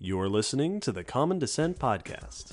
You're listening to the Common Descent Podcast.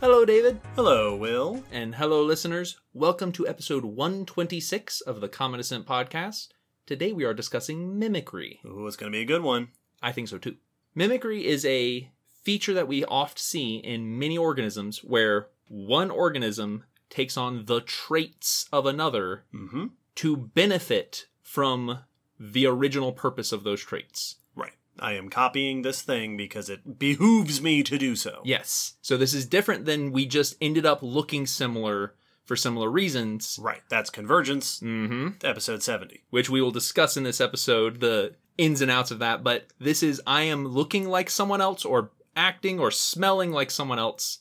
Hello, David. Hello, Will. And hello, listeners. Welcome to episode 126 of the Common Descent podcast. Today we are discussing mimicry. Ooh, it's going to be a good one. I think so too. Mimicry is a feature that we oft see in many organisms where one organism takes on the traits of another Mm-hmm. to benefit from the original purpose of those traits. Right. I am copying this thing because it behooves me to do so. Yes. So this is different than we just ended up looking similar for similar reasons. Right. That's Convergence, Mm-hmm. episode 70. which we will discuss in this episode, the ins and outs of that. But this is I am looking like someone else or acting or smelling like someone else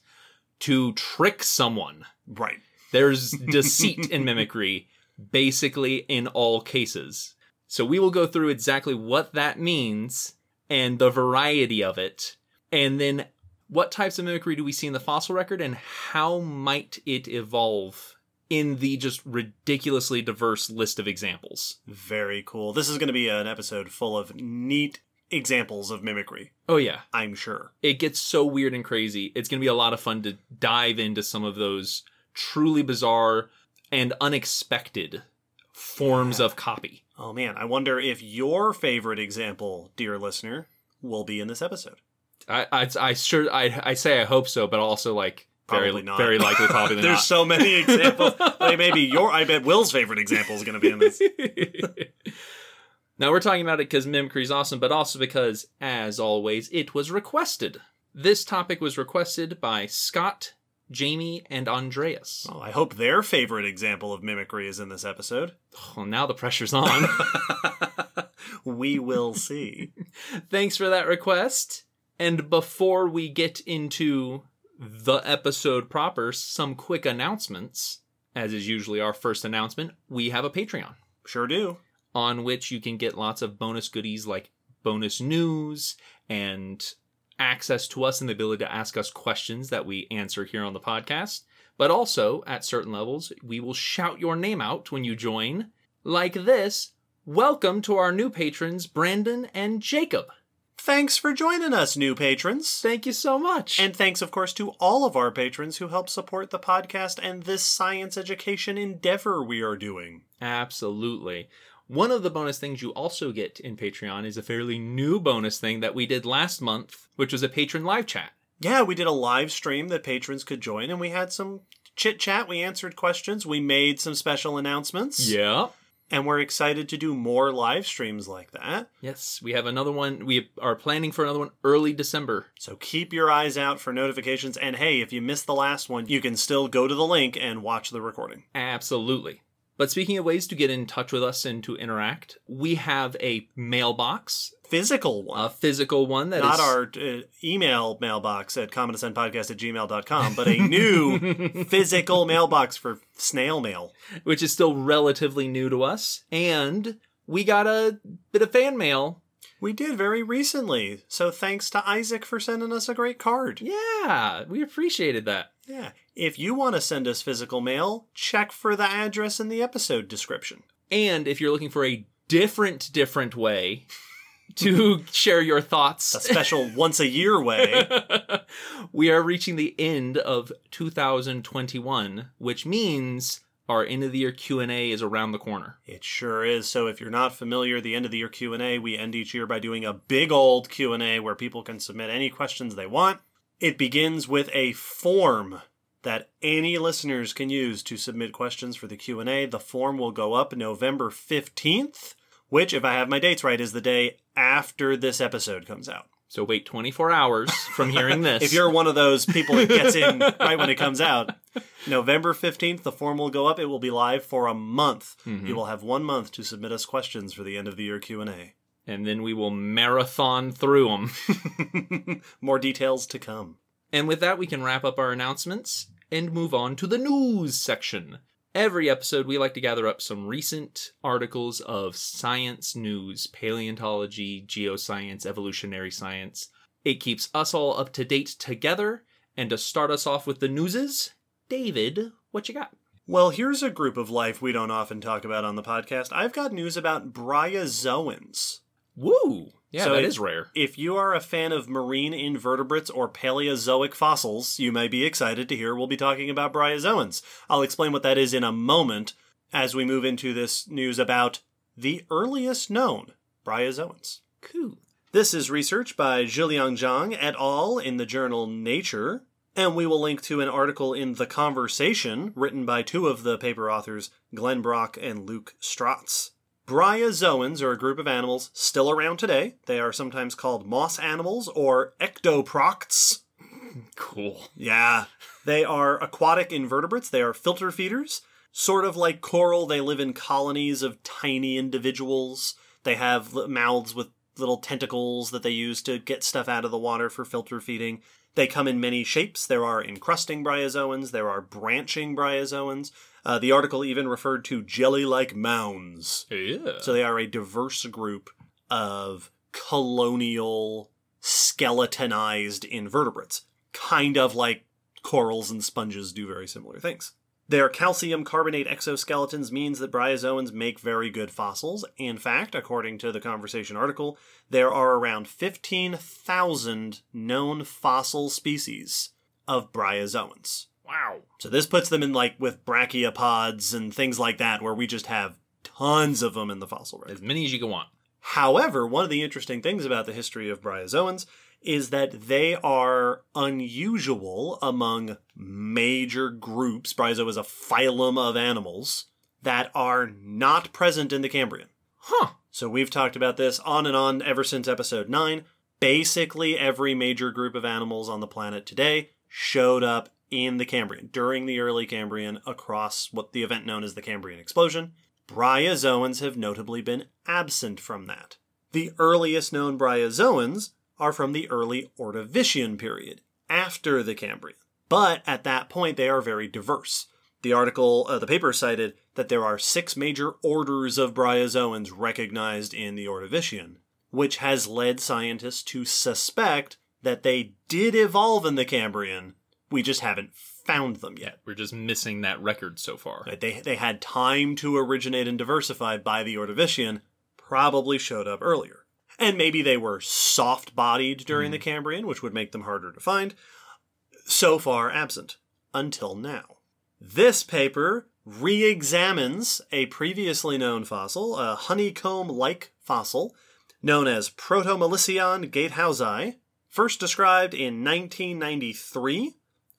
to trick someone. Right. There's deceit in mimicry, basically in all cases. So we will go through exactly what that means and the variety of it. And then what types of mimicry do we see in the fossil record and how might it evolve in the just ridiculously diverse list of examples? Very cool. This is going to be an episode full of neat examples of mimicry, Oh, yeah. I'm sure. it gets so weird and crazy. It's going to be a lot of fun to dive into some of those truly bizarre and unexpected forms of copy. Oh, man. I wonder if your favorite example, dear listener, will be in this episode. I, I, I sure, I, I say I hope so, but also like very, Probably not. very likely probably There's not. so many examples. like maybe your, I bet Will's favorite example is going to be in this. now we're talking about it because mimicry is awesome, but also because, as always, it was requested. This topic was requested by Scott, Jamie, and Andreas. Well, I hope their favorite example of mimicry is in this episode. Well, now the pressure's on. we will see. Thanks for that request. And before we get into the episode proper, some quick announcements. As is usually our first announcement, we have a Patreon Sure do. on which you can get lots of bonus goodies like bonus news and access to us and the ability to ask us questions that we answer here on the podcast. But also, at certain levels, we will shout your name out when you join. Like this Welcome to our new patrons, Brandon and Jacob. Thanks for joining us, new patrons. Thank you so much. And thanks, of course, to all of our patrons who help support the podcast and this science education endeavor we are doing. Absolutely. One of the bonus things you also get in Patreon is a fairly new bonus thing that we did last month, which was a patron live chat. Yeah, we did a live stream that patrons could join, and we had some chit chat. We answered questions. We made some special announcements. Yeah. And we're excited to do more live streams like that. Yes, we have another one. We are planning for another one early December. So keep your eyes out for notifications. And hey, if you missed the last one, you can still go to the link and watch the recording. Absolutely. But speaking of ways to get in touch with us and to interact, we have a mailbox, Physical one. a physical one that is not our uh, email mailbox at commondescentpodcast at gmail.com, but a new physical mailbox for snail mail. which is still relatively new to us. And we got a bit of fan mail. We did very recently. So thanks to Isaac for sending us a great card. Yeah, we appreciated that. Yeah. If you want to send us physical mail, check for the address in the episode description. And if you're looking for a different, different way to share your thoughts, A special once a year way. we are reaching the end of 2021, which means our end of the year Q&A is around the corner. It sure is. So if you're not familiar, the end of the year Q&A, we end each year by doing a big old Q&A where people can submit any questions they want. It begins with a form that any listeners can use to submit questions for the Q&A. The form will go up November 15th, which if I have my dates right is the day after this episode comes out. So wait 24 hours from hearing this. If you're one of those people that gets in right when it comes out, November 15th, the form will go up. It will be live for a month. Mm-hmm. You will have one month to submit us questions for the end of the year Q&A. and then we will marathon through them. More details to come. And with that, we can wrap up our announcements and move on to the news section. Every episode, we like to gather up some recent articles of science news, paleontology, geoscience, evolutionary science, It keeps us all up to date together. And to start us off with the newses, David, what you got? Well, here's a group of life we don't often talk about on the podcast. I've got news about bryozoans. Woo! Yeah, So that it- is rare. If you are a fan of marine invertebrates or Paleozoic fossils, you may be excited to hear we'll be talking about bryozoans. I'll explain what that is in a moment as we move into this news about the earliest known bryozoans. Cool. This is research by Zhiliang Zhang et al. in the journal Nature, and we will link to an article in The Conversation written by two of the paper authors, Glenn Brock and Luke Strotz. Bryozoans are a group of animals still around today. They are sometimes called moss animals or ectoprocts. Cool. Yeah. They are aquatic invertebrates. They are filter feeders. Sort of like coral, they live in colonies of tiny individuals. They have mouths with little tentacles that they use to get stuff out of the water for filter feeding. They come in many shapes. There are encrusting bryozoans, there are branching bryozoans. Uh, the article even referred to jelly like mounds. Yeah. So they are a diverse group of colonial skeletonized invertebrates, kind of like corals and sponges do very similar things. Their calcium carbonate exoskeletons means that bryozoans make very good fossils. In fact, according to the conversation article, there are around 15,000 known fossil species of bryozoans. Wow. So this puts them in like with brachiopods and things like that, where we just have tons of them in the fossil record. As many as you can want. However, one of the interesting things about the history of bryozoans is that they are unusual among major groups. Bryozoa is a phylum of animals that are not present in the Cambrian. Huh. So we've talked about this on and on ever since episode 9. Basically, every major group of animals on the planet today showed up in the Cambrian, during the early Cambrian, across what the event known as the Cambrian explosion. Bryozoans have notably been absent from that. The earliest known bryozoans are from the early Ordovician period, after the Cambrian. But at that point, they are very diverse. The article, uh, the paper cited that there are six major orders of bryozoans recognized in the Ordovician, which has led scientists to suspect that they did evolve in the Cambrian. We just haven't found them yet. We're just missing that record so far. Right? They, they had time to originate and diversify by the Ordovician, probably showed up earlier. And maybe they were soft bodied during the mm. Cambrian, which would make them harder to find. So far absent until now. This paper re examines a previously known fossil, a honeycomb like fossil, known as Protomelission gatehousei, first described in 1993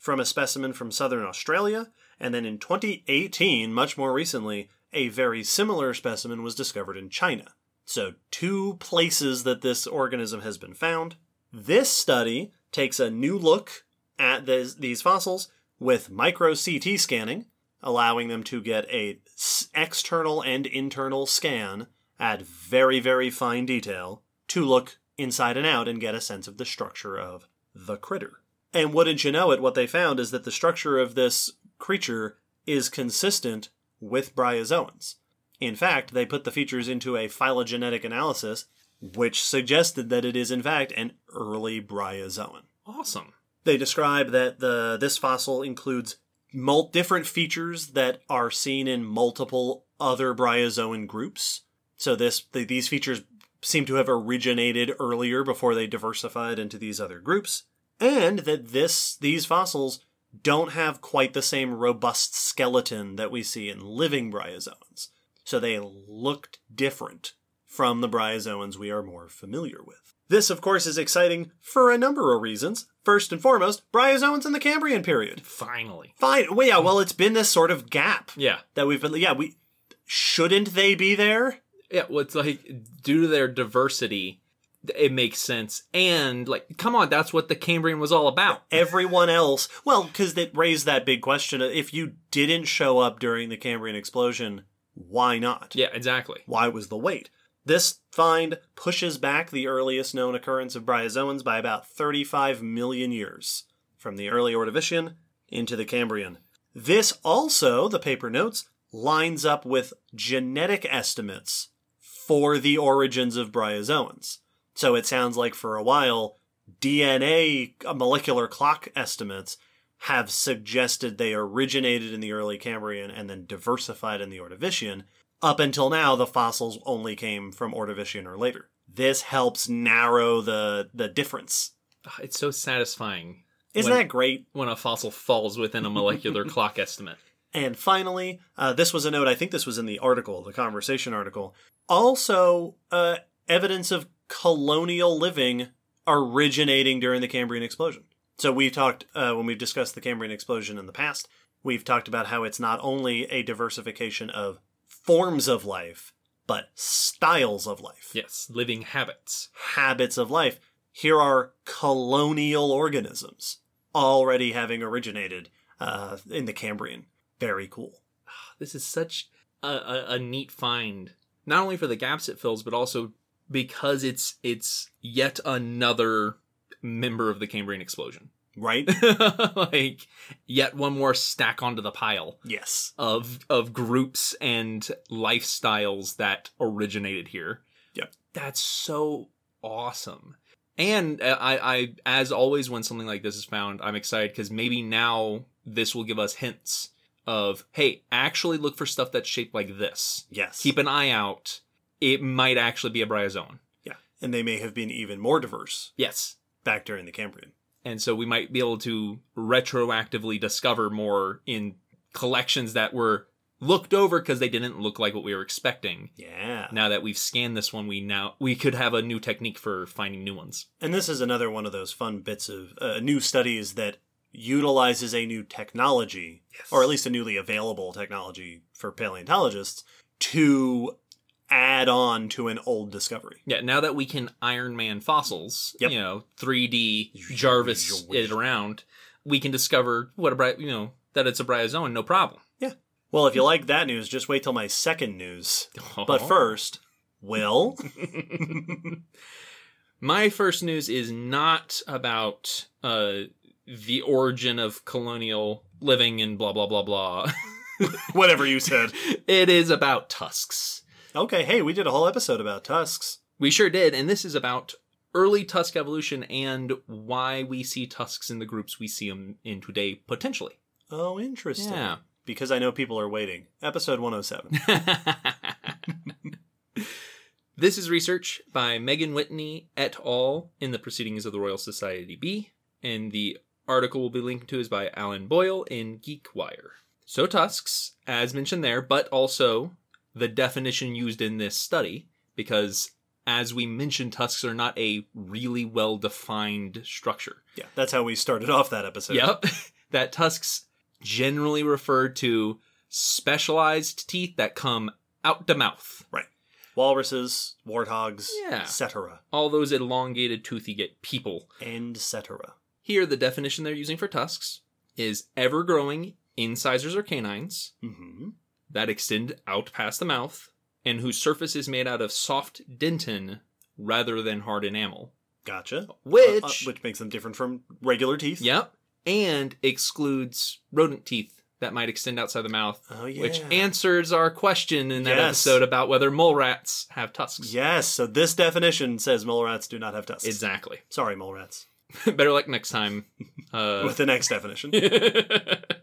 from a specimen from southern Australia, and then in 2018, much more recently, a very similar specimen was discovered in China. So, two places that this organism has been found. This study takes a new look at this, these fossils with micro CT scanning, allowing them to get a s- external and internal scan at very, very fine detail to look inside and out and get a sense of the structure of the critter. And wouldn't you know it, what they found is that the structure of this creature is consistent with bryozoans. In fact, they put the features into a phylogenetic analysis, which suggested that it is in fact an early bryozoan. Awesome. They describe that the this fossil includes mul- different features that are seen in multiple other bryozoan groups. So this the, these features seem to have originated earlier before they diversified into these other groups, and that this these fossils don't have quite the same robust skeleton that we see in living bryozoans. So they looked different from the bryozoans we are more familiar with. This, of course, is exciting for a number of reasons. First and foremost, bryozoans in the Cambrian period. Finally. Fine. Well, yeah, well, it's been this sort of gap Yeah. that we've been. Yeah, we shouldn't they be there? Yeah, well, it's like due to their diversity, it makes sense. And like, come on, that's what the Cambrian was all about. Everyone else, well, because it raised that big question: if you didn't show up during the Cambrian explosion, why not? Yeah, exactly. Why was the wait? This find pushes back the earliest known occurrence of bryozoans by about 35 million years, from the early Ordovician into the Cambrian. This also, the paper notes, lines up with genetic estimates for the origins of bryozoans. So it sounds like for a while, DNA uh, molecular clock estimates have suggested they originated in the early Cambrian and then diversified in the Ordovician. Up until now, the fossils only came from Ordovician or later. This helps narrow the the difference. Ah, It's so satisfying Isn't When- that great? when a fossil falls within a molecular clock estimate. And finally, uh, this was a note. I think this was in the article, the conversation article. Also, uh, evidence of colonial living originating during the Cambrian explosion. So we've talked uh, when we've discussed the Cambrian explosion in the past. We've talked about how it's not only a diversification of forms of life, but styles of life, Yes, living habits. habits of life. Here are colonial organisms already having originated uh, in the Cambrian. Very cool. This is such a, a, a neat find, not only for the gaps it fills, but also because it's it's yet another member of the Cambrian explosion. Right? like yet one more stack onto the pile yes. of of groups and lifestyles that originated here. Yep. That's so awesome. And uh, I, I, as always, when something like this is found, I'm excited because maybe now this will give us hints of, hey, actually look for stuff that's shaped like this. Yes. Keep an eye out. It might actually be a bryozoan. yeah. And they may have been even more diverse Yes. back during the Cambrian. And so we might be able to retroactively discover more in collections that were looked over because they didn't look like what we were expecting. Yeah. Now that we've scanned this one, we now we could have a new technique for finding new ones. And this is another one of those fun bits of uh, new studies that utilizes a new technology, or at least a newly available technology for paleontologists, to add on to an old discovery. Yeah, now that we can Iron Man fossils, Yep. you know, 3D Jarvis it around, we can discover what a bry- you know that it's a bryozoan, no problem. Yeah. Well, if you like that news, just wait till my second news. But Oh. first, Will, My first news is not about uh, the origin of colonial living and blah blah blah blah. whatever you said. it is about tusks. Okay, hey, we did a whole episode about tusks. We sure did, and this is about early tusk evolution and why we see tusks in the groups we see them in today potentially. Oh, interesting. Yeah. Because I know people are waiting. Episode 107. this is research by Megan Whitney et al. in the Proceedings of the Royal Society B, and the article we'll be linked to is by Alan Boyle in GeekWire. So tusks, as mentioned there, but also the definition used in this study, because as we mentioned, tusks are not a really well defined structure. Yeah, that's how we started off that episode. Yep. that tusks generally refer to specialized teeth that come out the mouth. Right. Walruses, warthogs, Yeah. etc. All those elongated toothy get people. And etc. Here, the definition they're using for tusks is ever growing incisors or canines Mm-hmm. That extend out past the mouth and whose surface is made out of soft dentin rather than hard enamel. Gotcha. Which, Uh, uh, which makes them different from regular teeth. yep, and excludes rodent teeth that might extend outside the mouth Oh, yeah. which answers our question in that Yes. episode about whether mole rats have tusks. Yes, so this definition says mole rats do not have tusks. Exactly. Sorry, mole rats. Better luck next time. Uh, With the next definition.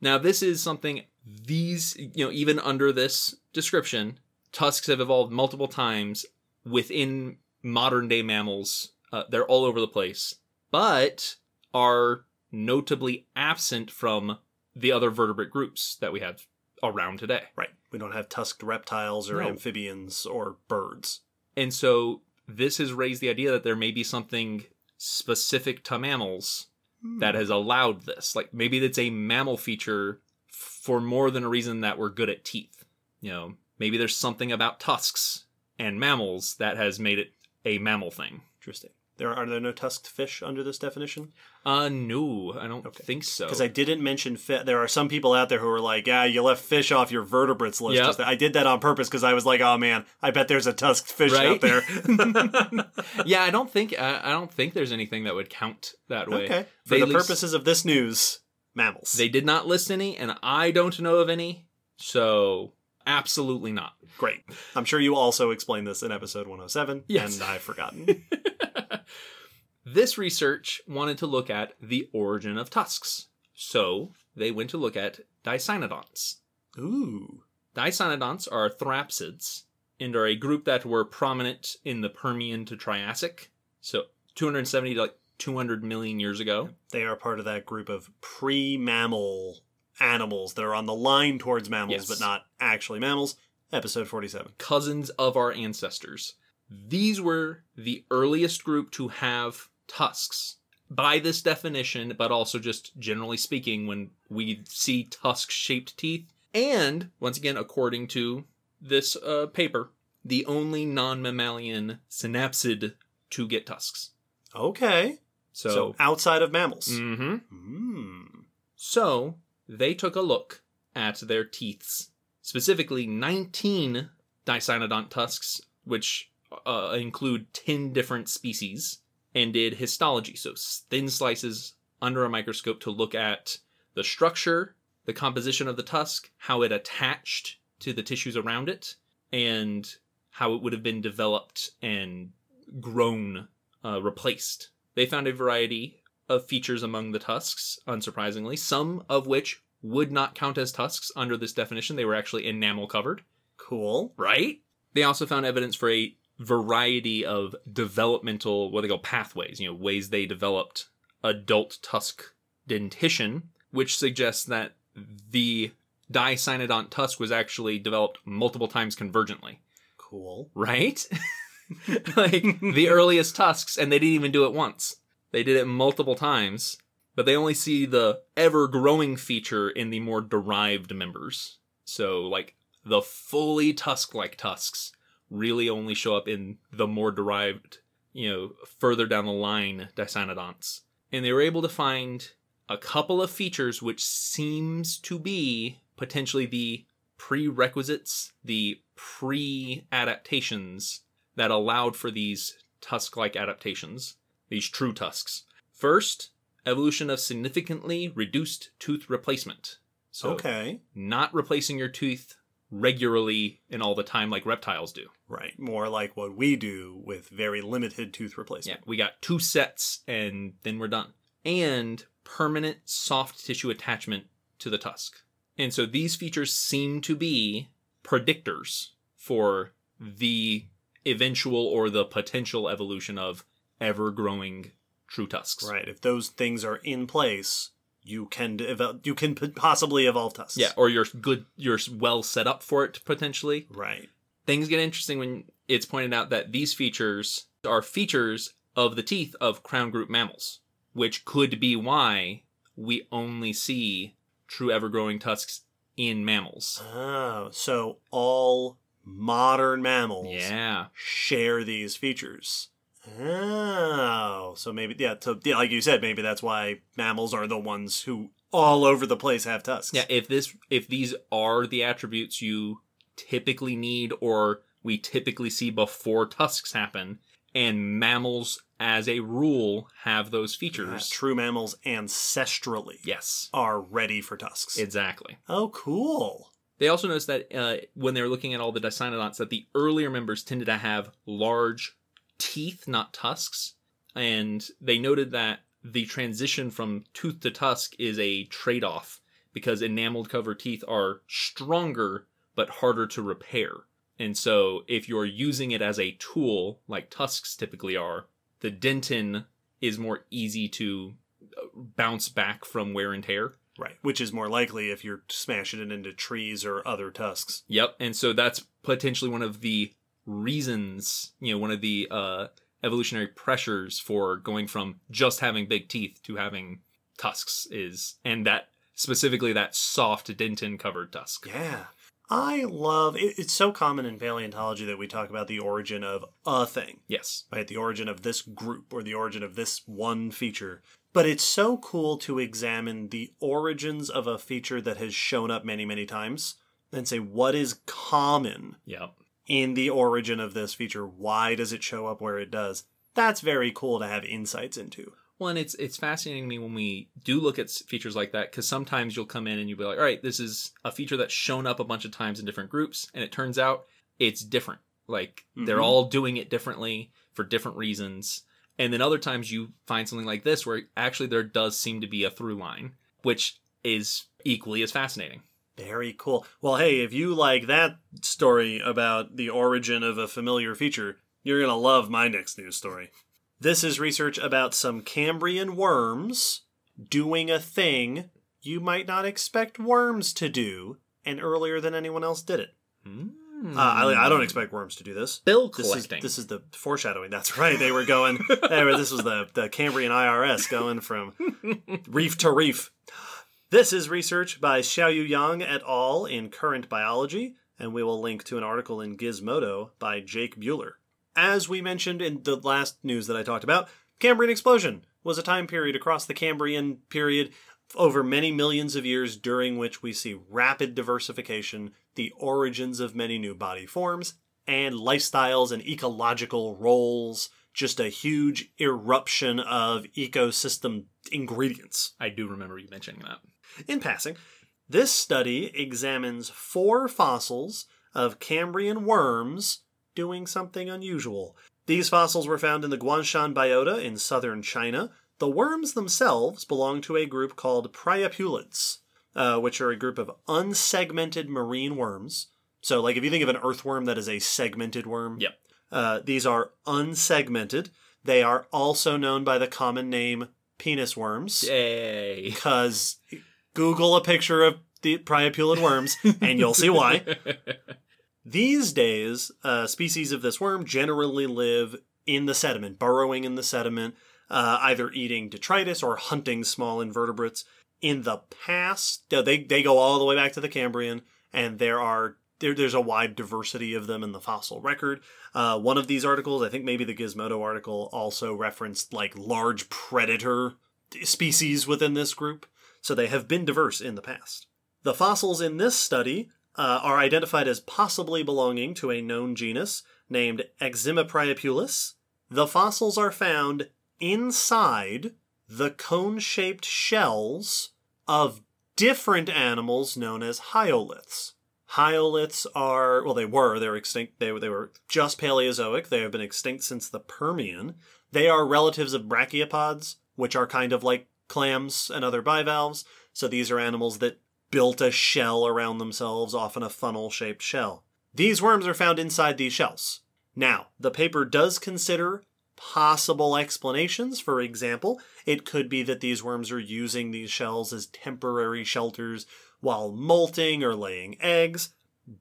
now, this is something these, you know, even under this description, tusks have evolved multiple times within modern day mammals. Uh, they're all over the place, but are notably absent from the other vertebrate groups that we have around today. right. We don't have tusked reptiles or No. amphibians or birds. And so this has raised the idea that there may be something specific to mammals that hmm. has allowed this. Like maybe it's a mammal feature for more than a reason that we're good at teeth. You know, maybe there's something about tusks and mammals that has made it a mammal thing. Interesting. There are there no tusked fish under this definition? Uh no, I don't Okay. think so. Because I didn't mention fish. There are some people out there who are like, "Yeah, you left fish off your vertebrates list." Yep. I did that on purpose because I was like, "Oh man, I bet there's a tusked fish Right? out there." yeah, I don't think I, I don't think there's anything that would count that way. okay. For They the list- purposes of this news, mammals. They did not list any, and I don't know of any. So absolutely not. Great. I'm sure you also explained this in episode 107, Yes. and I've forgotten. This research wanted to look at the origin of tusks. So they went to look at dicynodonts. Ooh. Dicynodonts are therapsids and are a group that were prominent in the Permian to Triassic. So 270 to like 200 million years ago. They are part of that group of pre mammal animals that are on the line towards mammals, Yes. but not actually mammals. Episode 47. cousins of our ancestors. These were the earliest group to have tusks. By this definition, but also just generally speaking, when we see tusk shaped teeth, and once again, according to this uh, paper, the only non mammalian synapsid to get tusks. Okay. So, So, outside of mammals. Mhm. Mm. So they took a look at their teeths, specifically 19 dicynodont tusks, which uh, include 10 different species, and did histology, so thin slices under a microscope to look at the structure, the composition of the tusk, how it attached to the tissues around it, and how it would have been developed and grown, uh, replaced. They found a variety of features among the tusks, unsurprisingly, some of which would not count as tusks under this definition. They were actually enamel covered, Cool. right? They also found evidence for a variety of developmental, what they call pathways, you know, ways they developed adult tusk dentition, which suggests that the dicynodont tusk was actually developed multiple times convergently Cool. right? like the earliest tusks, and they didn't even do it once. They did it multiple times, but they only see the ever growing feature in the more derived members. So, like the fully tusk like tusks really only show up in the more derived, you know, further down the line dicynodonts. And they were able to find a couple of features which seems to be potentially the prerequisites, the pre adaptations that allowed for these tusk like adaptations, these true tusks. First, evolution of significantly reduced tooth replacement. So, okay. not replacing your tooth regularly and all the time like reptiles do. Right. More like what we do with very limited tooth replacement. Yeah, replacement. we got two sets and then we're done. And permanent soft tissue attachment to the tusk. And so these features seem to be predictors for the eventual or the potential evolution of ever growing true tusks. Right. If those things are in place, you can develop, you can p- possibly evolve tusks. Yeah, or you're good you're well set up for it potentially. Right. things get interesting when it's pointed out that these features are features of the teeth of crown group mammals, which could be why we only see true ever growing tusks in mammals. Oh, so all modern mammals Yeah. share these features. Oh, so maybe yeah. So yeah, like you said, maybe that's why mammals are the ones who all over the place have tusks. Yeah, if this if these are the attributes you typically need or we typically see before tusks happen and mammals as a rule have those features. true mammals ancestrally Yes. are ready for tusks. Exactly. oh, cool. They also noticed that uh, when they were looking at all the dicynodonts, that the earlier members tended to have large teeth, not tusks, and they noted that the transition from tooth to tusk is a trade-off because enameled cover teeth are stronger but harder to repair. And so, if you're using it as a tool, like tusks typically are, the dentin is more easy to uh, bounce back from wear and tear. Right, which is more likely if you're smashing it into trees or other tusks. Yep, and so that's potentially one of the reasons, you know, one of the uh, evolutionary pressures for going from just having big teeth to having tusks is, and that specifically that soft dentin covered tusk. Yeah. I love it, it's so common in paleontology that we talk about the origin of a thing. Yes. right? The origin of this group or the origin of this one feature. But it's so cool to examine the origins of a feature that has shown up many, many times and say, what is common Yep. In the origin of this feature? Why does it show up where it does? That's very cool to have insights into. Well, and it's it's fascinating to me when we do look at features like that because sometimes you'll come in and you'll be like, all right, this is a feature that's shown up a bunch of times in different groups, and it turns out it's different. Like they're Mhm. all doing it differently for different reasons, And then other times you find something like this where actually there does seem to be a through line, which is equally as fascinating. Very cool. Well, hey, if you like that story about the origin of a familiar feature, you're going to love my next news story. This is research about some Cambrian worms doing a thing you might not expect worms to do, and earlier than anyone else did it. Uh, I, I don't expect worms to do this. Bill This is, this is the foreshadowing. That's right. They were going. they were- this was the, the Cambrian IRS going from reef to reef. This is research by Xiaoyu Yang et al. in Current Biology, and we will link to an article in Gizmodo by Jake Buehler. As we mentioned in the last news that I talked about, Cambrian explosion was a time period across the Cambrian period over many millions of years during which we see rapid diversification, the origins of many new body forms, and lifestyles and ecological roles, just a huge eruption of ecosystem ingredients. I do remember you mentioning that. In passing, this study examines four fossils of Cambrian worms doing something unusual. These fossils were found in the Guanshan biota in southern China. The worms themselves belong to a group called Priapulids, uh, which are a group of unsegmented marine worms. So, like if you think of an earthworm that is a segmented worm, Yep. uh, these are unsegmented. They are also known by the common name penis worms Yay. because Google a picture of the priapulid worms and you'll see why. These days, uh, species of this worm generally live in the sediment, burrowing in the sediment, uh, either eating detritus or hunting small invertebrates. In the past, they they go all the way back to the Cambrian, and there are there, there's a wide diversity of them in the fossil record. Uh, one of these articles, I think maybe the Gizmodo article, also referenced like large predator species within this group. So they have been diverse in the past. The fossils in this study uh, are identified as possibly belonging to a known genus named Eximipriapulus. The fossils are found inside the cone shaped shells of different animals known as hyoliths. Hyoliths are, well, they were, they were extinct, they, they were just Paleozoic. They have been extinct since the Permian. They are relatives of brachiopods, which are kind of like clams and other bivalves. So these are animals that built a shell around themselves, often a funnel shaped shell. These worms are found inside these shells. Now, the paper does consider possible explanations. For example, it could be that these worms are using these shells as temporary shelters while molting or laying eggs.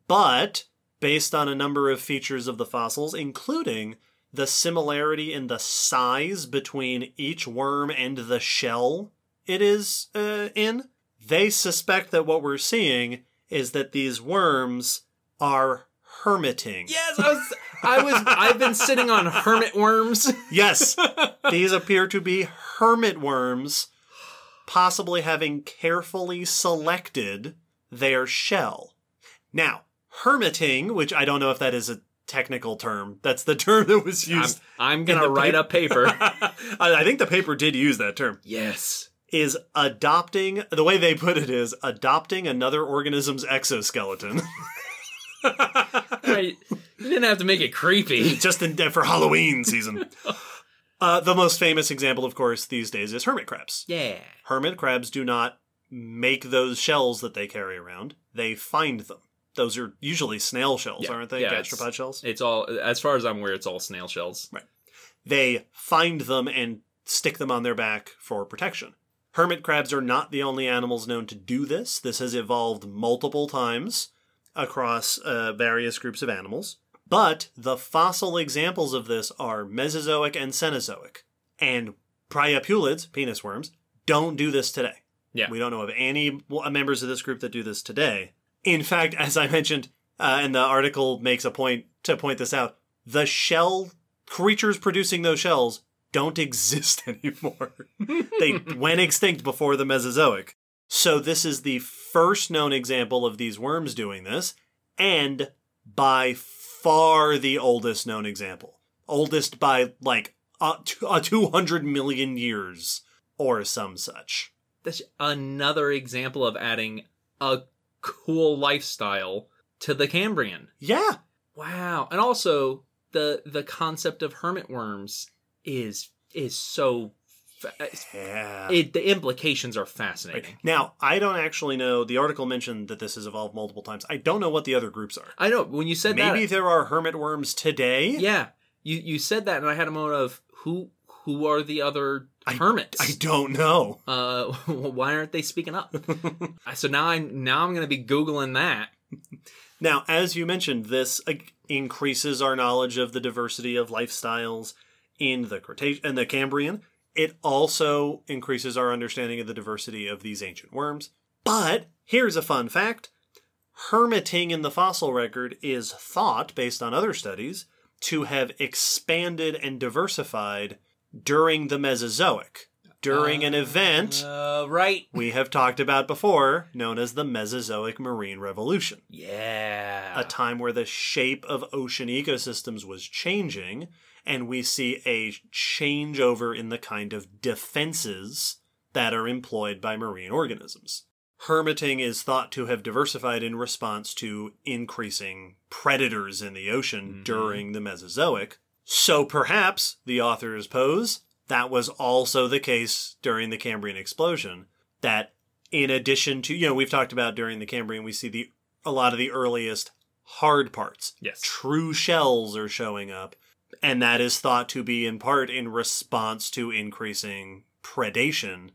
But, based on a number of features of the fossils, including the similarity in the size between each worm and the shell it is uh, in, they suspect that what we're seeing is that these worms are hermiting. Yes, I was. I was. I've been sitting on hermit worms. Yes, these appear to be hermit worms, possibly having carefully selected their shell. Now, hermiting, which I don't know if that is a technical term, that's the term that was I'm, used. I'm gonna write pa- a paper. I I think the paper did use that term. yes. Is adopting, the way they put it is adopting another organism's exoskeleton. Right. You didn't have to make it creepy. just in, for Halloween season. Uh, the most famous example, of course, these days is hermit crabs. Yeah. Hermit crabs do not make those shells that they carry around; they find them. Those are usually snail shells, Yeah, aren't they? yeah, it's- Gastropod shells. It's all, as far as I'm aware, it's all snail shells. Right. They find them and stick them on their back for protection. Hermit crabs are not the only animals known to do this. This has evolved multiple times across uh, various groups of animals. But the fossil examples of this are Mesozoic and Cenozoic. And Priapulids, penis worms, don't do this today. Yeah. We don't know of any members of this group that do this today. In fact, as I mentioned, uh, and the article makes a point to point this out, the shell creatures producing those shells don't exist anymore. they went extinct before the Mesozoic. So this is the first known example of these worms doing this, and by far the oldest known example. Oldest by like uh, t- uh, 200 million years or some such. That's another example of adding a cool lifestyle to the Cambrian. Yeah. Wow. And also the the concept of hermit worms is is so. Yeah. it, the implications are fascinating. Now, I don't actually know. The article mentioned that this has evolved multiple times. I don't know what the other groups are. I know when you said Maybe that. there are hermit worms today. Yeah, you you said that, and I had a moment of who who are the other hermits? I don't know. uh, why aren't they speaking up? so now I'm now I'm gonna be googling that. Now, as you mentioned, this uh, increases our knowledge of the diversity of lifestyles in the Cretaceous and the Cambrian. It also increases our understanding of the diversity of these ancient worms. But here's a fun fact hermiting in the fossil record is thought, based on other studies, to have expanded and diversified during the Mesozoic, during an event Uh, right. we have talked about before, known as the Mesozoic Marine Revolution Yeah. a time where the shape of ocean ecosystems was changing, and we see a changeover in the kind of defenses that are employed by marine organisms. Hermiting is thought to have diversified in response to increasing predators in the ocean during the Mesozoic. So perhaps, the authors pose, that was also the case during the Cambrian explosion. That in addition to, you know, we've talked about during the Cambrian, we see the a lot of the earliest hard parts. Yes. True shells are showing up. And that is thought to be in part in response to increasing predation.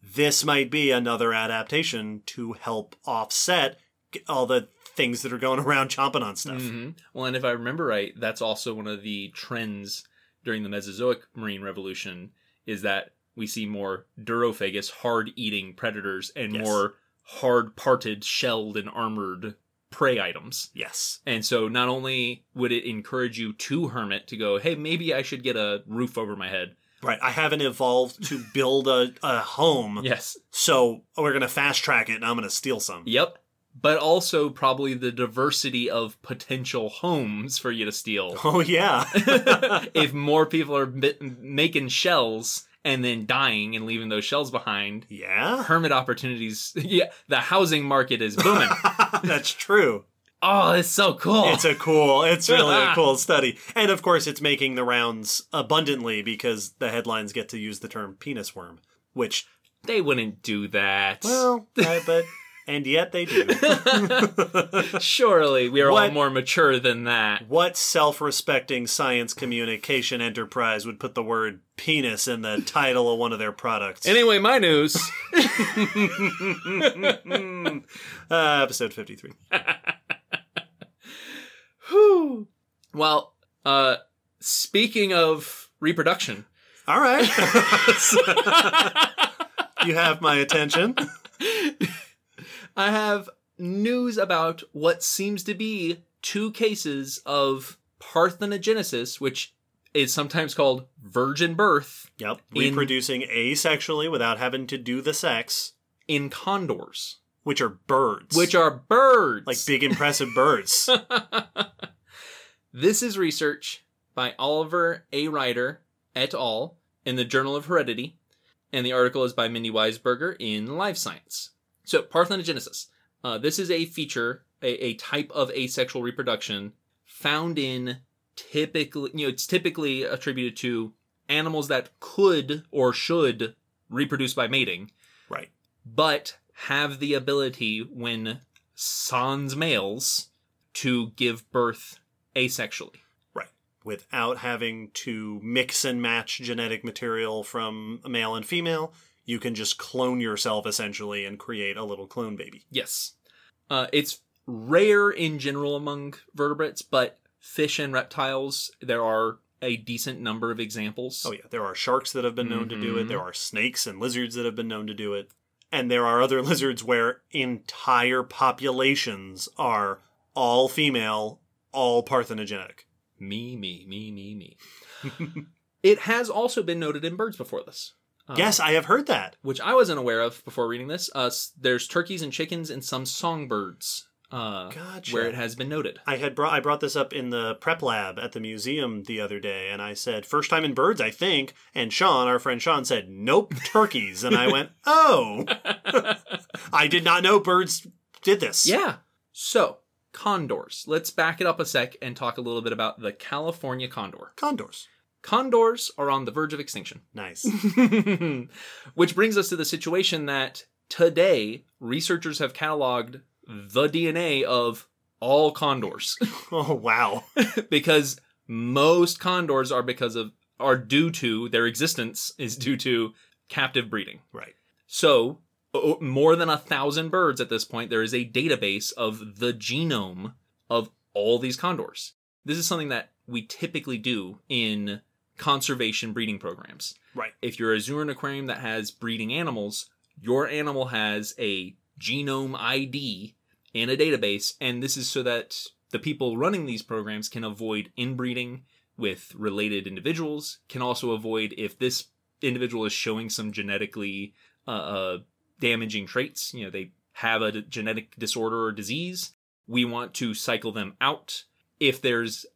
This might be another adaptation to help offset all the things that are going around chomping on stuff. hmm Well, and if I remember right, that's also one of the trends during the Mesozoic marine revolution is that we see more durophagous, hard-eating predators, and Yes. more hard-parted, shelled, and armored prey items. Yes. And so not only would it encourage you to hermit to go, hey, maybe I should get a roof over my head. Right. I haven't evolved to build a, a home. Yes. So we're going to fast track it and I'm going to steal some. Yep. But also probably the diversity of potential homes for you to steal. Oh, yeah. if more people are making shells and then dying and leaving those shells behind, yeah. hermit opportunities. Yeah, the housing market is booming. That's true. oh, it's so cool. It's a cool, it's really a cool study. And of course, it's making the rounds abundantly because the headlines get to use the term penis worm, which, they wouldn't do that. well, I, but, and yet they do. surely we are all What- more mature than that. what self respecting science communication enterprise would put the word penis in the title of one of their products? Anyway, my news. uh, episode 53. Whew. Well, uh, speaking of reproduction, All right. you have my attention. I have news about what seems to be two cases of parthenogenesis, which is sometimes called virgin birth Yep. In- Reproducing asexually without having to do the sex, in condors, which are birds. which are birds. like big, impressive birds. This is research by Oliver A. Ryder et al. in the Journal of Heredity, and the article is by Mindy Weisberger in Life Science. So, parthenogenesis. Uh, this is a feature, a, a type of asexual reproduction found in typically, you know, it's typically attributed to animals that could or should reproduce by mating, right. but have the ability when sans males to give birth asexually. Right. Without having to mix and match genetic material from a male and female, you can just clone yourself essentially and create a little clone baby. Yes. Uh, it's rare in general among vertebrates, but fish and reptiles, there are a decent number of examples. Oh, yeah. There are sharks that have been known to do it. Mhm. There are snakes and lizards that have been known to do it. And there are other lizards where entire populations are all female, all parthenogenic. Me, me, me, me, me. it has also been noted in birds before this. Uh, yes, I have heard that. Which I wasn't aware of before reading this. Uh, there's turkeys and chickens and some songbirds uh, Gotcha. where it has been noted. I had brought I brought this up in the prep lab at the museum the other day, and I said first time in birds, I think. And Sean, our friend Sean, said nope, turkeys, and I went oh, I did not know birds did this. Yeah. So, condors. Let's back it up a sec and talk a little bit about the California condor. condors. Condors are on the verge of extinction. Nice. Which brings us to the situation that today researchers have cataloged the DNA of all condors oh wow. because most condors are because of are due to their existence is due to captive breeding. Right. So, more than a thousand birds at this point, there is a database of the genome of all these condors. This is something that we typically do in conservation breeding programs. Right. If you're a zoo or an aquarium that has breeding animals, your animal has a genome ID in a database, and this is so that the people running these programs can avoid inbreeding with related individuals, can also avoid if this individual is showing some genetically uh, uh, damaging traits, you know, they have a d- genetic disorder or disease, we want to cycle them out. If there's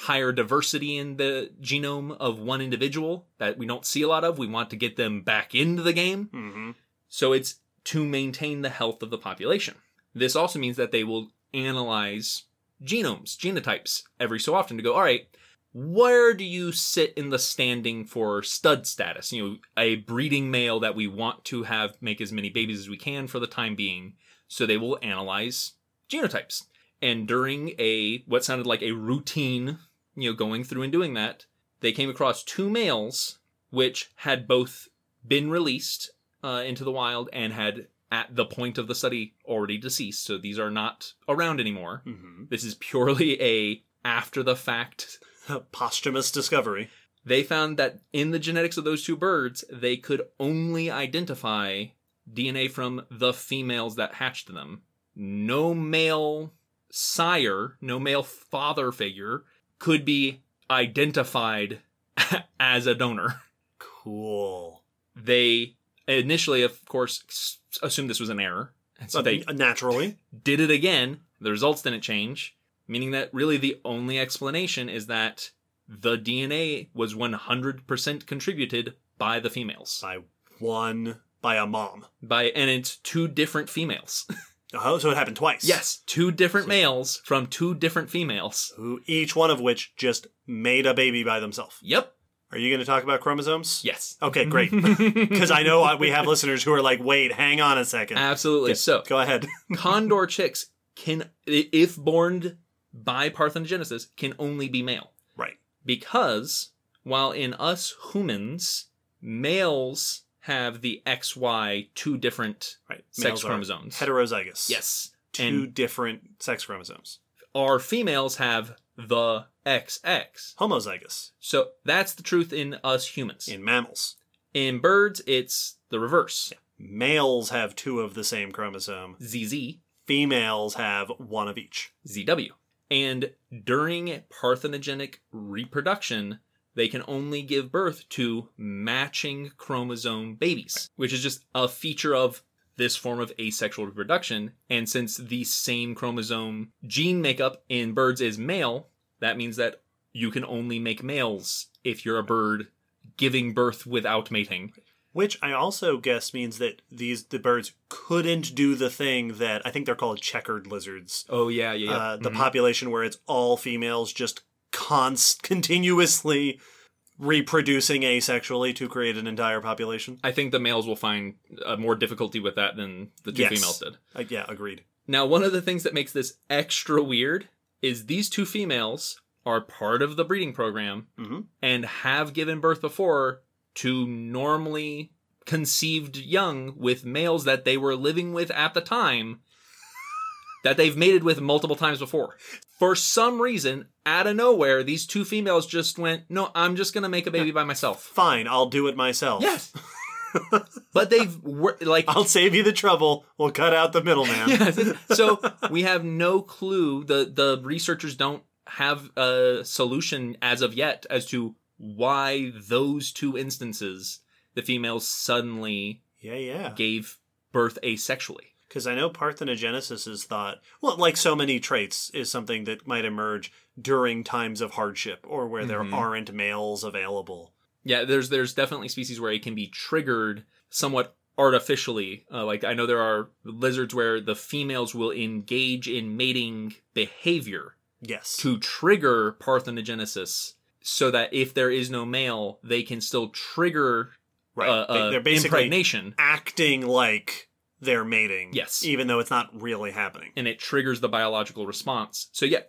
higher diversity in the genome of one individual that we don't see a lot of, we want to get them back into the game. Mm-hmm. So it's to maintain the health of the population. This also means that they will analyze genomes, genotypes every so often to go, all right, where do you sit in the standing for stud status? You know, a breeding male that we want to have make as many babies as we can for the time being. So they will analyze genotypes. And during a what sounded like a routine, you know, going through and doing that, they came across two males which had both been released uh, into the wild and had at the point of the study already deceased. So these are not around anymore. Mm-hmm. This is purely a after the fact. Posthumous discovery. They found that in the genetics of those two birds, they could only identify DNA from the females that hatched them. No male sire, no male father figure could be identified as a donor. Cool. They initially, of course, assumed this was an error. So they naturally. did it again. The results didn't change, meaning that really the only explanation is that the DNA was 100% contributed by the females. by one by a mom. By and it's two different females. Oh, so it happened twice. yes, two different males from two different females. Who each one of which just made a baby by themselves. Yep. Are you going to talk about chromosomes? Yes. Okay, great. Because I know uh, we have listeners who are like, "Wait, hang on a second. Absolutely. So, Go ahead. condor chicks can if born by parthenogenesis can only be male. right. because while in us humans, males have the XY two different Right. sex chromosomes. Heterozygous. yes. Two And different sex chromosomes. our females have the XX. Homozygous So that's the truth in us humans. in mammals. In birds, it's the reverse. Males have two of the same chromosome. ZZ, Females have one of each. ZW. And during parthenogenic reproduction, they can only give birth to matching chromosome babies, which is just a feature of this form of asexual reproduction. And since the same chromosome gene makeup in birds is male, that means that you can only make males if you're a bird giving birth without mating. Which I also guess means that these the birds couldn't do the thing that I think they're called checkered lizards. Oh yeah, yeah, yeah. Uh, the Mhm. population where it's all females just const continuously reproducing asexually to create an entire population. I think the males will find uh, more difficulty with that than the two Yes. females did. Uh, yeah, agreed. Now, one of the things that makes this extra weird is these two females are part of the breeding program Mhm. and have given birth before to normally conceived young with males that they were living with at the time that they've mated with multiple times before. For some reason, out of nowhere, these two females just went, No, I'm just going to make a baby by myself. Fine, I'll do it myself. Yes. but they've, like, I'll save you the trouble. We'll cut out the middleman. yes. So we have no clue. The the researchers don't have a solution as of yet as to why those two instances the females suddenly yeah, yeah. gave birth asexually. Because I know parthenogenesis is thought, well, like so many traits, is something that might emerge during times of hardship or where Mhm. there aren't males available. Yeah, there's there's definitely species where it can be triggered somewhat artificially. Uh, like I know there are lizards where the females will engage in mating behavior Yes. to trigger parthenogenesis so that if there is no male, they can still trigger Right. uh, They- uh, They're basically impregnation, acting like they're mating. Yes. Even though it's not really happening. and it triggers the biological response. So yeah,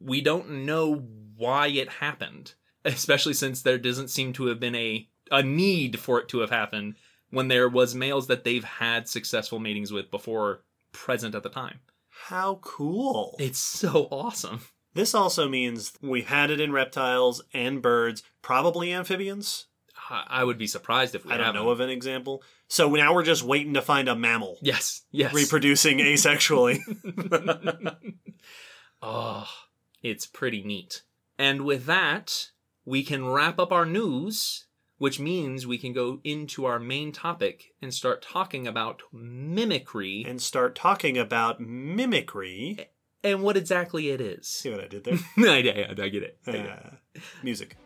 we don't know why it happened, especially since there doesn't seem to have been a a need for it to have happened when there was males that they've had successful matings with before present at the time. How cool. It's so awesome. This also means we've had it in reptiles and birds, probably amphibians. I I would be surprised if we I don't haven't. know of an example. So now we're just waiting to find a mammal Yes, yes. reproducing asexually. oh, it's pretty neat. And with that, we can wrap up our news, which means we can go into our main topic and start talking about mimicry and start talking about mimicry. and what exactly it is. See what I did there? I, I, I get it. I get it. Uh, music.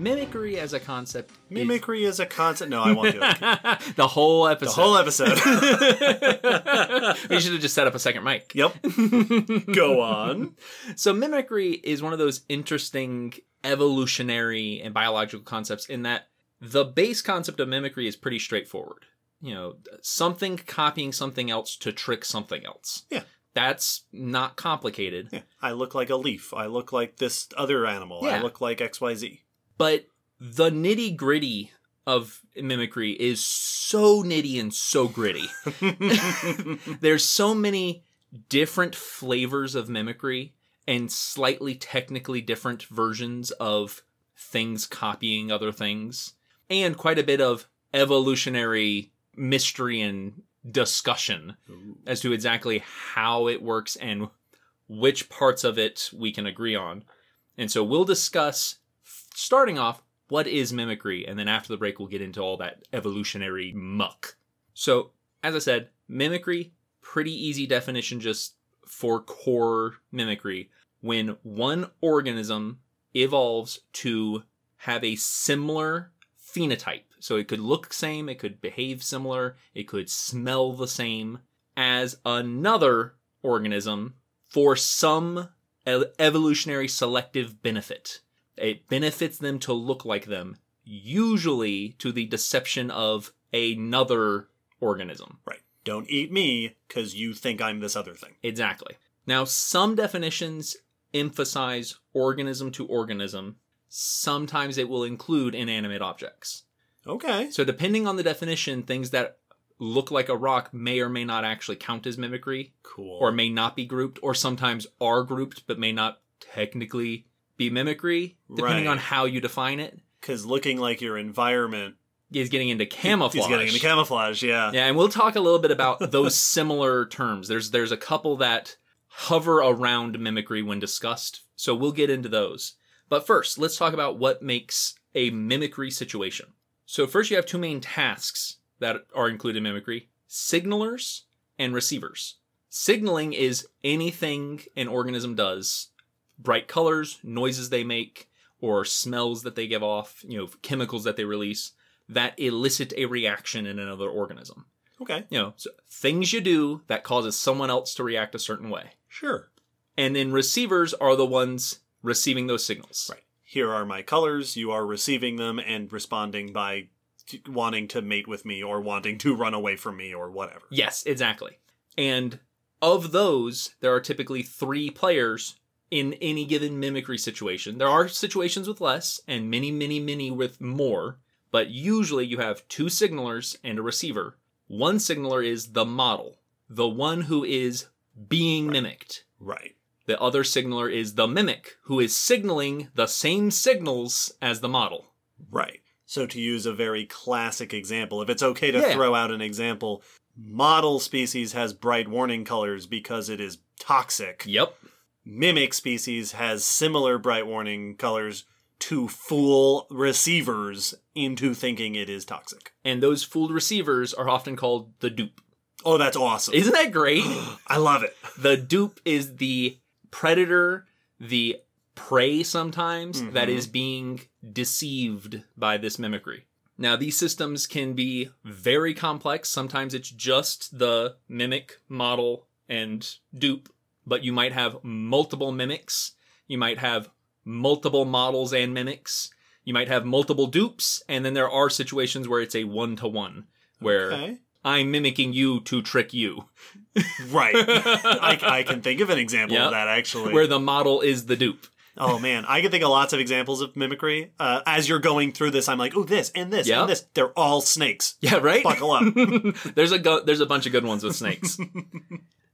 Mimicry as a concept. Mimicry is a concept. No, I won't do it. the whole episode. The whole episode. we should have just set up a second mic. yep. Go on. So mimicry is one of those interesting evolutionary and biological concepts in that the base concept of mimicry is pretty straightforward. You know, something copying something else to trick something else. Yeah. That's not complicated. Yeah. I look like a leaf. I look like this other animal. I look like XYZ. But the nitty gritty of mimicry is so nitty and so gritty. There's so many different flavors of mimicry and slightly technically different versions of things copying other things, and quite a bit of evolutionary mystery and discussion as to exactly how it works and which parts of it we can agree on. And so we'll discuss, starting off, what is mimicry, and then after the break, we'll get into all that evolutionary muck. So, as I said, mimicry, pretty easy definition just for core mimicry. When one organism evolves to have a similar phenotype, so it could look same, it could behave similar, it could smell the same as another organism for some evolutionary selective benefit. It benefits them to look like them, usually to the deception of another organism. Right. Don't eat me because you think I'm this other thing. Exactly. Now, some definitions emphasize organism to organism. Sometimes it will include inanimate objects. Okay. So, depending on the definition, things that look like a rock may or may not actually count as mimicry, Cool. or may not be grouped, or sometimes are grouped but may not technically be mimicry, depending Right. on how you define it. Because looking like your environment Is getting into camouflage. He's getting into camouflage, yeah. Yeah, and we'll talk a little bit about those similar terms. There's there's a couple that hover around mimicry when discussed, so we'll get into those. But first, let's talk about what makes a mimicry situation. So first you have two main tasks that are included in mimicry: signalers and receivers. Signaling is anything an organism does, bright colors, noises they make, or smells that they give off, you know, chemicals that they release that elicit a reaction in another organism. Okay. You know, so things you do that causes someone else to react a certain way. Sure. And then receivers are the ones receiving those signals. Right. Here are my colors. You are receiving them and responding by t- wanting to mate with me or wanting to run away from me or whatever. Yes, exactly. And of those, there are typically three players in any given mimicry situation. There are situations with less and many, many, many with more, but usually you have two signalers and a receiver. One signaler is the model, the one who is being mimicked. Right. The other signaler is the mimic, who is signaling the same signals as the model. Right. So to use a very classic example, if it's okay to Yeah. throw out an example, model species has bright warning colors because it is toxic. Yep. Mimic species has similar bright warning colors to fool receivers into thinking it is toxic. And those fooled receivers are often called the dupe. Oh, that's awesome. Isn't that great? I love it. the dupe is the predator, the prey sometimes that Mhm. is being deceived by this mimicry. Now, these systems can be very complex. Sometimes it's just the mimic model and dupe, but you might have multiple mimics. You might have multiple models and mimics. You might have multiple dupes, and then there are situations where it's a one to one, where Okay. I'm mimicking you to trick you, Right. I, I can think of an example Yep. of that actually. where the model is the dupe. oh man, I can think of lots of examples of mimicry. Uh, as you're going through this, I'm like, oh, this and this Yep. and this. They're all snakes. Yeah, right. Buckle up. there's a go- there's a bunch of good ones with snakes.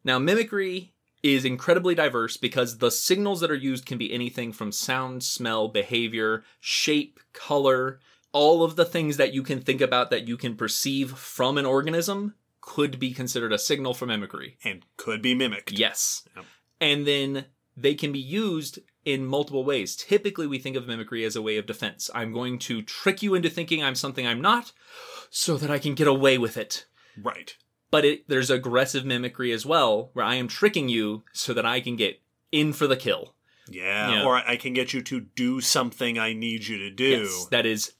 now, mimicry is incredibly diverse because the signals that are used can be anything from sound, smell, behavior, shape, color, all of the things that you can think about that you can perceive from an organism could be considered a signal for mimicry. and could be mimicked. Yes. Yep. And then they can be used in multiple ways. Typically, we think of mimicry as a way of defense. I'm going to trick you into thinking I'm something I'm not so that I can get away with it. Right. But it, there's aggressive mimicry as well, where I am tricking you so that I can get in for the kill. Yeah. Yeah. Or I can get you to do something I need you to do. Yes, that is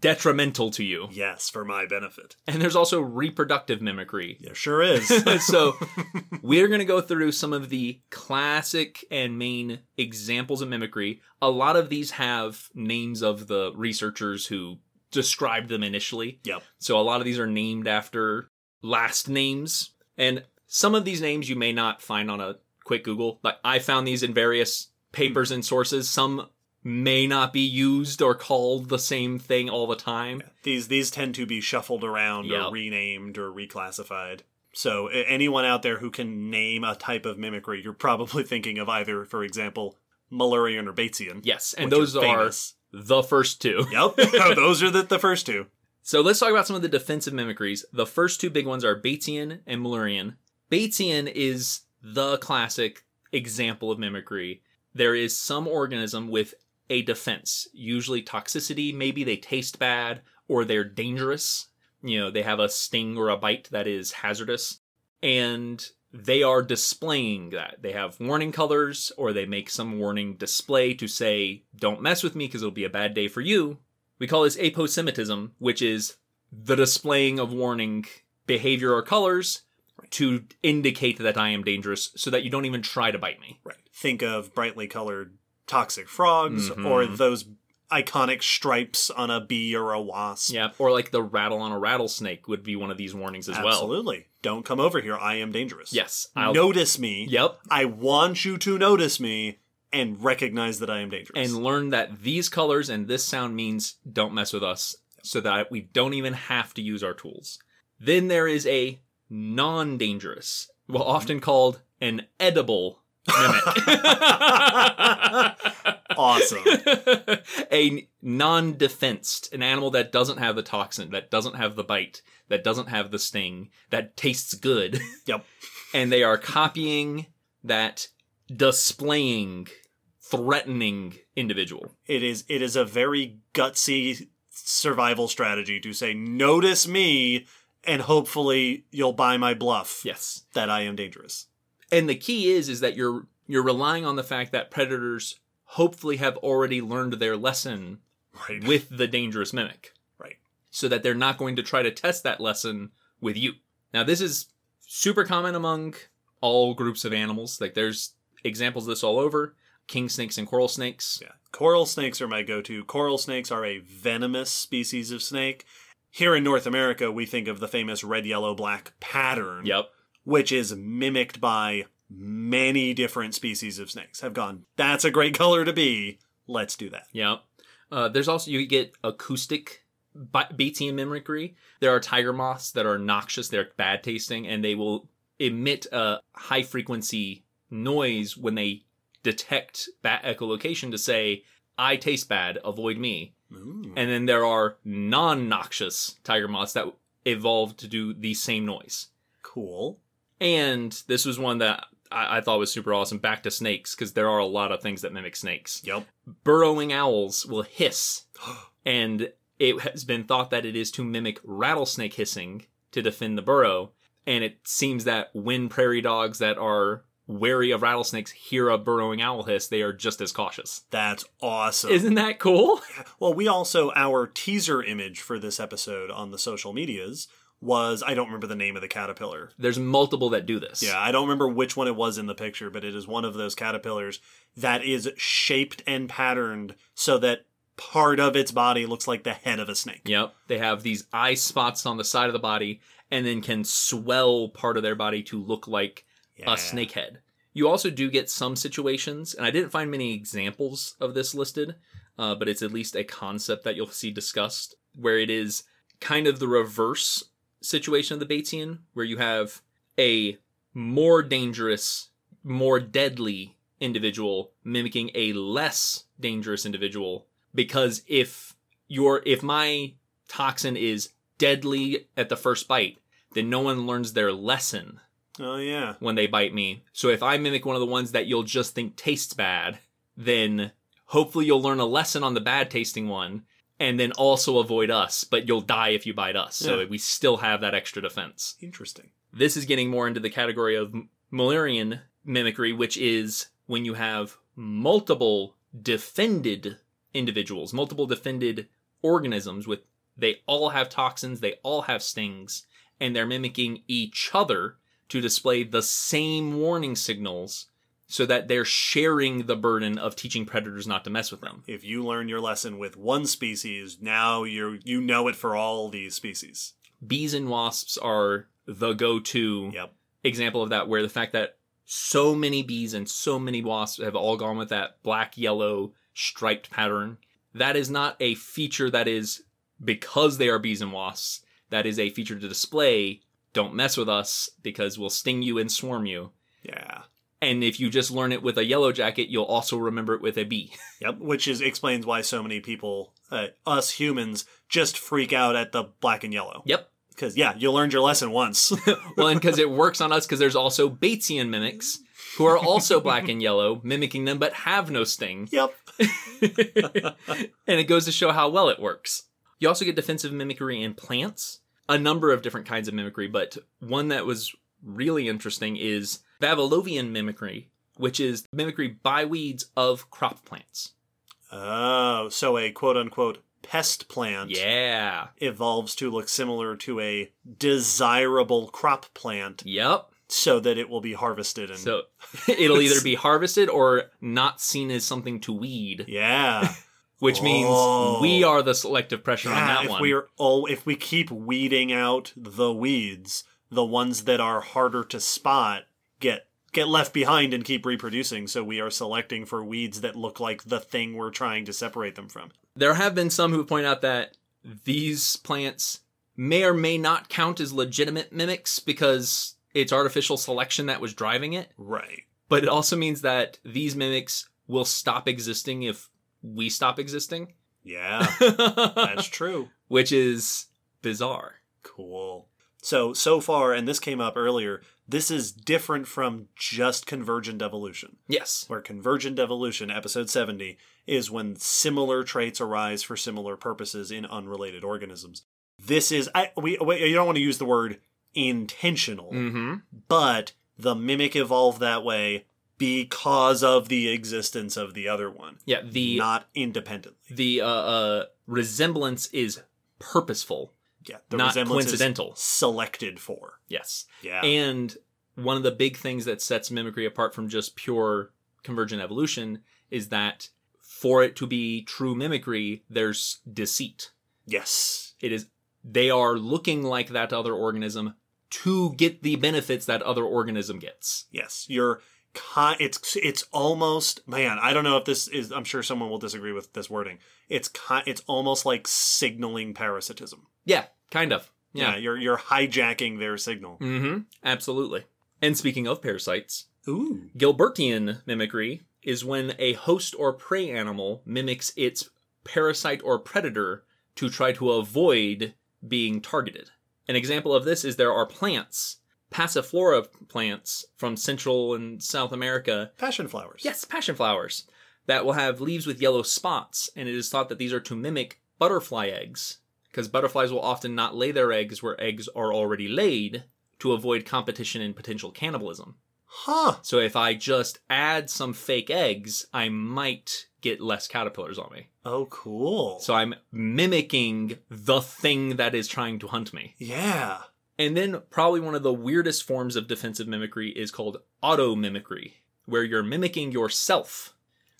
detrimental to you. Yes, for my benefit. And there's also reproductive mimicry. There sure is. so we're going to go through some of the classic and main examples of mimicry. A lot of these have names of the researchers who described them initially. Yep. So a lot of these are named after last names. And some of these names you may not find on a quick Google. Like I found these in various papers and sources. Some may not be used or called the same thing all the time. These these tend to be shuffled around Yep. or renamed or reclassified. So anyone out there who can name a type of mimicry, you're probably thinking of either, for example, Mullerian or Batesian. Yes, and those are the first two. Yep, those are the, the first two. So let's talk about some of the defensive mimicries. The first two big ones are Batesian and Mullerian. Batesian is the classic example of mimicry. There is some organism with a defense, usually toxicity, maybe they taste bad or they're dangerous. You know, they have a sting or a bite that is hazardous. And they are displaying that. They have warning colors or they make some warning display to say, don't mess with me because it'll be a bad day for you. We call this aposematism, which is the displaying of warning behavior or colors to indicate that I am dangerous so that you don't even try to bite me. Right. Think of brightly colored toxic frogs Mhm. or those iconic stripes on a bee or a wasp. Yeah, or like the rattle on a rattlesnake would be one of these warnings as well. Absolutely. Don't come over here. I am dangerous. Yes. I'll, Notice me. Yep. I want you to notice me and recognize that I am dangerous. And learn that these colors and this sound means don't mess with us so that we don't even have to use our tools. Then there is a non dangerous, well, often called an edible mimic. awesome. a non-defensed, an animal that doesn't have the toxin, that doesn't have the bite, that doesn't have the sting, that tastes good, Yep. and they are copying that displaying threatening individual. It is it is a very gutsy survival strategy to say notice me and hopefully you'll buy my bluff Yes. that I am dangerous. And the key is is that you're you're relying on the fact that predators hopefully have already learned their lesson Right. with the dangerous mimic. Right. So that they're not going to try to test that lesson with you. Now, this is super common among all groups of animals. Like, there's examples of this all over king snakes and coral snakes. Yeah. Coral snakes are my go-to. Coral snakes are a venomous species of snake. Here in North America, we think of the famous red, yellow, black pattern, Yep. which is mimicked by many different species of snakes. Have gone, that's a great color to be. Let's do that. Yep. Uh, there's also, you get acoustic Batesian mimicry. There are tiger moths that are noxious, they're bad tasting, and they will emit a high frequency noise when they detect bat echolocation to say, I taste bad, avoid me. Ooh. And then there are non noxious tiger moths that evolved to do the same noise. Cool. And this was one that I, I thought was super awesome. Back to snakes, because there are a lot of things that mimic snakes. Yep. Burrowing owls will hiss, and it has been thought that it is to mimic rattlesnake hissing to defend the burrow. And it seems that when prairie dogs that are wary of rattlesnakes hear a burrowing owl hiss, they are just as cautious. That's awesome. Isn't that cool? well, we also, our teaser image for this episode on the social medias was, I don't remember the name of the caterpillar. There's multiple that do this. Yeah, I don't remember which one it was in the picture, but it is one of those caterpillars that is shaped and patterned so that part of its body looks like the head of a snake. Yep. They have these eye spots on the side of the body and then can swell part of their body to look like Yeah. a snakehead. You also do get some situations, and I didn't find many examples of this listed, uh, but it's at least a concept that you'll see discussed where it is kind of the reverse situation of the Batesian, where you have a more dangerous, more deadly individual mimicking a less dangerous individual. Because if your if my toxin is deadly at the first bite, then no one learns their lesson Oh, yeah. when they bite me. So if I mimic one of the ones that you'll just think tastes bad, then hopefully you'll learn a lesson on the bad tasting one and then also avoid us, but you'll die if you bite us. So we still have that extra defense. Interesting. This is getting more into the category of Mullerian mimicry, which is when you have multiple defended individuals, multiple defended organisms with they all have toxins, they all have stings, and they're mimicking each other to display the same warning signals so that they're sharing the burden of teaching predators not to mess with them. If you learn your lesson with one species, now you you know it for all these species. Bees and wasps are the go-to Yep. example of that where the fact that so many bees and so many wasps have all gone with that black yellow striped pattern that is not a feature that is because they are bees and wasps that is a feature to display don't mess with us because we'll sting you and swarm you Yeah. and if you just learn it with a yellow jacket you'll also remember it with a bee Yep. Which is explains why so many people, uh, us humans, just freak out at the black and yellow. yep Because yeah, you learned your lesson once. well and because it works on us because there's also batesian mimics who are also black and yellow mimicking them but have no sting yep. and it goes to show how well it works. You also get defensive mimicry in plants, a number of different kinds of mimicry, but one that was really interesting is Vavilovian mimicry, which is mimicry by weeds of crop plants. Oh, so a quote unquote pest plant Yeah. evolves to look similar to a desirable crop plant Yep. so that it will be harvested and So it'll either be harvested or not seen as something to weed, yeah. Which means Oh. we are the selective pressure on that if one. we're all if we keep weeding out the weeds, the ones that are harder to spot get get left behind and keep reproducing. So we are selecting for weeds that look like the thing we're trying to separate them from. There have been some who point out that these plants may or may not count as legitimate mimics because it's artificial selection that was driving it. Right. But it also means that these mimics will stop existing if we stop existing, Yeah, that's true. which is bizarre. Cool. So so far, and this came up earlier. This is different from just convergent evolution. Yes. where convergent evolution, episode 70, is when similar traits arise for similar purposes in unrelated organisms. This is I we, we you don't want to use the word intentional, Mm-hmm. but the mimic evolved that way because of the existence of the other one, Yeah. The not independently. the uh, uh, resemblance is purposeful, Yeah, the not resemblance is coincidental. selected for. Yes. Yeah. And one of the big things that sets mimicry apart from just pure convergent evolution is that for it to be true mimicry, there's deceit. yes. It is they are looking like that other organism to get the benefits that other organism gets. Yes, you're it's it's almost man, I don't know if this is I'm sure someone will disagree with this wording. It's it's almost like signaling parasitism. Yeah, kind of. Yeah, Yeah. you're you're hijacking their signal. Mm-hmm. Absolutely. And speaking of parasites, Ooh. Gilbertian mimicry is when a host or prey animal mimics its parasite or predator to try to avoid being targeted. An example of this is there are plants, passiflora plants from Central and South America. Passion flowers. Yes, passion flowers that will have leaves with yellow spots, and it is thought that these are to mimic butterfly eggs because butterflies will often not lay their eggs where eggs are already laid to avoid competition and potential cannibalism. Huh. So if I just add some fake eggs, I might get less caterpillars on me. Oh, cool. So I'm mimicking the thing that is trying to hunt me. yeah. And then probably one of the weirdest forms of defensive mimicry is called auto mimicry, where you're mimicking yourself.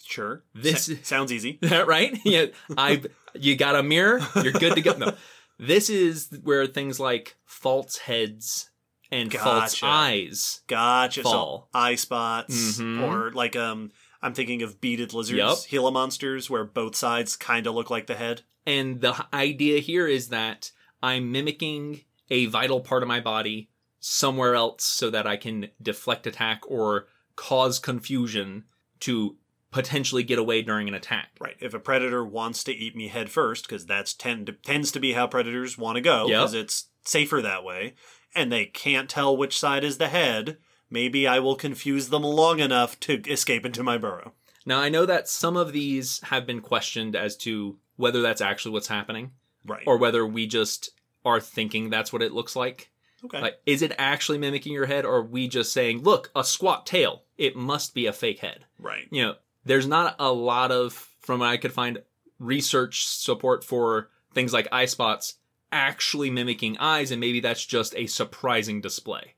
Sure. This- Sa- sounds easy. right? Yeah, I you got a mirror, you're good to go. No. This is where things like false heads and false Gotcha. eyes. Gotcha. Fall. So eye spots, Mhm. or like um, I'm thinking of beaded lizards, Yup. Gila monsters, where both sides kind of look like the head. And the idea here is that I'm mimicking a vital part of my body somewhere else so that I can deflect attack or cause confusion to potentially get away during an attack. Right. If a predator wants to eat me head first, because that's tend tends to be how predators want to go, Yep. because it's safer that way, and they can't tell which side is the head. Maybe I will confuse them long enough to escape into my burrow. Now, I know that some of these have been questioned as to whether that's actually what's happening Right. or whether we just are thinking that's what it looks like. okay. Like, is it actually mimicking your head or are we just saying, look, a squat tail, it must be a fake head? right. you know, there's not a lot of, from what I could find, research support for things like eye spots actually mimicking eyes, and maybe that's just a surprising display.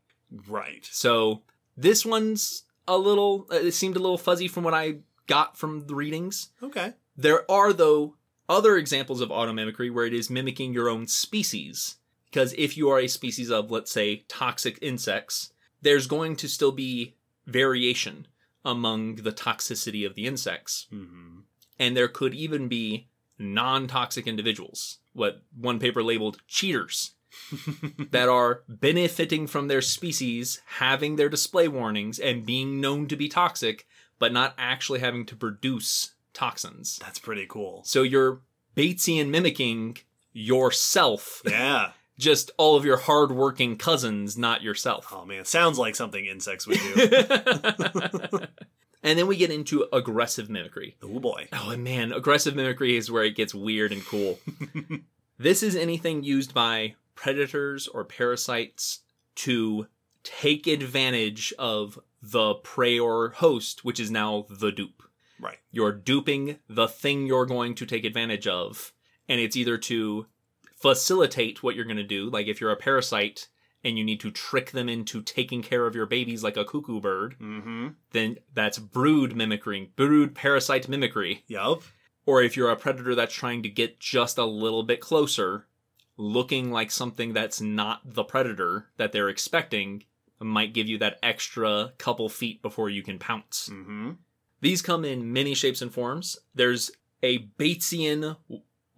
Right. So this one's a little, it seemed a little fuzzy from what I got from the readings. Okay. There are, though, other examples of automimicry where it is mimicking your own species. Because if you are a species of, let's say, toxic insects, there's going to still be variation among the toxicity of the insects. hmm And there could even be non toxic individuals, what one paper labeled cheaters, that are benefiting from their species, having their display warnings, and being known to be toxic, but not actually having to produce toxins. That's pretty cool. So you're Batesian mimicking yourself, Yeah. just all of your hardworking cousins, not yourself. Oh man, sounds like something insects would do. and then we get into aggressive mimicry. oh boy. Oh man, aggressive mimicry is where it gets weird and cool. this is anything used by predators or parasites to take advantage of the prey or host, which is now the dupe. Right. You're duping the thing you're going to take advantage of, and it's either to facilitate what you're going to do, like if you're a parasite and you need to trick them into taking care of your babies like a cuckoo bird, Mm-hmm. then that's brood mimicry, brood parasite mimicry. Yup. Or if you're a predator that's trying to get just a little bit closer, looking like something that's not the predator that they're expecting, might give you that extra couple feet before you can pounce. Mm-hmm. These come in many shapes and forms. There's a Batesian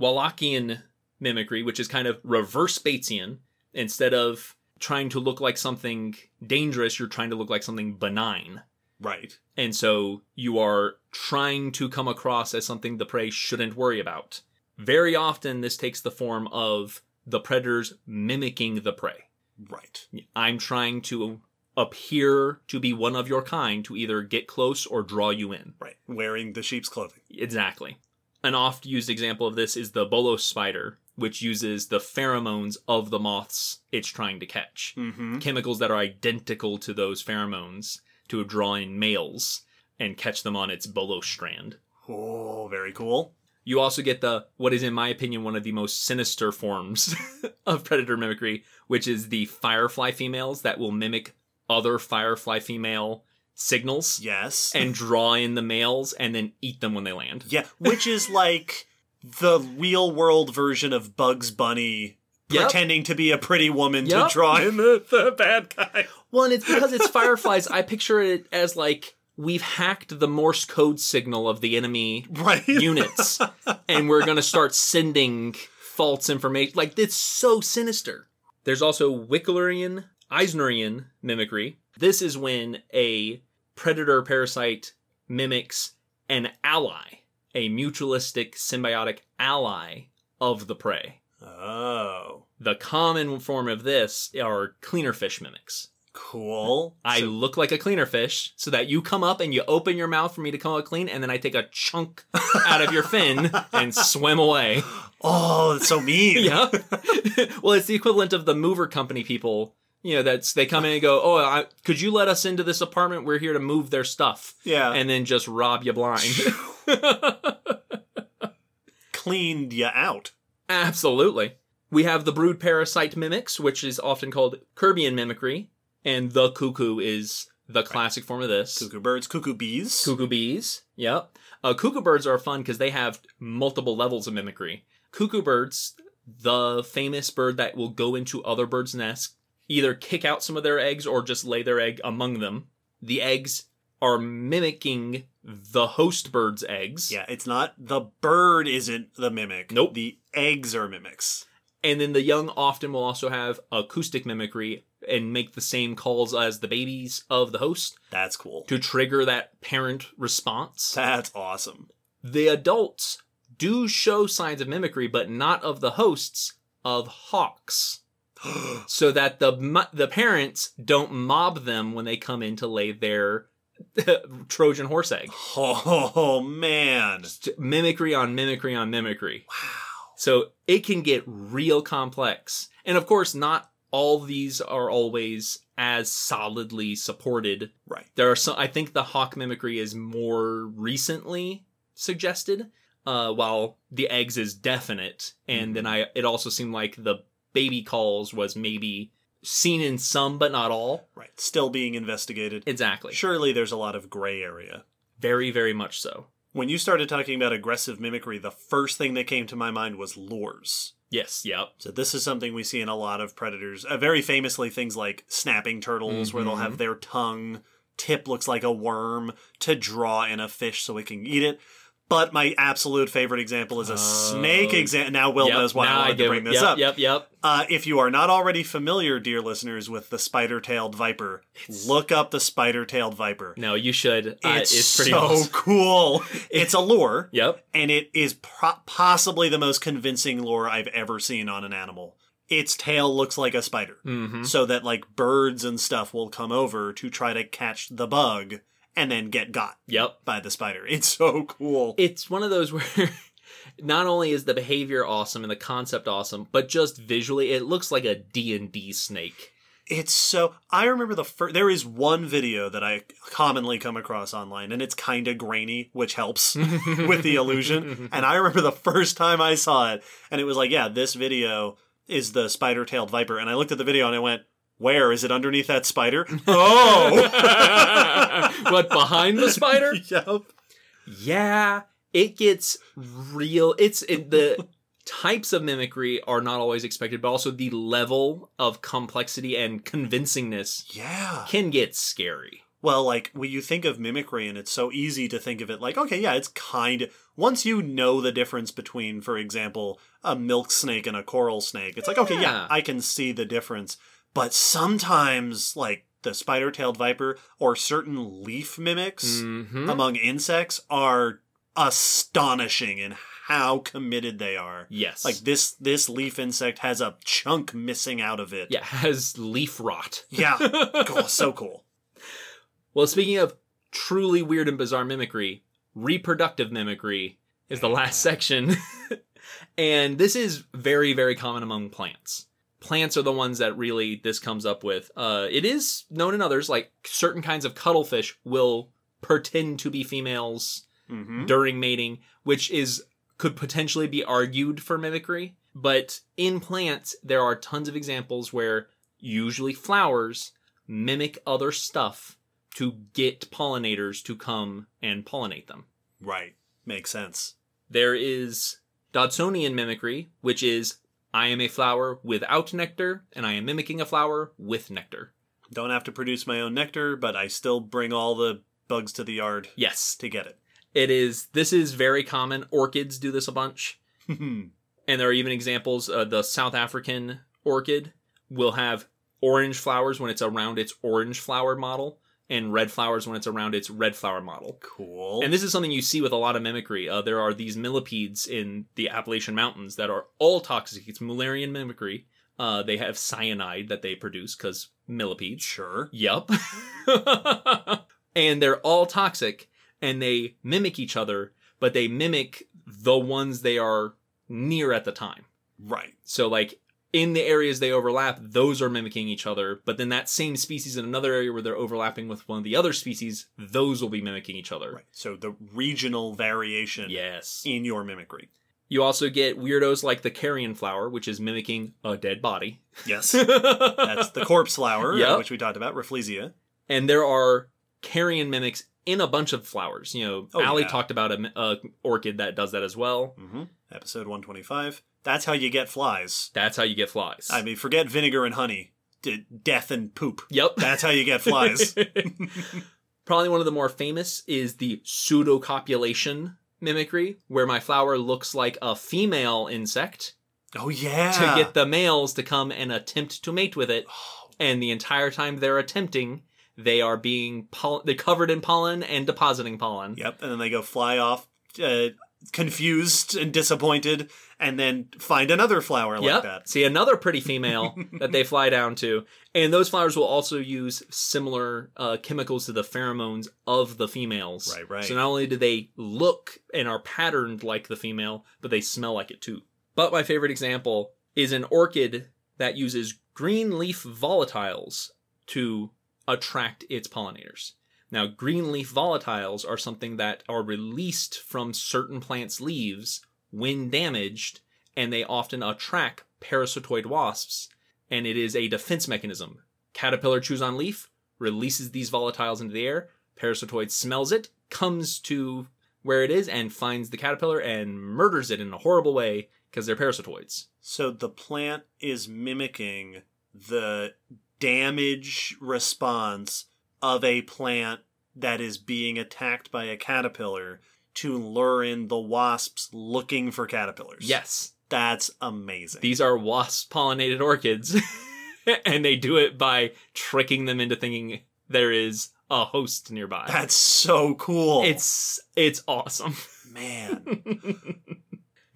Wallachian mimicry, which is kind of reverse Batesian. Instead of trying to look like something dangerous, you're trying to look like something benign. Right. And so you are trying to come across as something the prey shouldn't worry about. Very often, this takes the form of the predators mimicking the prey. Right. I'm trying to appear to be one of your kind to either get close or draw you in. Right. Wearing the sheep's clothing. Exactly. An oft used example of this is the bolas spider, which uses the pheromones of the moths it's trying to catch. Mm-hmm. Chemicals that are identical to those pheromones to draw in males and catch them on its bolas strand. Oh, very cool. You also get the, what is in my opinion, one of the most sinister forms of predator mimicry, which is the firefly females that will mimic other firefly female signals Yes. and draw in the males and then eat them when they land. yeah, which is like the real world version of Bugs Bunny Yep. pretending to be a pretty woman Yep. to draw in the, the bad guy. Well, and it's because it's fireflies. I picture it as like we've hacked the Morse code signal of the enemy Right. units, and we're gonna start sending false information. Like it's so sinister. There's also Wicklerian, Eisnerian mimicry. This is when a predator parasite mimics an ally, a mutualistic symbiotic ally of the prey. Oh. The common form of this are cleaner fish mimics. Cool. I So- look like a cleaner fish so that you come up and you open your mouth for me to come out clean, and then I take a chunk out of your fin and swim away. oh, that's so mean. Yeah. well, it's the equivalent of the mover company people You know, that's they come in and go, "Oh, I, could you let us into this apartment? We're here to move their stuff," Yeah. and then just rob you blind. cleaned you out. Absolutely. We have the brood parasite mimics, which is often called Kirbyan mimicry, and the cuckoo is the classic form of this. Cuckoo birds, cuckoo bees. Cuckoo bees. Yep. Uh, cuckoo birds are fun because they have multiple levels of mimicry. Cuckoo birds, the famous bird that will go into other birds' nests, either kick out some of their eggs or just lay their egg among them. The eggs are mimicking the host bird's eggs. Yeah, it's not the bird isn't the mimic. Nope. The eggs are mimics. And then the young often will also have acoustic mimicry and make the same calls as the babies of the host That's cool. to trigger that parent response. That's awesome. The adults do show signs of mimicry, but not of the hosts, of hawks. so that the the parents don't mob them when they come in to lay their Trojan horse egg. Oh man. Just Mimicry on mimicry on mimicry. Wow. So it can get real complex. And of course, not all these are always as solidly supported. Right. There are some, I think the hawk mimicry is more recently suggested, uh, while the eggs is definite. And then I, it also seemed like the baby calls was maybe seen in some, but not all. Right. Still being investigated. Exactly. Surely there's a lot of gray area. Very, very much so. When you started talking about aggressive mimicry, the first thing that came to my mind was lures. Yes, yep. So this is something we see in a lot of predators. Uh, very famously, things like snapping turtles, where they'll have their tongue tip looks like a worm to draw in a fish so it can eat it. But my absolute favorite example is a snake example. Now Will Yep, knows why I wanted to bring this yep, up. Yep, yep. Uh, if you are not already familiar, dear listeners, with the spider-tailed viper, look up the spider-tailed viper. No, you should. Uh, It's, it's pretty so awesome. cool. It's a lure, Yep. and it is pro- possibly the most convincing lure I've ever seen on an animal. Its tail looks like a spider, Mm-hmm. so that like birds and stuff will come over to try to catch the bug and then get got Yep. by the spider. It's so cool. It's one of those where not only is the behavior awesome and the concept awesome, but just visually it looks like a D&D snake. It's so. I remember the first. There is one video that I commonly come across online, and it's kind of grainy, which helps with the illusion. And I remember the first time I saw it, and it was like, yeah, this video is the spider-tailed viper. And I looked at the video and I went, "Where is it underneath that spider?" oh, what behind the spider? yep. Yeah, it gets real. It's it, the types of mimicry are not always expected, but also the level of complexity and convincingness Yeah. can get scary. Well, like when you think of mimicry, and it's so easy to think of it like, okay, yeah, it's kind of. Once you know the difference between, for example, a milk snake and a coral snake, it's like, okay, yeah, Yeah. I can see the difference. But sometimes, like the spider tailed viper or certain leaf mimics Mhm. among insects are astonishing in how committed they are. Yes. Like this, this leaf insect has a chunk missing out of it. yeah, has leaf rot. Yeah. cool. So cool. Well, speaking of truly weird and bizarre mimicry, reproductive mimicry is the last section. and this is very, very common among plants. Plants are the ones that really this comes up with. Uh, it is known in others, like certain kinds of cuttlefish will pretend to be females hmm during mating, which is could potentially be argued for mimicry. But in plants, there are tons of examples where usually flowers mimic other stuff to get pollinators to come and pollinate them. Right. Makes sense. There is Dodsonian mimicry, which is I am a flower without nectar, and I am mimicking a flower with nectar. Don't have to produce my own nectar, but I still bring all the bugs to the yard Yes, to get it. it is. This is very common. Orchids do this a bunch. and there are even examples. Uh, the South African orchid will have orange flowers when it's around its orange flower model, and red flowers when it's around its red flower model. cool. And this is something you see with a lot of mimicry. Uh, there are these millipedes in the Appalachian Mountains that are all toxic. It's Mullerian mimicry. Uh, they have cyanide that they produce because millipedes. sure. Yep. and they're all toxic and they mimic each other, but they mimic the ones they are near at the time. Right. So, like, in the areas they overlap, those are mimicking each other. But then that same species in another area where they're overlapping with one of the other species, those will be mimicking each other. Right. So the regional variation Yes. in your mimicry. You also get weirdos like the carrion flower, which is mimicking a dead body. Yes. That's the corpse flower, Yep. which we talked about, Rafflesia. and there are carrion mimics in a bunch of flowers. You know, Oh, Allie yeah. talked about a, a orchid that does that as well. hmm Episode 125. That's how you get flies. That's how you get flies. I mean, forget vinegar and honey. D- death and poop. yep. That's how you get flies. Probably one of the more famous is the pseudocopulation mimicry, where my flower looks like a female insect oh, yeah. to get the males to come and attempt to mate with it. And the entire time they're attempting, they are being poll- they're covered in pollen and depositing pollen. Yep. And then they go fly off, uh, confused and disappointed, and then find another flower like Yep. that. See another pretty female that they fly down to, and those flowers will also use similar uh, chemicals to the pheromones of the females. Right, right. So not only do they look and are patterned like the female, but they smell like it too. But my favorite example is an orchid that uses green leaf volatiles to attract its pollinators. Now, green leaf volatiles are something that are released from certain plants' leaves when damaged, and they often attract parasitoid wasps, and it is a defense mechanism. Caterpillar chews on leaf, releases these volatiles into the air, parasitoid smells it, comes to where it is, and finds the caterpillar and murders it in a horrible way because they're parasitoids. So the plant is mimicking the damage response of a plant that is being attacked by a caterpillar to lure in the wasps looking for caterpillars. Yes, That's amazing. these are wasp pollinated orchids, and they do it by tricking them into thinking there is a host nearby. That's so cool. It's it's awesome. man.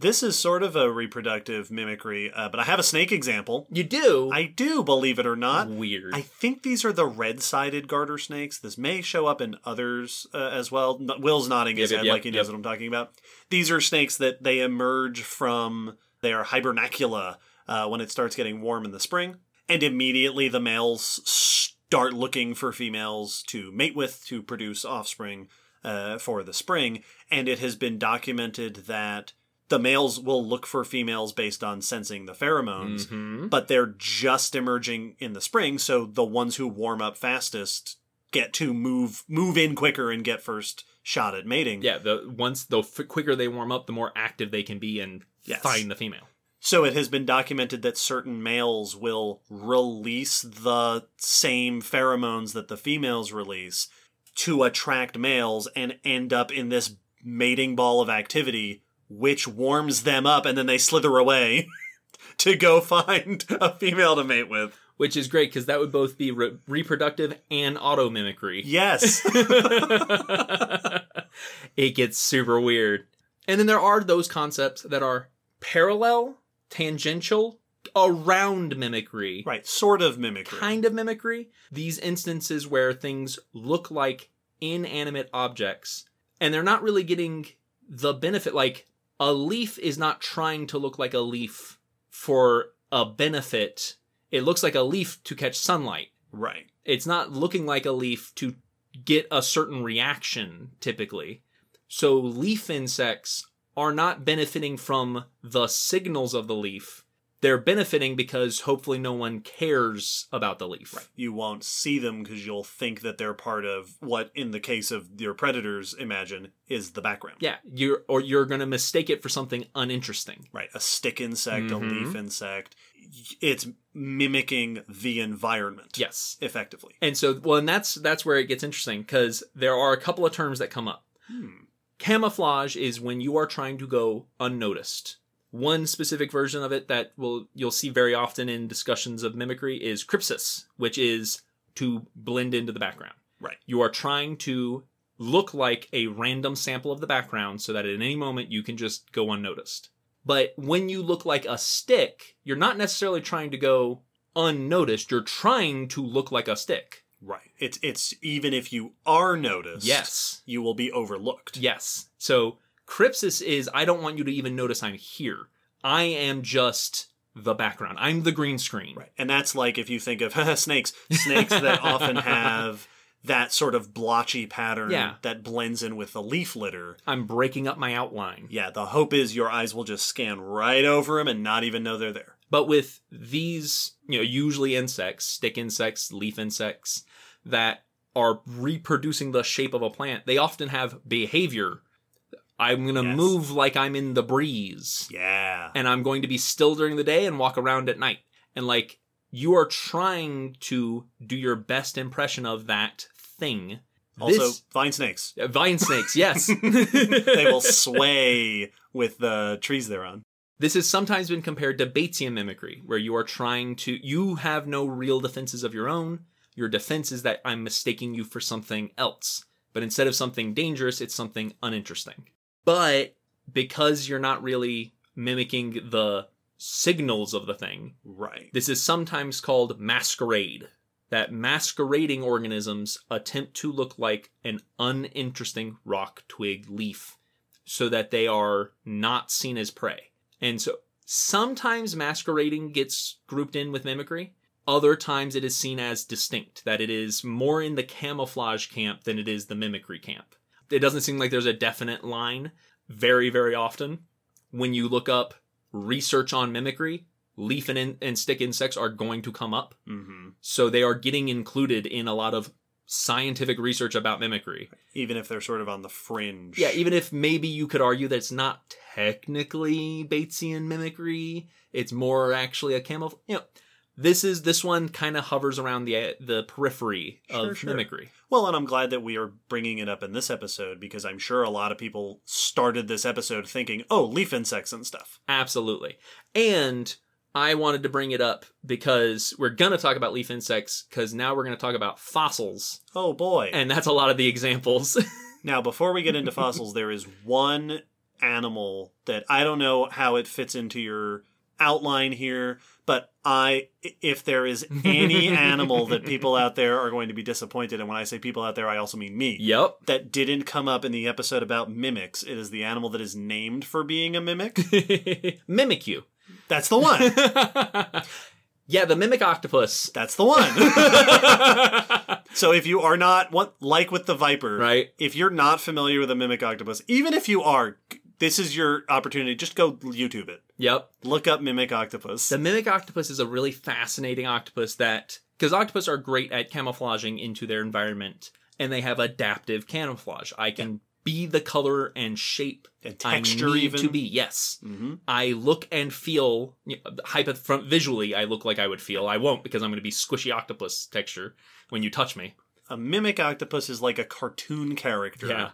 this is sort of a reproductive mimicry, uh, but I have a snake example. You do. I do, believe it or not. Weird. I think these are the red-sided garter snakes. This may show up in others uh, as well. Will's nodding his Yep, head yep, like he knows yep. what I'm talking about. These are snakes that they emerge from their hibernacula uh, when it starts getting warm in the spring, and immediately the males start looking for females to mate with to produce offspring uh, for the spring. And it has been documented that the males will look for females based on sensing the pheromones Mhm. but they're just emerging in the spring so the ones who warm up fastest get to move move in quicker and get first shot at mating Yeah, the once the f- quicker they warm up, the more active they can be and Yes. find the female. so it has been documented that certain males will release the same pheromones that the females release to attract males and end up in this mating ball of activity which warms them up and then they slither away to go find a female to mate with Which is great because that would both be re- reproductive and auto mimicry. yes it gets super weird. And then there are those concepts that are parallel, tangential, around mimicry. right sort of mimicry Kind of mimicry. These instances where things look like inanimate objects and they're not really getting the benefit. Like a leaf is not trying to look like a leaf for a benefit. It looks like a leaf to catch sunlight right it's not looking like a leaf to get a certain reaction typically. So leaf insects are not benefiting from the signals of the leaf. They're benefiting because hopefully no one cares about the leaf. you won't see them because you'll think that they're part of what, in the case of your predators, imagine is the background. Yeah, you're or you're going to mistake it for something uninteresting. Right. A stick insect, a Mhm. leaf insect. It's mimicking the environment. Yes. Effectively. And so well and that's that's where it gets interesting cuz there are a couple of terms that come up. Camouflage is when you are trying to go unnoticed. One specific version of it that will you'll see very often in discussions of mimicry is crypsis, which is to blend into the background. Right. You are trying to look like a random sample of the background so that at any moment you can just go unnoticed. But when you look like a stick, you're not necessarily trying to go unnoticed, you're trying to look like a stick. Right. It's it's even if you are noticed, Yes. you will be overlooked. Yes. So crypsis is I don't want you to even notice I'm here. I am just the background. I'm the green screen. Right. And that's like if you think of snakes, snakes that often have that sort of blotchy pattern Yeah. that blends in with the leaf litter. I'm breaking up my outline. Yeah, the hope is your eyes will just scan right over them and not even know they're there. But with these, you know, usually insects, stick insects, leaf insects that are reproducing the shape of a plant, they often have behavior. I'm going to Yes. move like I'm in the breeze. Yeah. and I'm going to be still during the day and walk around at night. And like you are trying to do your best impression of that thing. Also, This- vine snakes. uh, vine snakes, yes. They will sway with the trees they're on. This has sometimes been compared to Batesian mimicry, where you are trying to you have no real defenses of your own. Your defense is that I'm mistaking you for something else. But instead of something dangerous, it's something uninteresting. But because you're not really mimicking the signals of the thing, Right. This is sometimes called masquerade. That masquerading organisms attempt to look like an uninteresting rock, twig, leaf, so that they are not seen as prey. And so sometimes masquerading gets grouped in with mimicry. Other times it is seen as distinct, that it is more in the camouflage camp than it is the mimicry camp. It doesn't seem like there's a definite line very, very often. When you look up research on mimicry, leaf and, in, and stick insects are going to come up. hmm So they are getting included in a lot of scientific research about mimicry. Even if they're sort of on the fringe. Yeah, even if maybe you could argue that it's not technically Batesian mimicry, it's more actually a camouflage. You know, this is this one kind of hovers around the the periphery Sure, of sure. mimicry. Well, and I'm glad that we are bringing it up in this episode because I'm sure a lot of people started this episode thinking, oh, leaf insects and stuff. Absolutely. And I wanted to bring it up because we're going to talk about leaf insects because now we're going to talk about fossils. Oh boy. And that's a lot of the examples. Now, before we get into fossils, there is one animal that I don't know how it fits into your outline here, but I, if there is any animal that people out there are going to be disappointed, and when I say people out there, I also mean me, yep. that didn't come up in the episode about mimics, it is the animal that is named for being a mimic. Mimic you. That's the one. yeah, the mimic octopus. That's the one. so if you are not what like with the viper, right? if you're not familiar with a mimic octopus, even if you are, this is your opportunity. Just go YouTube it. Yep. Look up mimic octopus. The mimic octopus is a really fascinating octopus that because octopus are great at camouflaging into their environment and they have adaptive camouflage. I can be the color and shape and texture I need even. to be. Yes. hmm I look and feel you know, hypo- from visually I look like I would feel. I won't because I'm going to be squishy octopus texture when you touch me. A mimic octopus is like a cartoon character. Yeah.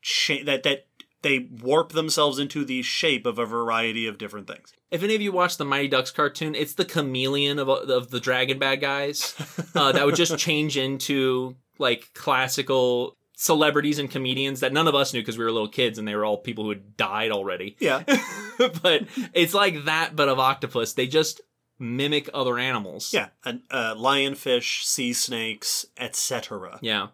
Sha- that that they warp themselves into the shape of a variety of different things. If any of you watch the Mighty Ducks cartoon, it's the chameleon of, of the dragon bad guys uh, that would just change into like classical celebrities and comedians that none of us knew because we were little kids and they were all people who had died already. Yeah. but it's like that, but of octopus. They just mimic other animals. Yeah. An, uh, lionfish, sea snakes, etc. Yeah.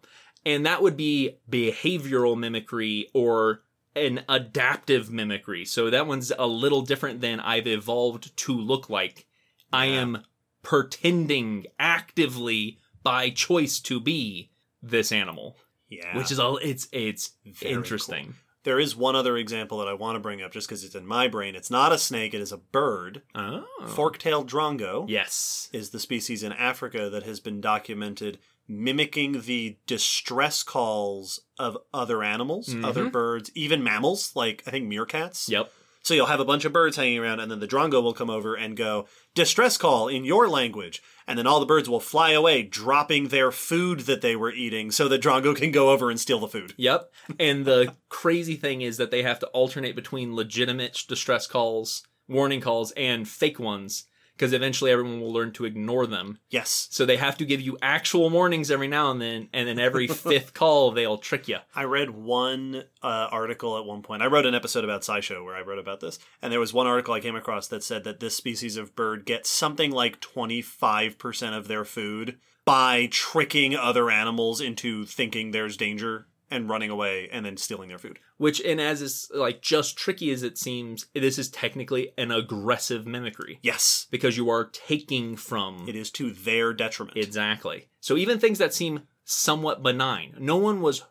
And that would be behavioral mimicry or an adaptive mimicry. So that one's a little different than I've evolved to look like. I am pretending actively by choice to be this animal, Yeah. which is all it's it's Very interesting. There is one other example that I want to bring up just because it's in my brain. It's not a snake, it is a bird. Oh. Fork-tailed drongo Yes. is the species in Africa that has been documented mimicking the distress calls of other animals, Mhm. other birds, even mammals, like I think meerkats. Yep. So you'll have a bunch of birds hanging around, and then the drongo will come over and go, distress call in your language. And then all the birds will fly away, dropping their food that they were eating so that drongo can go over and steal the food. Yep. And the crazy thing is that they have to alternate between legitimate distress calls, warning calls, and fake ones because eventually everyone will learn to ignore them. Yes. So they have to give you actual warnings every now and then, and then every fifth call they'll trick you. I read one uh, article at one point. I wrote an episode about SciShow where I wrote about this, and there was one article I came across that said that this species of bird gets something like 25% of their food by tricking other animals into thinking there's danger and running away and then stealing their food. Which, and as is like just tricky as it seems, this is technically an aggressive mimicry Yes, because you are taking from it is to their detriment. exactly. So even things that seem somewhat benign, no one was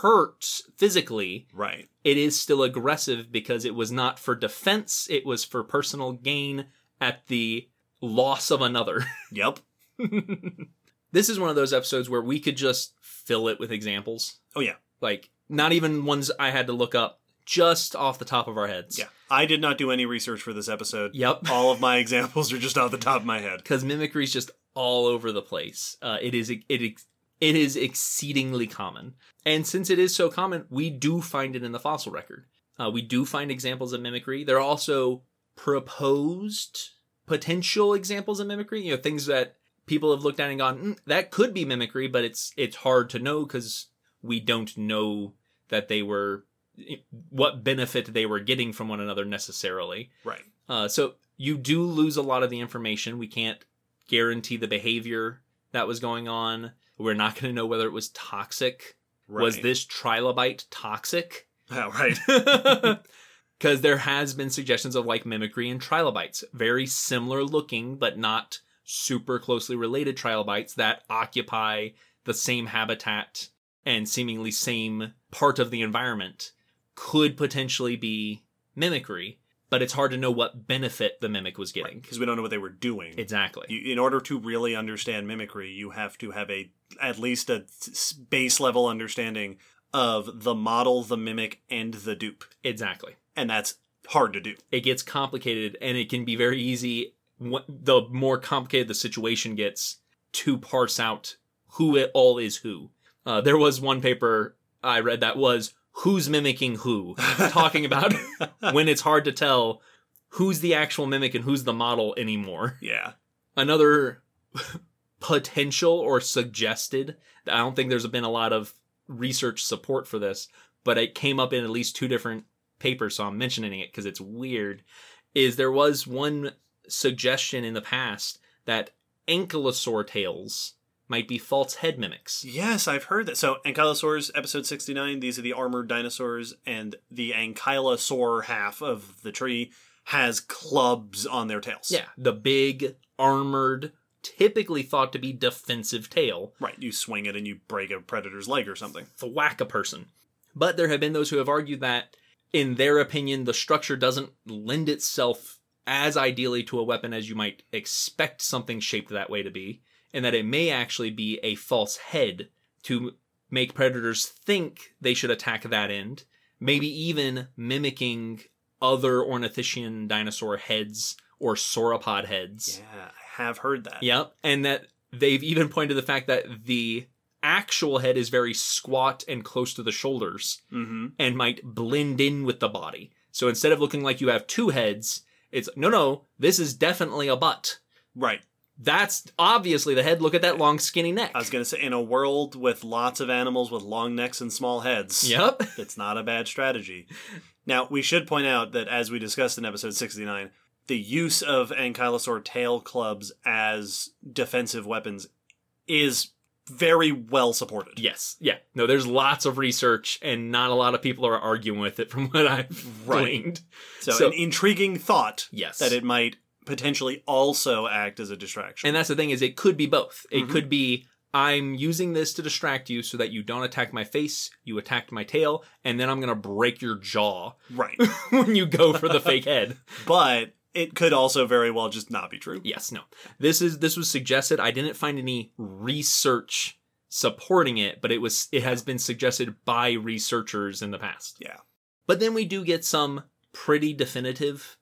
hurt physically. right. It is still aggressive because it was not for defense; it was for personal gain at the loss of another. Yep. this is one of those episodes where we could just fill it with examples. Oh yeah. Like not even ones I had to look up, just off the top of our heads. Yeah. I did not do any research for this episode. Yep. All of my examples are just off the top of my head. Because mimicry is just all over the place. Uh, it is it it is exceedingly common, and since it is so common, we do find it in the fossil record. Uh, we do find examples of mimicry. There are also proposed potential examples of mimicry. You know, things that people have looked at and gone, mm, that could be mimicry, but it's it's hard to know because we don't know that they were what benefit they were getting from one another necessarily. Right. Uh, so you do lose a lot of the information. We can't guarantee the behavior that was going on. We're not going to know whether it was toxic. Right. Was this trilobite toxic? Oh, right. Because there has been suggestions of like mimicry and trilobites, very similar looking, but not super closely related trilobites that occupy the same habitat and seemingly same part of the environment could potentially be mimicry, but it's hard to know what benefit the mimic was getting. Because we don't know what they were doing. Exactly. You, in order to really understand mimicry, you have to have a at least a base level understanding of the model, the mimic, and the dupe, exactly. and that's hard to do. It gets complicated and it can be very easy the more complicated the situation gets to parse out who it all is who. Uh, there was one paper I read that was who's mimicking who, talking about when it's hard to tell who's the actual mimic and who's the model anymore. Yeah. another potential or suggested i don't think there's been a lot of research support for this but it came up in at least two different papers so i'm mentioning it because it's weird is there was one suggestion in the past that ankylosaur tails might be false head mimics Yes, I've heard that. So, Ankylosaurs, episode 69, these are the armored dinosaurs, and the ankylosaur half of the tree has clubs on their tails. yeah the big armored typically thought to be defensive tail Right. You swing it and you break a predator's leg or something. thwack a person. But there have been those who have argued that, in their opinion, the structure doesn't lend itself as ideally to a weapon as you might expect something shaped that way to be, and that it may actually be a false head to make predators think they should attack that end, maybe even mimicking other ornithischian dinosaur heads or sauropod heads. Yeah, I have heard that. Yep. And that they've even pointed to the fact that the actual head is very squat and close to the shoulders Mm-hmm. and might blend in with the body. So instead of looking like you have two heads, it's no, no, this is definitely a butt. Right. That's obviously the head. Look at that long, skinny neck. I was going to say, in a world with lots of animals with long necks and small heads, Yep. it's not a bad strategy. Now, we should point out that as we discussed in episode 69, the use of ankylosaur tail clubs as defensive weapons is very well supported. Yes. Yeah. No, there's lots of research and not a lot of people are arguing with it from what I've Right. gleaned. So, So- an intriguing thought Yes. that it might potentially also act as a distraction. And that's the thing is it could be both. It Mhm. could be I'm using this to distract you so that you don't attack my face, you attack my tail, and then I'm going to break your jaw right. when you go for the fake head. But it could also very well just not be true. Yes, no. This is this was suggested. I didn't find any research supporting it, but it was it has been suggested by researchers in the past. Yeah. But then we do get some pretty definitive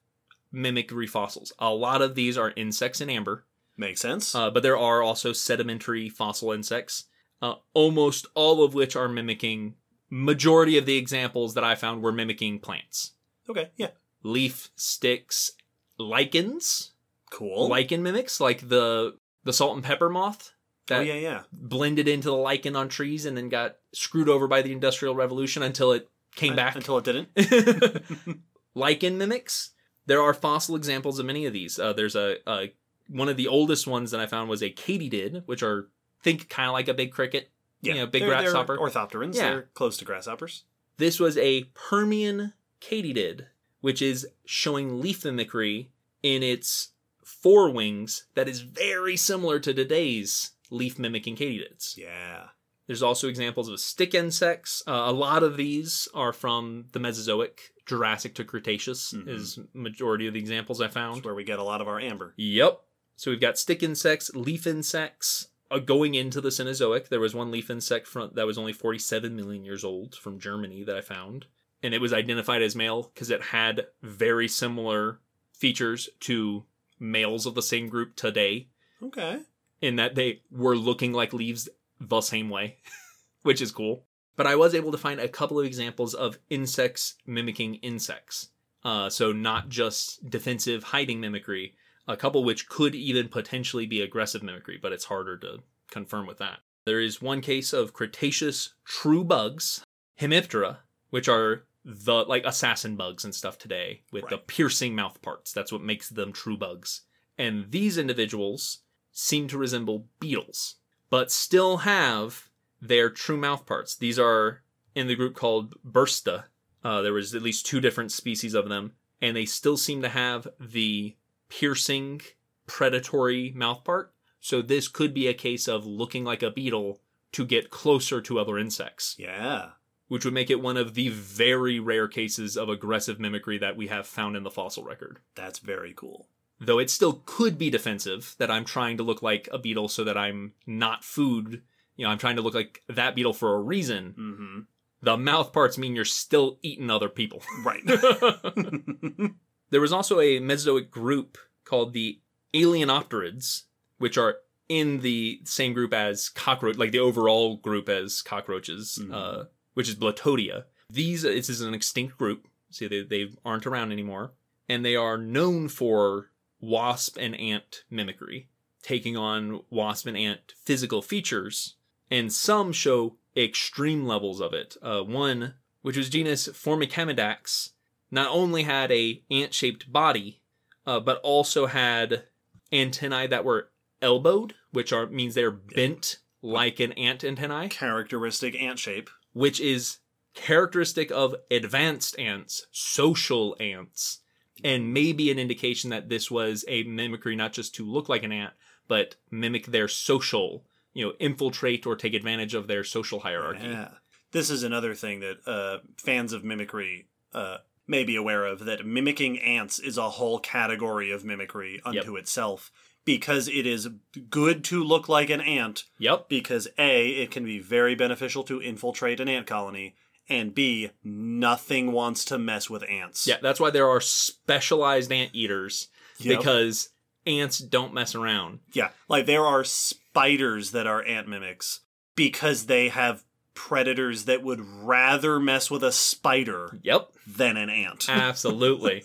mimicry fossils. A lot of these are insects in amber. Makes sense. Uh, but there are also sedimentary fossil insects, uh, almost all of which are mimicking. Majority of the examples that I found were mimicking plants, okay. Yeah. leaf, sticks, lichens, Cool. lichen mimics, like the the salt and pepper moth that oh, yeah, yeah. blended into the lichen on trees and then got screwed over by the Industrial Revolution until it came Un- back. Until it didn't. lichen mimics. There are fossil examples of many of these. Uh, there's a, a one of the oldest ones that I found was a katydid, which are think kind of like a big cricket, Yeah, you know, big they're, they're grasshopper. orthopterans. Yeah. They're close to grasshoppers. This was a Permian katydid, which is showing leaf mimicry in its forewings that is very similar to today's leaf mimicking katydids. Yeah. There's also examples of stick insects. Uh, a lot of these are from the Mesozoic, Jurassic to Cretaceous Mhm. is majority of the examples I found. That's where we get a lot of our amber. Yep. So we've got stick insects, leaf insects. Uh, going into the Cenozoic, there was one leaf insect from, that was only 47 million years old from Germany that I found. And it was identified as male because it had very similar features to males of the same group today, Okay. in that they were looking like leaves the same way, which is cool. But I was able to find a couple of examples of insects mimicking insects. Uh, so not just defensive hiding mimicry, a couple which could even potentially be aggressive mimicry, but it's harder to confirm with that. There is one case of Cretaceous true bugs, Hemiptera, which are the like assassin bugs and stuff today with the piercing mouth parts. That's what makes them true bugs. And these individuals seem to resemble beetles, but still have their true mouth parts. These are in the group called Bursta. Uh, there was at least two different species of them, and they still seem to have the piercing, predatory mouth part. So this could be a case of looking like a beetle to get closer to other insects, Yeah. Which would make it one of the very rare cases of aggressive mimicry that we have found in the fossil record. That's very cool. Though it still could be defensive that I'm trying to look like a beetle so that I'm not food. You know, I'm trying to look like that beetle for a reason. Mm-hmm. The mouth parts mean you're still eating other people. Right. there was also a Mesozoic group called the Alienopterids, which are in the same group as cockroach, like the overall group as cockroaches, Mhm. uh, which is Blattodea. These, this is an extinct group. See, they, they aren't around anymore. And they are known for wasp and ant mimicry, taking on wasp and ant physical features. And some show extreme levels of it. Uh, one, which was genus Formicamendax, not only had a ant-shaped body, uh, but also had antennae that were elbowed, which are means they're bent like an ant antennae, Characteristic ant shape. Which is characteristic of advanced ants, social ants, and maybe an indication that this was a mimicry not just to look like an ant, but mimic their social, you know, infiltrate or take advantage of their social hierarchy. Yeah. This is another thing that uh, fans of mimicry uh, may be aware of that mimicking ants is a whole category of mimicry unto itself because it is good to look like an ant Yep. because A, it can be very beneficial to infiltrate an ant colony, and B, nothing wants to mess with ants. Yeah, that's why there are specialized ant eaters Yep. because ants don't mess around. Yeah, like there are spiders that are ant mimics because they have predators that would rather mess with a spider Yep, than an ant. absolutely.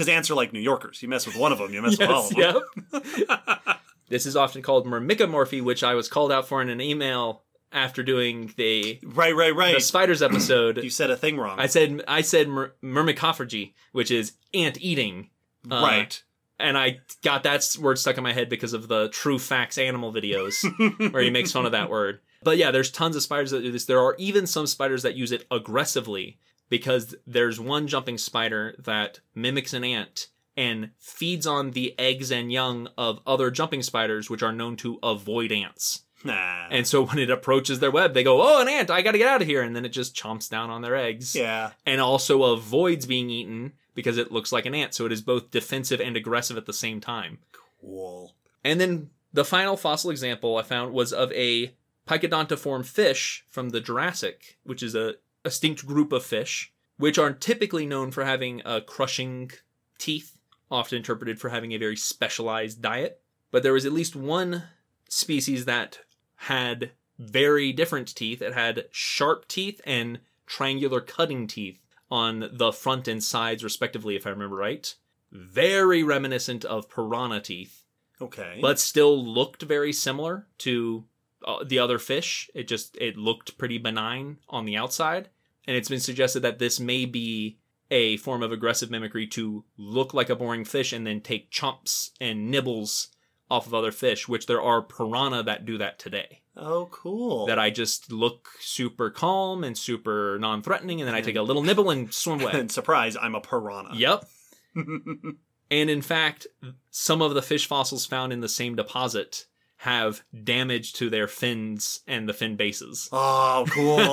Because ants are like New Yorkers. You mess with one of them, you mess with all of them. yep. this is often called myrmecomorphy, which I was called out for in an email after doing the Right, right, right. the spiders episode. you said a thing wrong. I said I said myr- myrmecophagy, which is ant eating. uh, right. And I got that word stuck in my head because of the True Facts animal videos where he makes fun of that word. But yeah, there's tons of spiders that do this. There are even some spiders that use it aggressively because there's one jumping spider that mimics an ant and feeds on the eggs and young of other jumping spiders, which are known to avoid ants. Nah. And so when it approaches their web, they go, "Oh, an ant! I got to get out of here!" And then it just chomps down on their eggs yeah. and also avoids being eaten because it looks like an ant. So it is both defensive and aggressive at the same time. Cool. And then the final fossil example I found was of a pycnodontiform fish from the Jurassic, which is a extinct group of fish, which are typically known for having uh, crushing teeth, often interpreted for having a very specialized diet. But there was at least one species that had very different teeth. It had sharp teeth and triangular cutting teeth on the front and sides, respectively, if I remember right. Very reminiscent of piranha teeth Okay. but still looked very similar to Uh, the other fish. It just it looked pretty benign on the outside, and it's been suggested that this may be a form of aggressive mimicry to look like a boring fish and then take chomps and nibbles off of other fish, which there are piranha that do that today. Oh, cool. that I just look super calm and super non-threatening, and then I take a little nibble and swim away. and surprise, I'm a piranha. Yep. and in fact, some of the fish fossils found in the same deposit have damage to their fins and the fin bases. Oh, cool.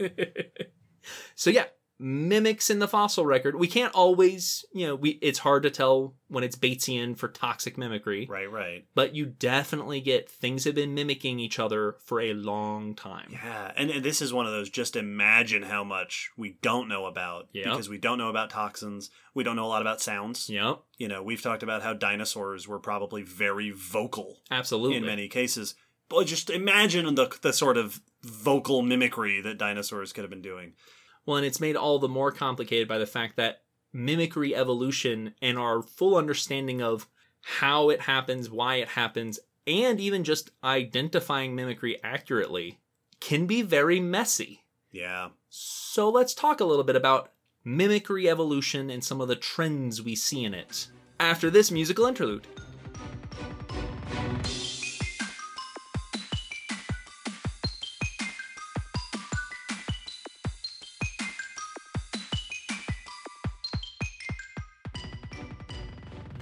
so yeah, mimics in the fossil record. We can't always, you know, we it's hard to tell when it's Batesian for toxic mimicry, right, right. but you definitely get things have been mimicking each other for a long time. Yeah, and, and this is one of those. Just imagine how much we don't know about Yeah. because we don't know about toxins. We don't know a lot about sounds. Yep, You know, we've talked about how dinosaurs were probably very vocal absolutely. in many cases. But just imagine the the sort of vocal mimicry that dinosaurs could have been doing. Well, and it's made all the more complicated by the fact that mimicry evolution and our full understanding of how it happens, why it happens, and even just identifying mimicry accurately can be very messy. Yeah. So let's talk a little bit about mimicry evolution and some of the trends we see in it after this musical interlude.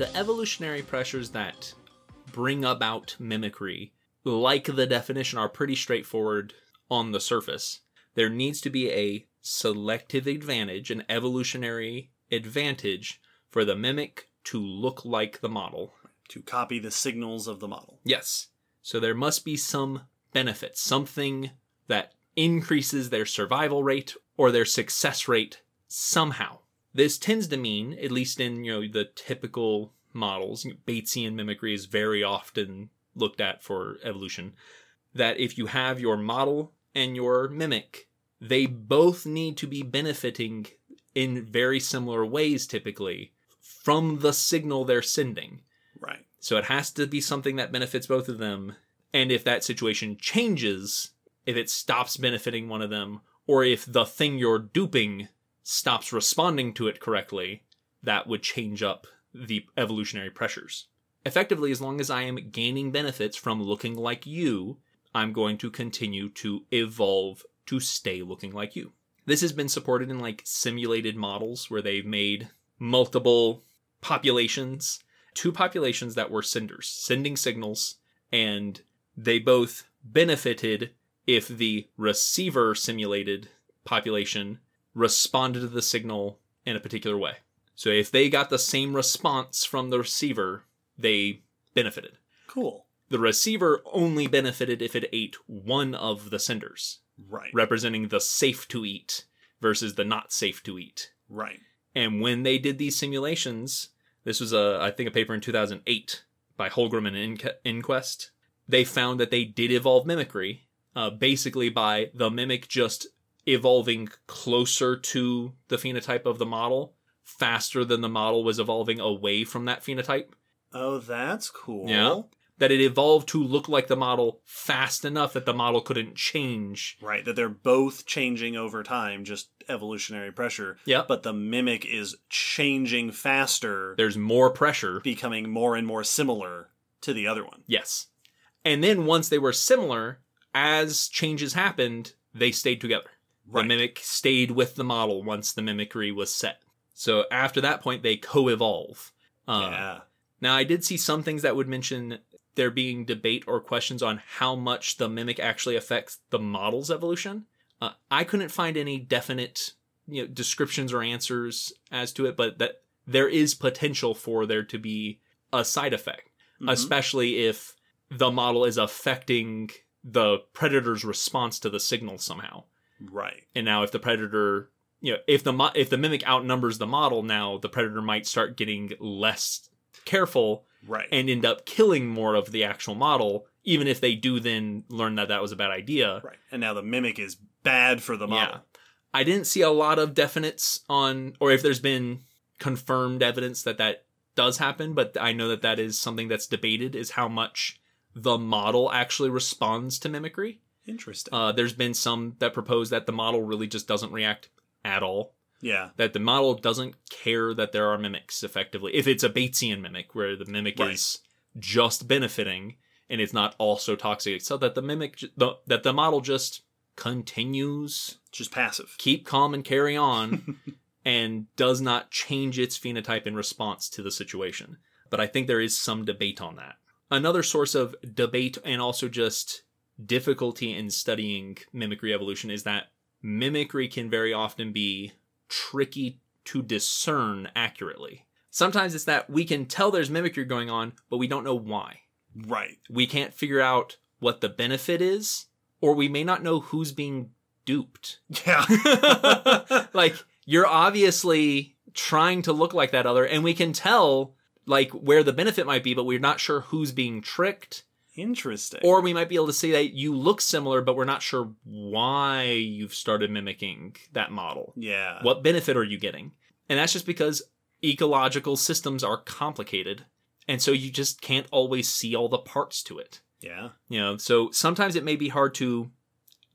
The evolutionary pressures that bring about mimicry, like the definition, are pretty straightforward on the surface. There needs to be a selective advantage, an evolutionary advantage for the mimic to look like the model. To copy the signals of the model. Yes. So there must be some benefit, something that increases their survival rate or their success rate somehow. This tends to mean, at least in you know the typical models, Batesian mimicry is very often looked at for evolution, that if you have your model and your mimic, they both need to be benefiting in very similar ways typically from the signal they're sending. Right. So it has to be something that benefits both of them. And if that situation changes, if it stops benefiting one of them, or if the thing you're duping stops responding to it correctly, that would change up the evolutionary pressures. Effectively, as long as I am gaining benefits from looking like you, I'm going to continue to evolve to stay looking like you. This has been supported in like simulated models where they've made multiple populations, two populations that were senders, sending signals, and they both benefited if the receiver simulated population responded to the signal in a particular way. So if they got the same response from the receiver, they benefited. Cool. The receiver only benefited if it ate one of the senders, Right. representing the safe to eat versus the not safe to eat. Right. And when they did these simulations, this was a I think a paper in 2008 by Holmgren and Inque- Enquist. They found that they did evolve mimicry, uh, basically by the mimic just evolving closer to the phenotype of the model faster than the model was evolving away from that phenotype. Oh, that's cool. Yeah. That it evolved to look like the model fast enough that the model couldn't change. Right. That they're both changing over time, just evolutionary pressure. Yeah. But the mimic is changing faster, There's more pressure. becoming more and more similar to the other one. Yes. And then once they were similar, as changes happened, they stayed together. The mimic stayed with the model once the mimicry was set. So after that point, they co-evolve. Uh, yeah. Now, I did see some things that would mention there being debate or questions on how much the mimic actually affects the model's evolution. Uh, I couldn't find any definite you know, descriptions or answers as to it, but that there is potential for there to be a side effect, Mhm. especially if the model is affecting the predator's response to the signal somehow. Right. And now, if the predator, you know, if the mo- if the mimic outnumbers the model, now the predator might start getting less careful Right. and end up killing more of the actual model, even if they do then learn that that was a bad idea. right. And now the mimic is bad for the model. Yeah. I didn't see a lot of definites on, or if there's been confirmed evidence that that does happen, but I know that that is something that's debated is how much the model actually responds to mimicry. Interesting. Uh, there's been some that propose that the model really just doesn't react at all. yeah. That the model doesn't care that there are mimics effectively. If it's a Batesian mimic, where the mimic Right. is just benefiting, and it's not also toxic, so that the mimic the, that the model just continues Just passive. keep calm and carry on and does not change its phenotype in response to the situation. But I think there is some debate on that. Another source of debate and also just difficulty in studying mimicry evolution is that mimicry can very often be tricky to discern accurately. Sometimes it's that we can tell there's mimicry going on, but we don't know why. Right. We can't figure out what the benefit is, or we may not know who's being duped. Yeah. like you're obviously trying to look like that other and we can tell like where the benefit might be but we're not sure who's being tricked Interesting. or we might be able to say that you look similar but we're not sure why you've started mimicking that model yeah. what benefit are you getting and that's just because ecological systems are complicated and so you just can't always see all the parts to it Yeah. you know, so sometimes it may be hard to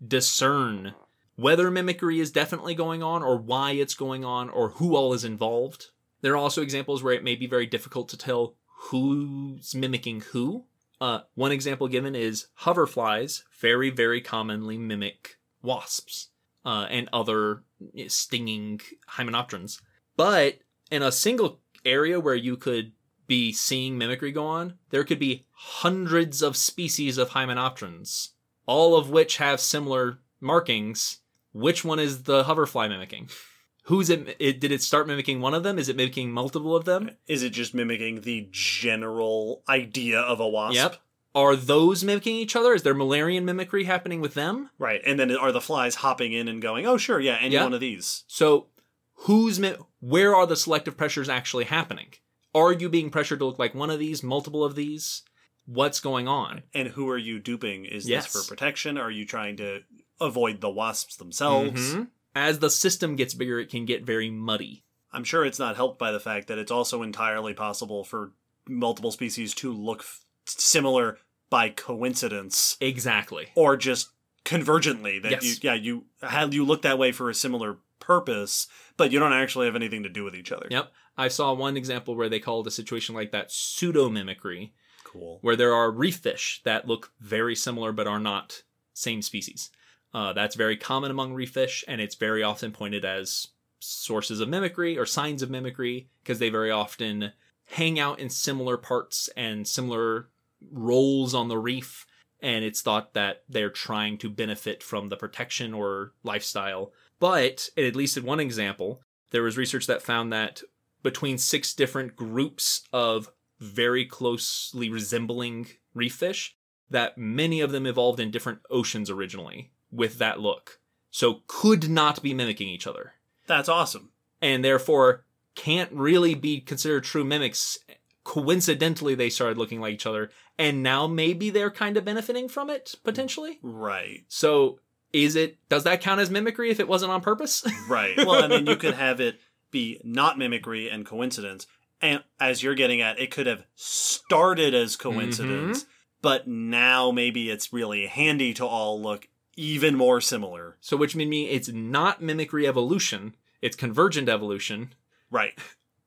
discern whether mimicry is definitely going on or why it's going on or who all is involved. There are also examples where it may be very difficult to tell who's mimicking who. Uh, one example given is hoverflies very, very commonly mimic wasps uh, and other stinging hymenopterans. But in a single area where you could be seeing mimicry go on, there could be hundreds of species of hymenopterans, all of which have similar markings. Which one is the hoverfly mimicking? Who's it, it? Did it start mimicking one of them? Is it mimicking multiple of them? Is it just mimicking the general idea of a wasp? Yep. Are those mimicking each other? Is there Müllerian mimicry happening with them? Right. And then are the flies hopping in and going, oh, sure, yeah, any Yeah. one of these? So, who's where are the selective pressures actually happening? Are you being pressured to look like one of these, multiple of these? What's going on? And who are you duping? Is Yes. this for protection? Are you trying to avoid the wasps themselves? Mhm. As the system gets bigger, it can get very muddy. I'm sure it's not helped by the fact that it's also entirely possible for multiple species to look f- similar by coincidence Exactly. or just convergently that Yes. you yeah you had you look that way for a similar purpose but you don't actually have anything to do with each other Yep. I saw one example where they called a situation like that pseudo mimicry, cool where there are reef fish that look very similar but are not same species. Uh, that's very common among reef fish, and it's very often pointed as sources of mimicry or signs of mimicry because they very often hang out in similar parts and similar roles on the reef. And it's thought that they're trying to benefit from the protection or lifestyle. But, at least in one example, there was research that found that between six different groups of very closely resembling reef fish, that many of them evolved in different oceans originally with that look. So could not be mimicking each other. that's awesome And therefore can't really be considered true mimics. Coincidentally, they started looking like each other. And now maybe they're kind of benefiting from it, potentially. right So is it, does that count as mimicry if it wasn't on purpose? right well i mean you could have it be not mimicry and coincidence and as you're getting at it could have started as coincidence Mm-hmm. but now maybe it's really handy to all look even more similar so which would mean it's not mimicry evolution, it's convergent evolution. right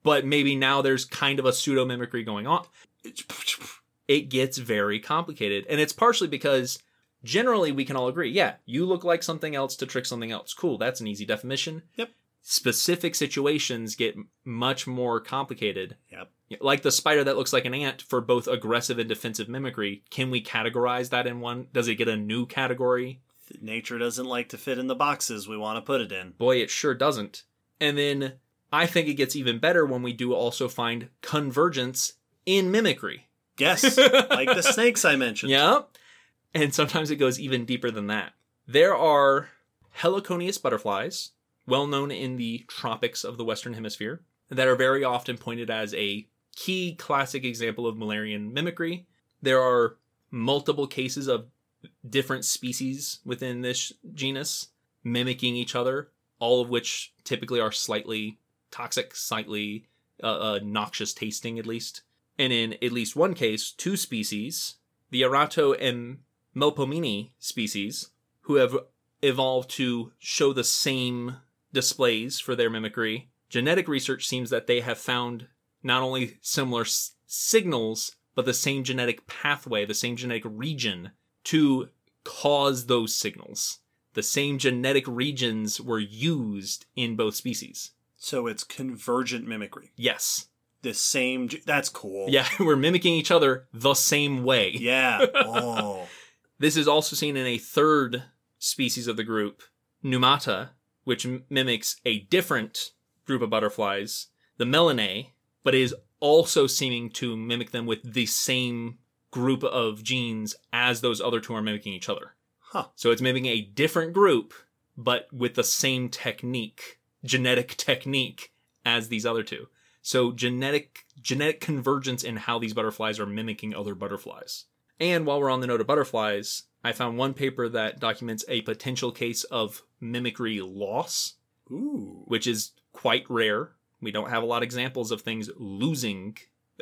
but maybe now there's kind of a pseudo mimicry going on. It gets very complicated. And it's partially because generally we can all agree, yeah, you look like something else to trick something else. Cool, that's an easy definition. Yep. Specific situations get much more complicated. Yep. Like the spider that looks like an ant for both aggressive and defensive mimicry. Can we categorize that in one? Does it get a new category? Nature doesn't like to fit in the boxes we want to put it in Boy, it sure doesn't. And then I think it gets even better when we do also find convergence in mimicry. yes like the snakes i mentioned Yeah. And sometimes it goes even deeper than that. There are heliconius butterflies, well known in the tropics of the Western Hemisphere, that are very often pointed as a key classic example of Müllerian mimicry. There are multiple cases of different species within this genus mimicking each other, all of which typically are slightly toxic, slightly uh, uh, noxious tasting, at least. And in at least one case, two species, the Erato and Melpomene species, who have evolved to show the same displays for their mimicry, genetic research seems that they have found not only similar s- signals, but the same genetic pathway, the same genetic region to cause those signals. The same genetic regions were used in both species. So it's convergent mimicry. Yes. The same. ge- That's cool. Yeah, we're mimicking each other the same way. Yeah. Oh. This is also seen in a third species of the group, Numata, which mimics a different group of butterflies, the Melinaea, but is also seeming to mimic them with the same group of genes as those other two are mimicking each other. Huh. So it's mimicking a different group, but with the same technique, genetic technique as these other two. So genetic genetic convergence in how these butterflies are mimicking other butterflies. And while we're on the note of butterflies, I found one paper that documents a potential case of mimicry loss, Ooh. which is quite rare. We don't have a lot of examples of things losing,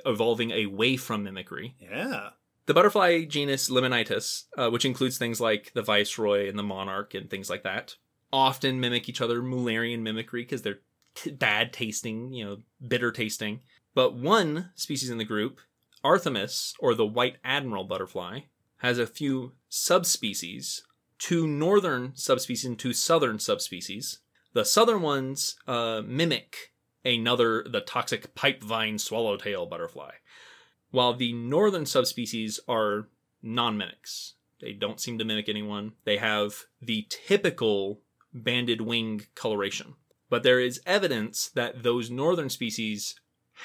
evolving away from mimicry. Yeah. The butterfly genus Limenitis, uh, which includes things like the viceroy and the monarch and things like that, often mimic each other Müllerian mimicry because they're t- bad tasting, you know, bitter tasting. But one species in the group, arthemis, or the white admiral butterfly, has a few subspecies, two northern subspecies and two southern subspecies. The southern ones uh, mimic another, the toxic pipevine swallowtail butterfly while the northern subspecies are non mimics. They don't seem to mimic anyone. They have the typical banded wing coloration. But there is evidence that those northern species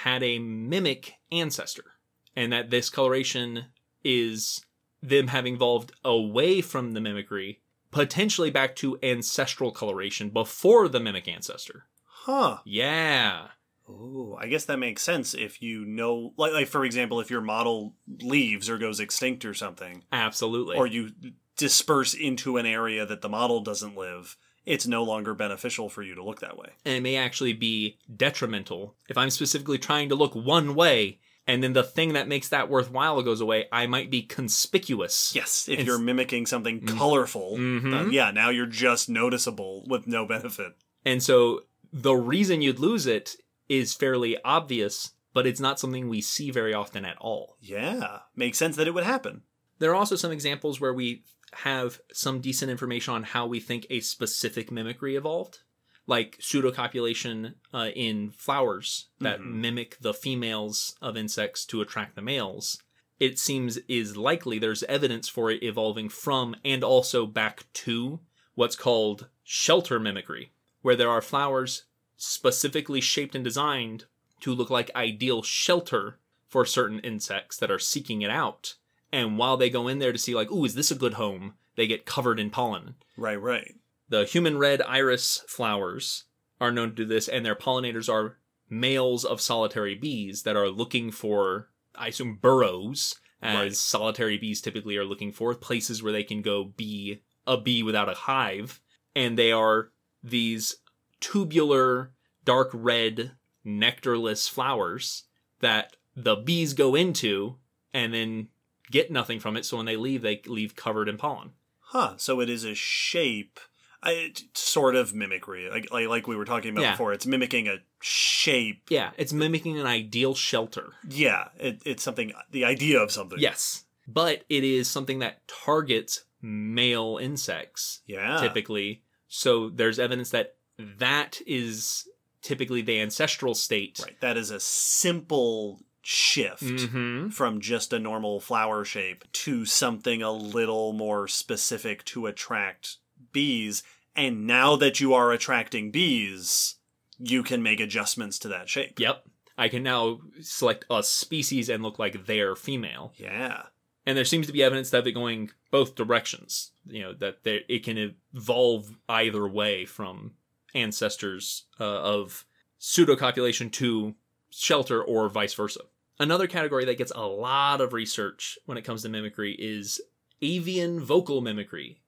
had a mimic ancestor, and that this coloration is them having evolved away from the mimicry, potentially back to ancestral coloration before the mimic ancestor. Huh. Yeah. Oh, I guess that makes sense if you know, like, like for example, if your model leaves or goes extinct or something, Absolutely. or you disperse into an area that the model doesn't live, it's no longer beneficial for you to look that way. and it may actually be detrimental. If I'm specifically trying to look one way, and then the thing that makes that worthwhile goes away, I might be conspicuous. Yes, if It's- you're mimicking something colorful, Mhm. then yeah, now you're just noticeable with no benefit. And so the reason you'd lose it is fairly obvious, but it's not something we see very often at all. Yeah, makes sense that it would happen. There are also some examples where we have some decent information on how we think a specific mimicry evolved, like pseudocopulation uh, in flowers that Mhm. mimic the females of insects to attract the males. It seems is likely there's evidence for it evolving from and also back to what's called shelter mimicry, where there are flowers specifically shaped and designed to look like ideal shelter for certain insects that are seeking it out. And while they go in there to see, like, ooh, is this a good home? They get covered in pollen. Right, right. The human red iris flowers are known to do this, and their pollinators are males of solitary bees that are looking for, I assume, burrows, as Right. solitary bees typically are looking for, places where they can go be a bee without a hive. And they are these tubular, dark red, nectarless flowers that the bees go into and then get nothing from it. So when they leave, they leave covered in pollen. Huh. So it is a shape, I, sort of mimicry, like, like like we were talking about Yeah. before. It's mimicking a shape. Yeah, it's mimicking an ideal shelter. Yeah, it, it's something. The idea of something. Yes. But it is something that targets male insects Yeah. typically. So there's evidence that that is typically the ancestral state. Right. That is a simple shift. hmm From just a normal flower shape to something a little more specific to attract bees. And now that you are attracting bees, you can make adjustments to that shape. Yep. I can now select a species and look like they're female. Yeah. And there seems to be evidence of it going both directions. You know, that there, it can evolve either way from ancestors uh, of pseudocopulation to shelter or vice versa. Another category that gets a lot of research when it comes to mimicry is avian vocal mimicry.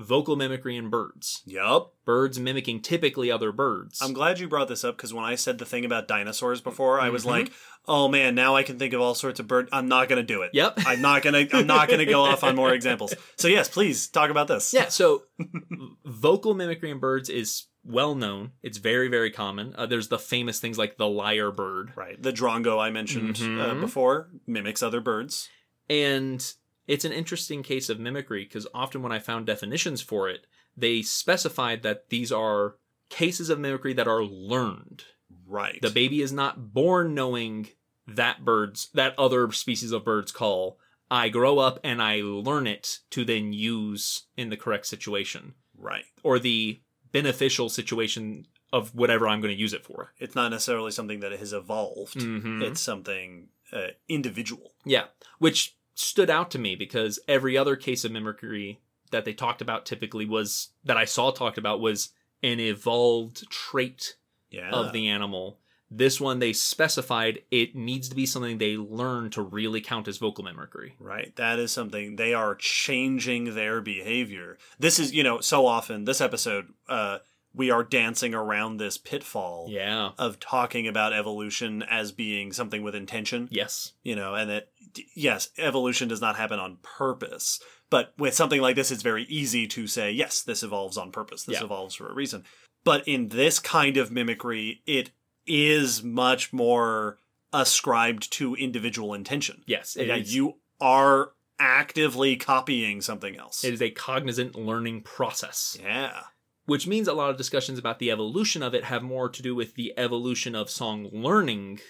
Vocal mimicry in birds. Yup. Birds mimicking typically other birds. I'm glad you brought this up because when I said the thing about dinosaurs before, I was Mhm. like, "Oh man, now I can think of all sorts of bird." I'm not gonna do it. Yep. I'm not gonna. I'm not gonna go off on more examples. So yes, please talk about this. Yeah, so vocal mimicry in birds is well known. It's very, very common. Uh, there's the famous things like the lyre bird. Right. The drongo I mentioned uh, Mhm. before mimics other birds. And it's an interesting case of mimicry because often when I found definitions for it, they specified that these are cases of mimicry that are learned. Right. The baby is not born knowing that birds, that other species of birds call. I grow up and I learn it to then use in the correct situation right. or the beneficial situation of whatever I'm going to use it for. It's not necessarily something that has evolved. Mhm. It's something uh, individual. Yeah, which stood out to me because every other case of mimicry that they talked about typically was that I saw talked about was an evolved trait Yeah. of the animal. This one they specified it needs to be something they learn to really count as vocal mimicry. Right. That is something they are changing their behavior. This is, you know, so often this episode, uh, we are dancing around this pitfall Yeah. of talking about evolution as being something with intention, Yes. you know, and that, yes, evolution does not happen on purpose. But with something like this, it's very easy to say, yes, this evolves on purpose. This Yeah. evolves for a reason. But in this kind of mimicry, it is much more ascribed to individual intention. Yes. It you are actively copying something else. it is a cognizant learning process. yeah. which means a lot of discussions about the evolution of it have more to do with the evolution of song learning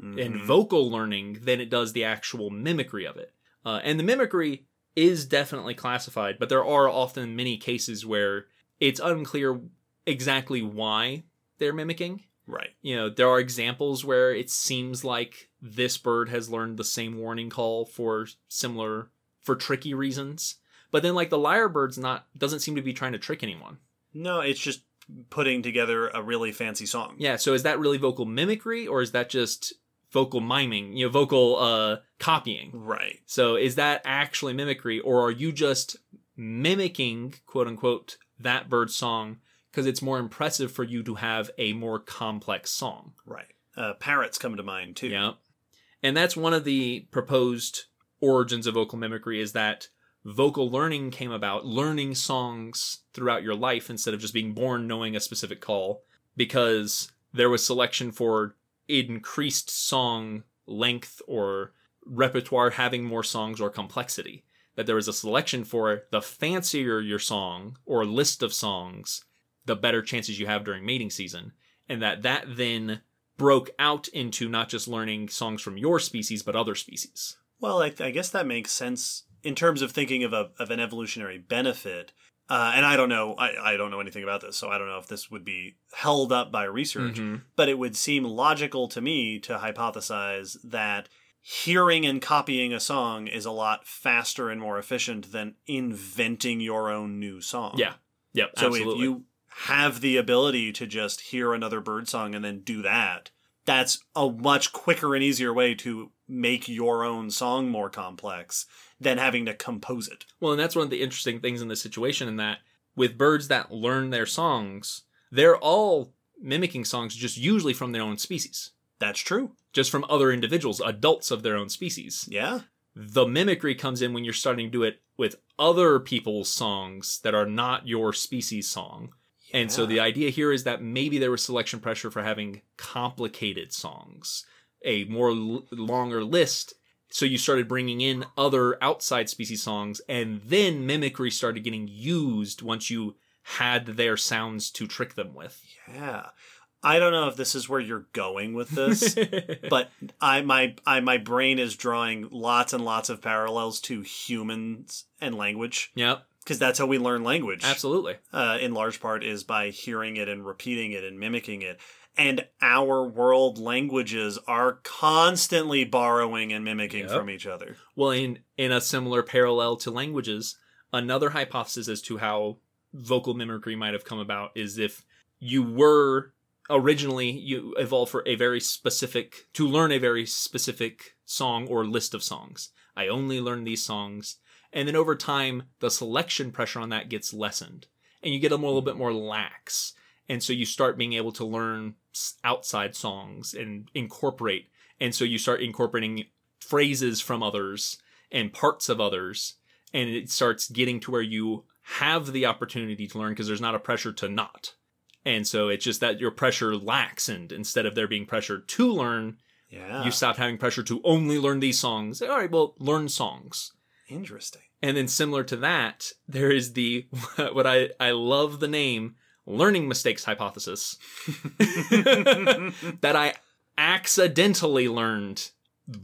and Mhm. vocal learning than it does the actual mimicry of it. Uh, and the mimicry is definitely classified, but there are often many cases where it's unclear exactly why they're mimicking. Right. You know, there are examples where it seems like this bird has learned the same warning call for similar for tricky reasons. But then like the lyrebird's not doesn't seem to be trying to trick anyone. No, it's just putting together a really fancy song. Yeah, so is that really vocal mimicry or is that just vocal miming, you know, vocal uh copying? Right. So is that actually mimicry or are you just mimicking, quote unquote, that bird's song because it's more impressive for you to have a more complex song? Right. Uh, parrots come to mind too. Yeah. And that's one of the proposed origins of vocal mimicry is that vocal learning came about, learning songs throughout your life instead of just being born knowing a specific call, because there was selection for increased song length or repertoire having more songs or complexity. That there is a selection for the fancier your song or list of songs, the better chances you have during mating season. And that that then broke out into not just learning songs from your species, but other species. Well, I, I guess that makes sense in terms of thinking of a of an evolutionary benefit. Uh, and I don't know, I, I don't know anything about this, so I don't know if this would be held up by research. Mhm. But it would seem logical to me to hypothesize that hearing and copying a song is a lot faster and more efficient than inventing your own new song. Yeah. Yep. So absolutely. if you have the ability to just hear another bird song and then do that, that's a much quicker and easier way to make your own song more complex than having to compose it. Well, and that's one of the interesting things in this situation in that with birds that learn their songs, they're all mimicking songs just usually from their own species, That's true. just from other individuals, adults of their own species. Yeah. The mimicry comes in when you're starting to do it with other people's songs that are not your species song. And so the idea here is that maybe there was selection pressure for having complicated songs, a more l- longer list. So you started bringing in other outside species songs, and then mimicry started getting used once you had their sounds to trick them with. Yeah. I don't know if this is where you're going with this, but I my I my brain is drawing lots and lots of parallels to humans and language yep, because that's how we learn language. absolutely. uh, in large part is by hearing it and repeating it and mimicking it. And our world languages are constantly borrowing and mimicking Yep. from each other. Well, in in a similar parallel to languages, another hypothesis as to how vocal mimicry might have come about is if you were originally you evolved for a very specific to learn a very specific song or list of songs. I only learn these songs, and then over time the selection pressure on that gets lessened, and you get a little bit more lax, and so you start being able to learn outside songs and incorporate, and so you start incorporating phrases from others and parts of others and it starts getting to where you have the opportunity to learn because there's not a pressure to not And so it's just that your pressure lacks, and instead of there being pressure to learn, Yeah. you stop having pressure to only learn these songs. All right, well, learn songs. Interesting. And then similar to that, there is the what I I love the name learning mistakes hypothesis that I accidentally learned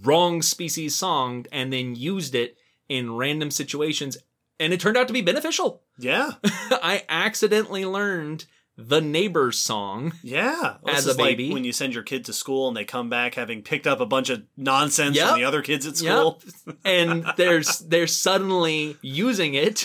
wrong species song and then used it in random situations and it turned out to be beneficial. Yeah. I accidentally learned the neighbor's song. Yeah. Well, As a is like baby. when you send your kid to school and they come back having picked up a bunch of nonsense Yep. from the other kids at school. And there's they're suddenly using it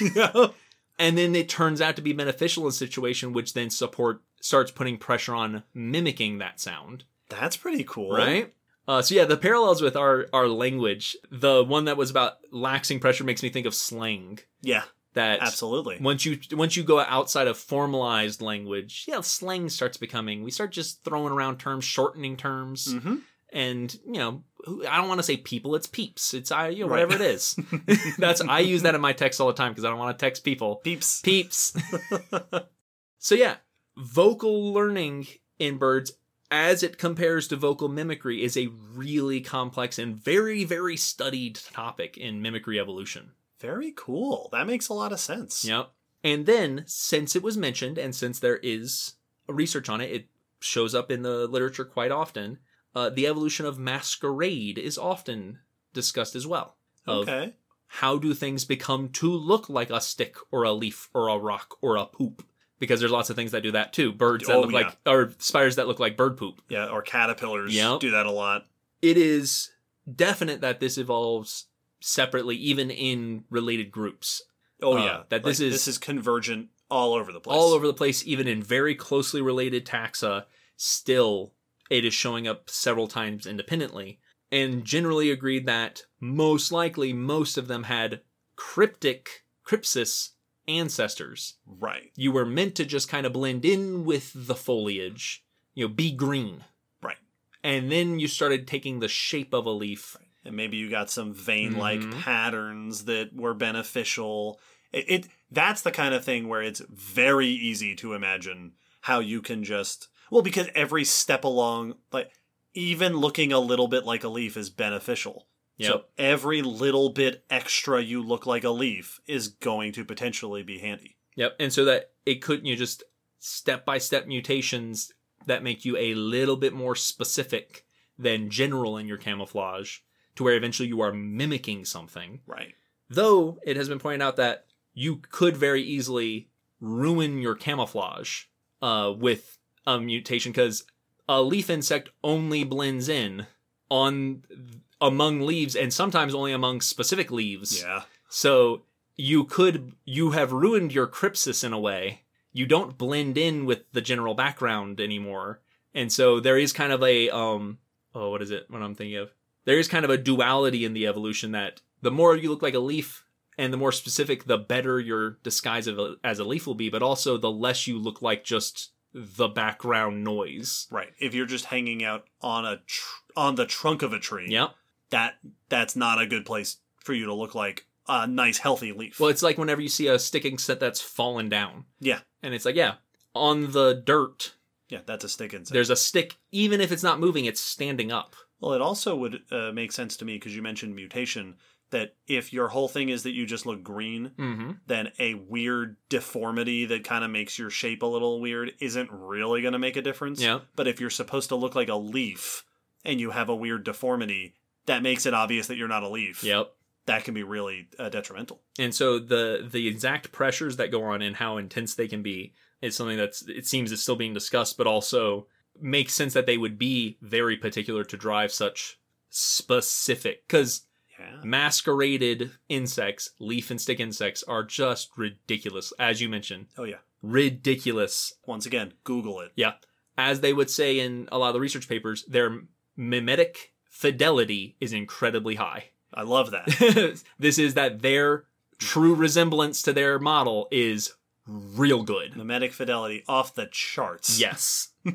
and then it turns out to be beneficial in a situation which then support starts putting pressure on mimicking that sound. That's pretty cool. right? Uh, so yeah, the parallels with our our language, the one that was about laxing pressure makes me think of slang. Yeah. That Absolutely. once you once you go outside of formalized language, yeah, slang starts becoming. We start just throwing around terms, shortening terms, hmm and you know, I don't want to say people. It's peeps. It's I, you know, Right. whatever it is. That's I use that in my text all the time because I don't want to text people Peeps. peeps. so yeah, vocal learning in birds as it compares to vocal mimicry is a really complex and very very studied topic in mimicry evolution. Very cool. That makes a lot of sense. Yep. And then since it was mentioned and since there is research on it, it shows up in the literature quite often. Uh, the evolution of masquerade is often discussed as well. Okay. how do things become to look like a stick or a leaf or a rock or a poop? Because there's lots of things that do that too. Birds that Oh, look yeah. like, or spiders that look like bird poop. Yeah. Or caterpillars Yep. do that a lot. It is definite that this evolves separately, even in related groups. Oh Uh, yeah. that this Like, is- this is convergent all over the place. All over the place, even in very closely related taxa, still it is showing up several times independently. And generally agreed that most likely most of them had cryptic, crypsis ancestors. Right. you were meant to just kind of blend in with the foliage, you know, be green. Right. And then you started taking the shape of a leaf. and maybe you got some vein-like Mhm. patterns that were beneficial. It, it that's the kind of thing where it's very easy to imagine how you can just well because every step along like even looking a little bit like a leaf is beneficial. So Yep. every little bit extra you look like a leaf is going to potentially be handy. Yep. And so that it couldn't you just step by step mutations that make you a little bit more specific than general in your camouflage to where eventually you are mimicking something. Right. Though it has been pointed out that you could very easily ruin your camouflage uh, with a mutation because a leaf insect only blends in on among leaves and sometimes only among specific leaves. Yeah. So you could you have ruined your crypsis in a way. You don't blend in with the general background anymore. And so there is kind of a um oh what is it what I'm thinking of? There is kind of a duality in the evolution that the more you look like a leaf and the more specific the better your disguise of as a leaf will be, but also the less you look like just the background noise. Right. If you're just hanging out on a tr- on the trunk of a tree, Yep. that that's not a good place for you to look like a nice healthy leaf. Well, it's like whenever you see a stick insect that's fallen down. yeah. And it's like, yeah, on the dirt Yeah, that's a stick insect. there's a stick even if it's not moving it's standing up Well, it also would uh, make sense to me because you mentioned mutation. That if your whole thing is that you just look green, mm-hmm. then a weird deformity that kind of makes your shape a little weird isn't really going to make a difference. yeah But if you're supposed to look like a leaf and you have a weird deformity, that makes it obvious that you're not a leaf. yep That can be really uh, detrimental. and so the the exact pressures that go on and how intense they can be is something that's it seems is still being discussed but also makes sense that they would be very particular to drive such specific because. Masqueraded insects leaf and stick insects are just ridiculous as you mentioned Oh, yeah. ridiculous Once again, Google it. Yeah. As they would say in a lot of the research papers, their mimetic fidelity is incredibly high. I love that. this is that their true resemblance to their model is real good. Mimetic fidelity off the charts. Yes.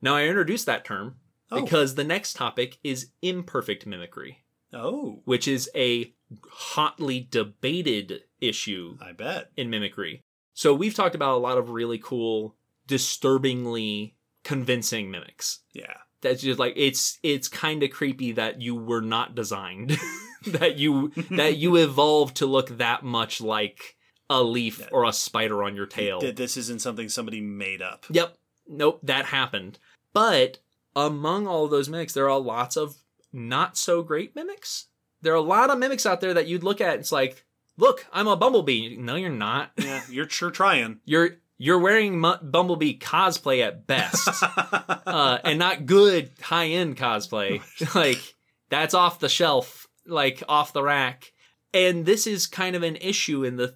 Now, I introduced that term Oh. because the next topic is imperfect mimicry, oh, which is a hotly debated issue I bet. in mimicry. So we've talked about a lot of really cool disturbingly convincing mimics. Yeah. That's just like it's it's kind of creepy that you were not designed that you that you evolved to look that much like a leaf or a spider on your tail. That this isn't something somebody made up. Yep. Nope, that happened. But among all those mimics, there are lots of not so great mimics. There are a lot of mimics out there that you'd look at. It's like, look, I'm a bumblebee. No, you're not. Yeah, you're sure trying. You're you're wearing bumblebee cosplay at best, uh, and not good high end cosplay. like that's off the shelf, like off the rack. And this is kind of an issue in the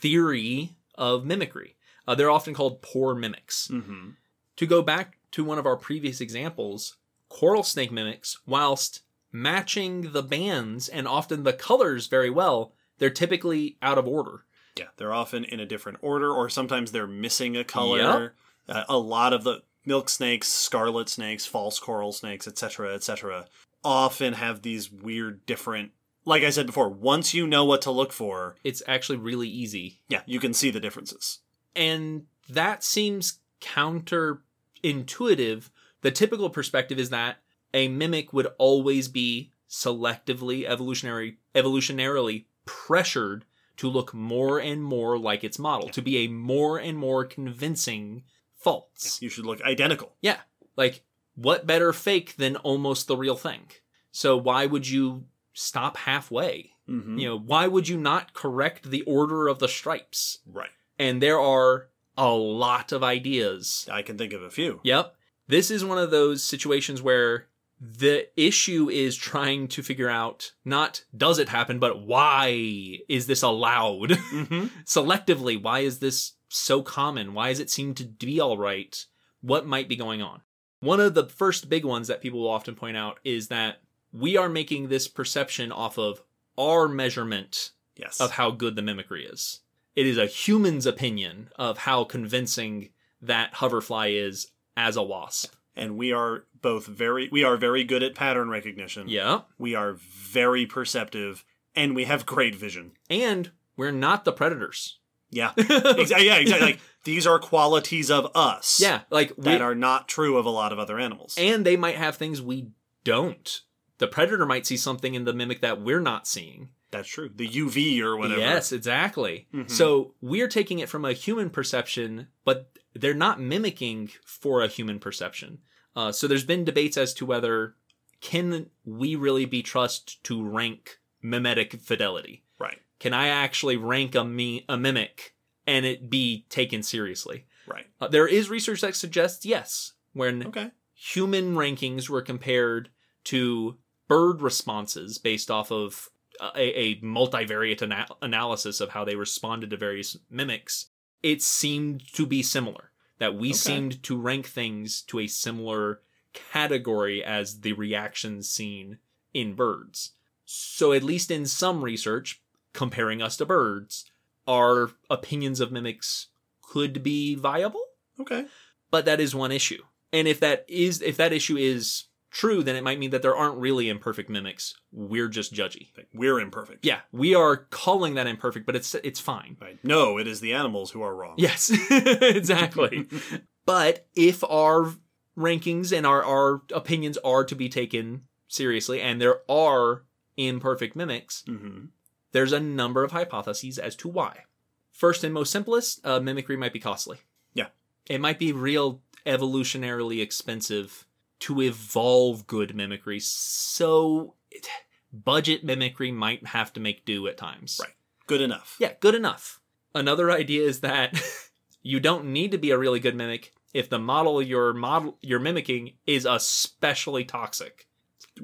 theory of mimicry. Uh, they're often called poor mimics. hmm To go back to one of our previous examples, coral snake mimics, whilst matching the bands and often the colors very well, they're typically out of order. Yeah, they're often in a different order, or sometimes they're missing a color. Uh, a lot of the milk snakes, scarlet snakes, false coral snakes, etc., etc., often have these weird, different. Like I said before, once you know what to look for, It's actually really easy. yeah, you can see the differences. And that seems counterintuitive. The typical perspective is that a mimic would always be selectively evolutionary evolutionarily pressured to look more and more like its model, to be a more and more convincing false. You should look identical. Yeah. Like, what better fake than almost the real thing? So why would you stop halfway? Mm-hmm. You know, why would you not correct the order of the stripes? Right. And there are a lot of ideas. I can think of a few. Yep. This is one of those situations where the issue is trying to figure out not does it happen, but why is this allowed? Mm-hmm. Selectively, why is this so common? Why does it seem to be all right? What might be going on? One of the first big ones that people will often point out is that we are making this perception off of our measurement Yes. of how good the mimicry is. It is a human's opinion of how convincing that hoverfly is as a wasp. and we are both very we are very good at pattern recognition. Yeah. We are very perceptive and we have great vision. And we're not the predators. Yeah. exactly. Yeah, exactly. Like these are qualities of us. Yeah, like we, That are not true of a lot of other animals. and they might have things we don't. The predator might see something in the mimic that we're not seeing. That's true. The UV or whatever. Yes, exactly. Mhm. So we're taking it from a human perception, but they're not mimicking for a human perception. Uh, so there's been debates as to whether can we really be trusted to rank mimetic fidelity? Right. Can I actually rank a me a mimic and it be taken seriously? Right. Uh, there is research that suggests yes, when Okay. human rankings were compared to bird responses based off of a, a multivariate ana- analysis of how they responded to various mimics, it seemed to be similar. That we Okay. seemed to rank things to a similar category as the reactions seen in birds. So, at least in some research, comparing us to birds, our opinions of mimics could be viable Okay. but that is one issue. And if that is if that issue is true, then it might mean that there aren't really imperfect mimics. We're just judgy. We're imperfect. Yeah, we are calling that imperfect, but it's it's fine. Right. No, it is the animals who are wrong. Yes, exactly. but if our rankings and our our opinions are to be taken seriously, and there are imperfect mimics, hmm there's a number of hypotheses as to why. First and most simplest, uh, mimicry might be costly. Yeah. It might be real evolutionarily expensive to evolve good mimicry, so it, budget mimicry might have to make do at times. Right. Good enough. Yeah, good enough. Another idea is that you don't need to be a really good mimic if the model you're model you're mimicking is especially toxic.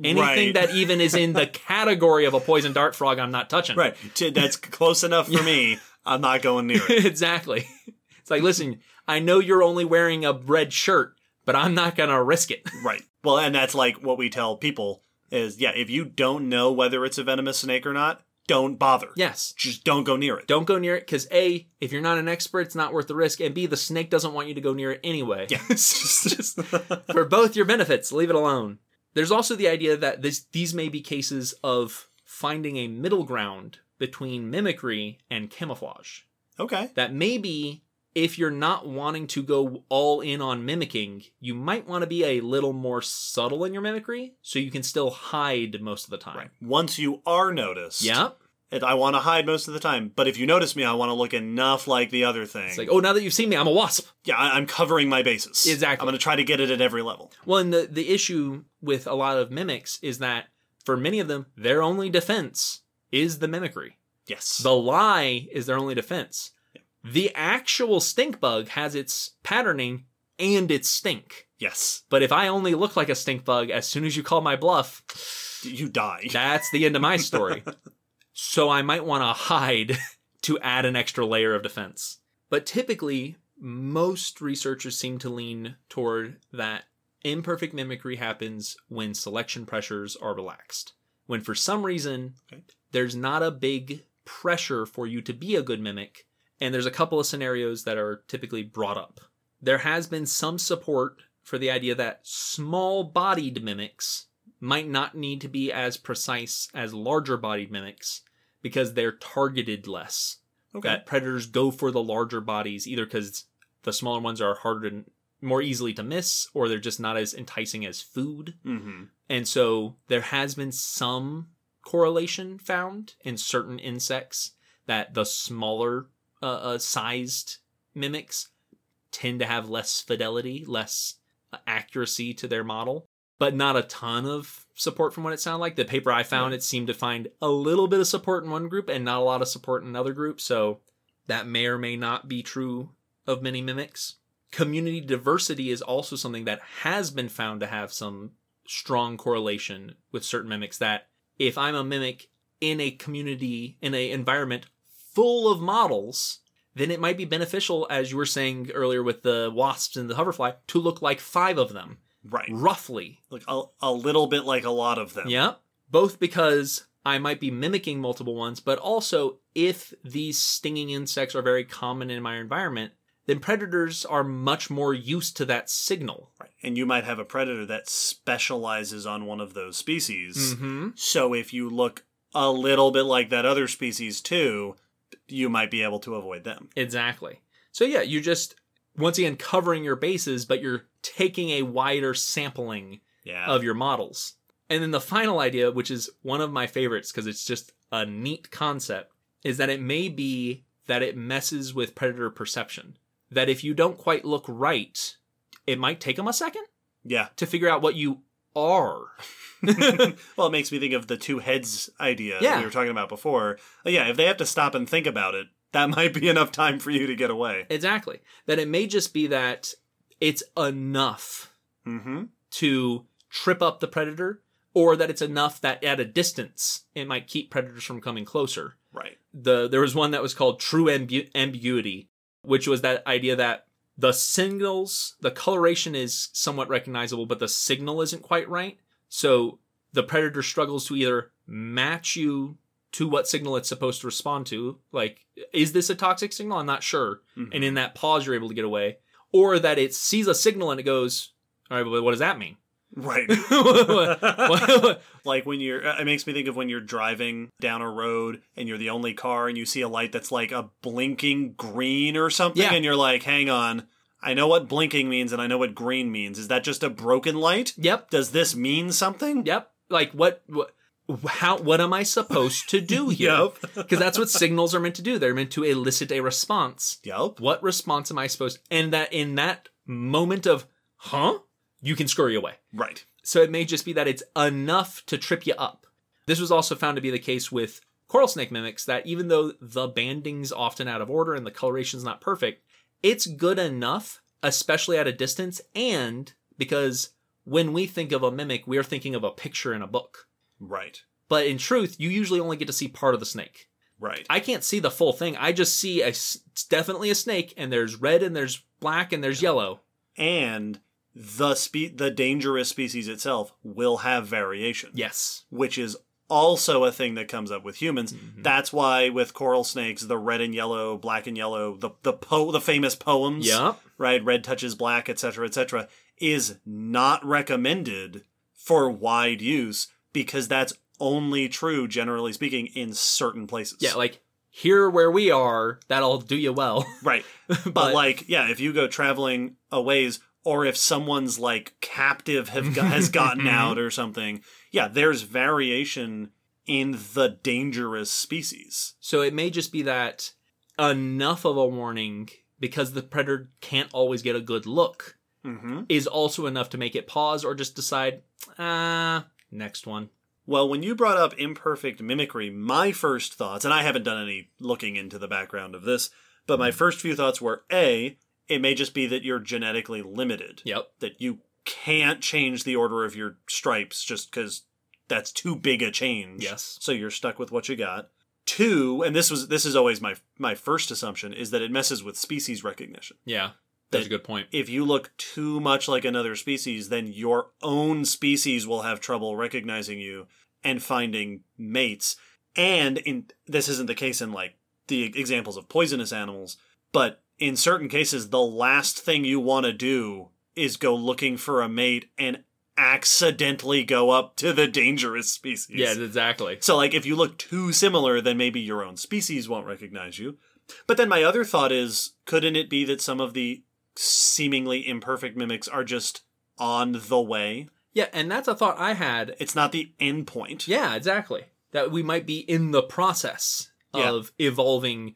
Anything right. that even is in the category of a poison dart frog, I'm not touching. Right. That's close enough for me. I'm not going near it. exactly. It's like, listen, I know you're only wearing a red shirt, but I'm not gonna risk it. Right. Well, and that's like what we tell people is yeah, if you don't know whether it's a venomous snake or not, don't bother. yes. Just don't go near it. Don't go near it because A, if you're not an expert, it's not worth the risk, and B, the snake doesn't want you to go near it anyway. Yeah. Just for both your benefits, leave it alone. There's also the idea that this these may be cases of finding a middle ground between mimicry and camouflage. Okay. That maybe if you're not wanting to go all in on mimicking, you might want to be a little more subtle in your mimicry so you can still hide most of the time. Right. Once you are noticed, Yeah. I want to hide most of the time. But if you notice me, I want to look enough like the other thing. It's like, oh, now that you've seen me, I'm a wasp. yeah, I- I'm covering my bases. Exactly. I'm going to try to get it at every level. Well, and the, the issue with a lot of mimics is that for many of them, their only defense is the mimicry. Yes. The lie is their only defense. The actual stink bug has its patterning and its stink. yes. But if I only look like a stink bug as soon as you call my bluff, You die. that's the end of my story. so I might want to hide to add an extra layer of defense. But typically, most researchers seem to lean toward that imperfect mimicry happens when selection pressures are relaxed. When for some reason Okay. there's not a big pressure for you to be a good mimic, and there's a couple of scenarios that are typically brought up. There has been some support for the idea that small bodied mimics might not need to be as precise as larger bodied mimics because they're targeted less. okay. That predators go for the larger bodies either because the smaller ones are harder to more easily to miss or they're just not as enticing as food. mm-hmm. And so there has been some correlation found in certain insects that the smaller uh, uh, sized mimics tend to have less fidelity, less accuracy to their model, but not a ton of support from what it sounded like. The paper I found, it seemed to find a little bit of support in one group and not a lot of support in another group. So that may or may not be true of many mimics. Community diversity is also something that has been found to have some strong correlation with certain mimics that if I'm a mimic in a community in a environment full of models, then it might be beneficial, as you were saying earlier with the wasps and the hoverfly, to look like five of them, Right. roughly. Like a, a little bit like a lot of them. Yeah. Both because I might be mimicking multiple ones, but also if these stinging insects are very common in my environment, then predators are much more used to that signal. Right. And you might have a predator that specializes on one of those species. Mm-hmm. So if you look a little bit like that other species too, you might be able to avoid them. Exactly. So yeah, you just once again covering your bases, but you're taking a wider sampling Yeah. of your models. And then the final idea, which is one of my favorites because it's just a neat concept, is that it may be that it messes with predator perception. That if you don't quite look right, it might take them a second yeah. to figure out what you are. well, it makes me think of the two heads idea that Yeah. we were talking about before. Yeah, if they have to stop and think about it, that might be enough time for you to get away. exactly. That it may just be that it's enough Mm-hmm. to trip up the predator, or that it's enough that at a distance it might keep predators from coming closer. Right. The there was one that was called true ambu- ambiguity, which was that idea that the signals, the coloration is somewhat recognizable, but the signal isn't quite right. So the predator struggles to either match you to what signal it's supposed to respond to, like is this a toxic signal? I'm not sure. Mhm. And in that pause, you're able to get away, or that it sees a signal and it goes, all right, but what does that mean? Right. Like when you're it makes me think of when you're driving down a road and you're the only car and you see a light that's like a blinking green or something Yeah. and you're like hang on i know what blinking means and i know what green means is that just a broken light yep, does this mean something yep. Like what? What? How? What am I supposed to do here? yep Because that's what signals are meant to do. They're meant to elicit a response. yep What response am I supposed? And that in that moment of, huh? You can scurry away. right So it may just be that it's enough to trip you up. This was also found to be the case with coral snake mimics that even though the banding's often out of order and the coloration's not perfect, it's good enough, especially at a distance, and because when we think of a mimic, we're thinking of a picture in a book. right But in truth, you usually only get to see part of the snake. right I can't see the full thing. I just see a, it's definitely a snake, and there's red, and there's black, and there's yellow. and the spe- the dangerous species itself will have variation Yes. which is also a thing that comes up with humans. Mm-hmm. That's why with coral snakes, the red and yellow, black and yellow, the the po- the famous poems, Yep. right, red touches black, etc., etc., is not recommended for wide use because that's only true, generally speaking, in certain places. Yeah, like here where we are, that'll do you well. Right. But, But- like, yeah, if you go traveling a ways, or if someone's like captive have got, has gotten out or something, yeah, there's variation in the dangerous species. So it may just be that enough of a warning because the predator can't always get a good look Mm-hmm. is also enough to make it pause or just decide, ah, next one. Well, when you brought up imperfect mimicry, my first thoughts, and I haven't done any looking into the background of this, but my first few thoughts were A, it may just be that you're genetically limited. Yep. That you can't change the order of your stripes just because that's too big a change. Yes. So you're stuck with what you got. Two, and this was this is always my my first assumption, is that it messes with species recognition. Yeah. That's That- a good point. If you look too much like another species, then your own species will have trouble recognizing you and finding mates. And in this isn't the case in like the examples of poisonous animals, but in certain cases, the last thing you want to do is go looking for a mate and accidentally go up to the dangerous species. Yeah, exactly. So, like, if you look too similar, then maybe your own species won't recognize you. But then my other thought is couldn't it be that some of the seemingly imperfect mimics are just on the way? Yeah, and that's a thought I had. It's not the end point. Yeah, exactly. That we might be in the process Yeah. of evolving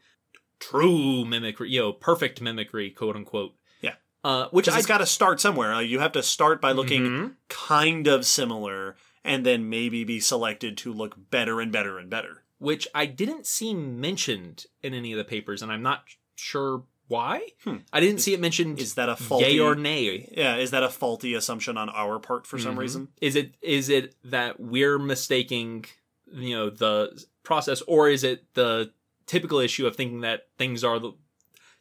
true mimicry, you know, perfect mimicry, quote unquote. Yeah. Uh, which I it's got to start somewhere. Like, you have to start by looking Mhm. kind of similar and then maybe be selected to look better and better and better. which I didn't see mentioned in any of the papers, and I'm not sure why. Hmm. I didn't see it mentioned. Is that a faulty yay or nay? Yeah, is that a faulty assumption on our part for some Mhm. reason? Is it is it that we're mistaking, you know, the process, or is it the typical issue of thinking that things are the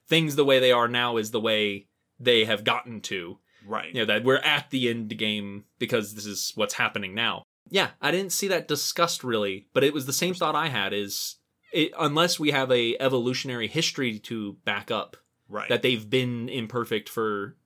things the way they are now is the way they have gotten to? Right. You know, that we're at the end game because this is what's happening now. Yeah, I didn't see that discussed really, but it was the same thought I had is it, unless we have a evolutionary history to back up Right. that they've been imperfect for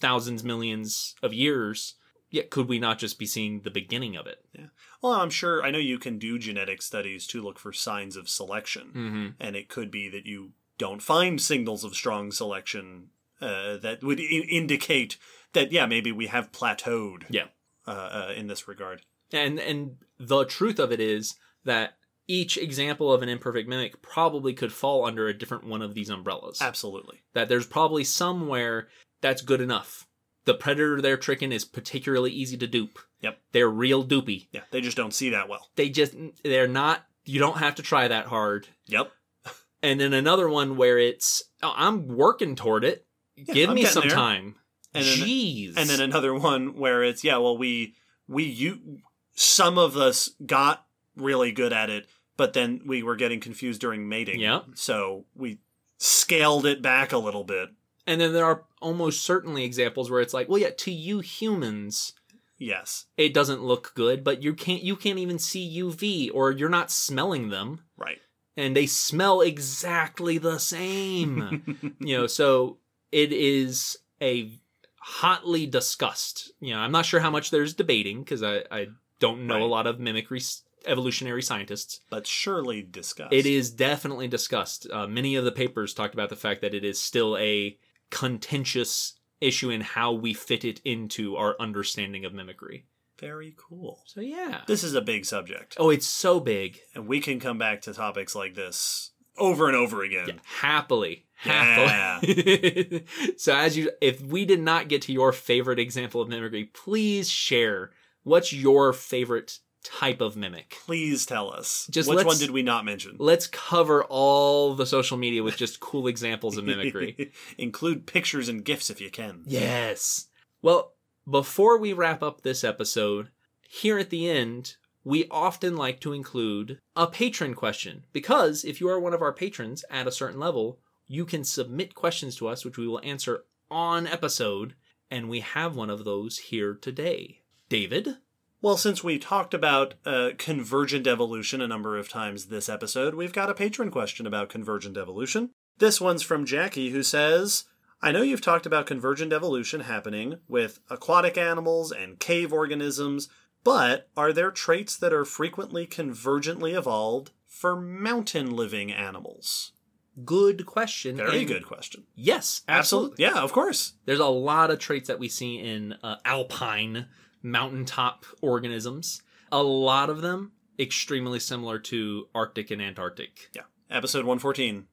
thousands, millions of years, yet could we not just be seeing the beginning of it? Yeah. Well, I'm sure, I know you can do genetic studies to look for signs of selection. Mm-hmm. And it could be that you don't find signals of strong selection uh, that would I- indicate that, yeah, maybe we have plateaued Yeah. uh, uh, in this regard. And and the truth of it is that each example of an imperfect mimic probably could fall under a different one of these umbrellas. Absolutely. That there's probably somewhere that's good enough. The predator they're tricking is particularly easy to dupe. Yep. They're real dupey. Yeah, they just don't see that well. They just they're not you don't have to try that hard. Yep. And then another one where it's oh, I'm working toward it. Give I'm me some there. time. And then- Jeez. And then another one where it's, yeah, well, we, we, you, some of us got really good at it, but then we were getting confused during mating. Yeah. So we scaled it back a little bit. And then there are almost certainly examples where it's like, well, yeah, to you humans, Yes. it doesn't look good, but you can't you can't even see UV or you're not smelling them, Right. and they smell exactly the same. you know, so it is a hotly discussed. You know, I'm not sure how much there's debating because I I don't know a lot of mimicry evolutionary scientists. but surely discussed. It is definitely discussed. Uh, many of the papers talked about the fact that it is still a contentious issue in how we fit it into our understanding of mimicry. very cool. So yeah. This is a big subject, Oh, it's so big. and we can come back to topics like this over and over again. Yeah, happily. Yeah. Happily. so as you if we did not get to your favorite example of mimicry, please share what's your favorite type of mimic. Please tell us. Just which one did we not mention? Let's cover all the social media with just cool examples of mimicry. Include pictures and gifs if you can. Yes. Well, before we wrap up this episode, here at the end, we often like to include a patron question because if you are one of our patrons at a certain level, you can submit questions to us, which we will answer on episode, and we have one of those here today. David? Well, since we've talked about uh, convergent evolution a number of times this episode, we've got a patron question about convergent evolution. This one's from Jackie, who says, I know you've talked about convergent evolution happening with aquatic animals and cave organisms, but are there traits that are frequently convergently evolved for mountain living animals? Good question. Very and good question. Yes, absolutely. Yeah, of course. There's a lot of traits that we see in uh, alpine mountaintop organisms. A lot of them extremely similar to Arctic and Antarctic. Yeah. Episode 114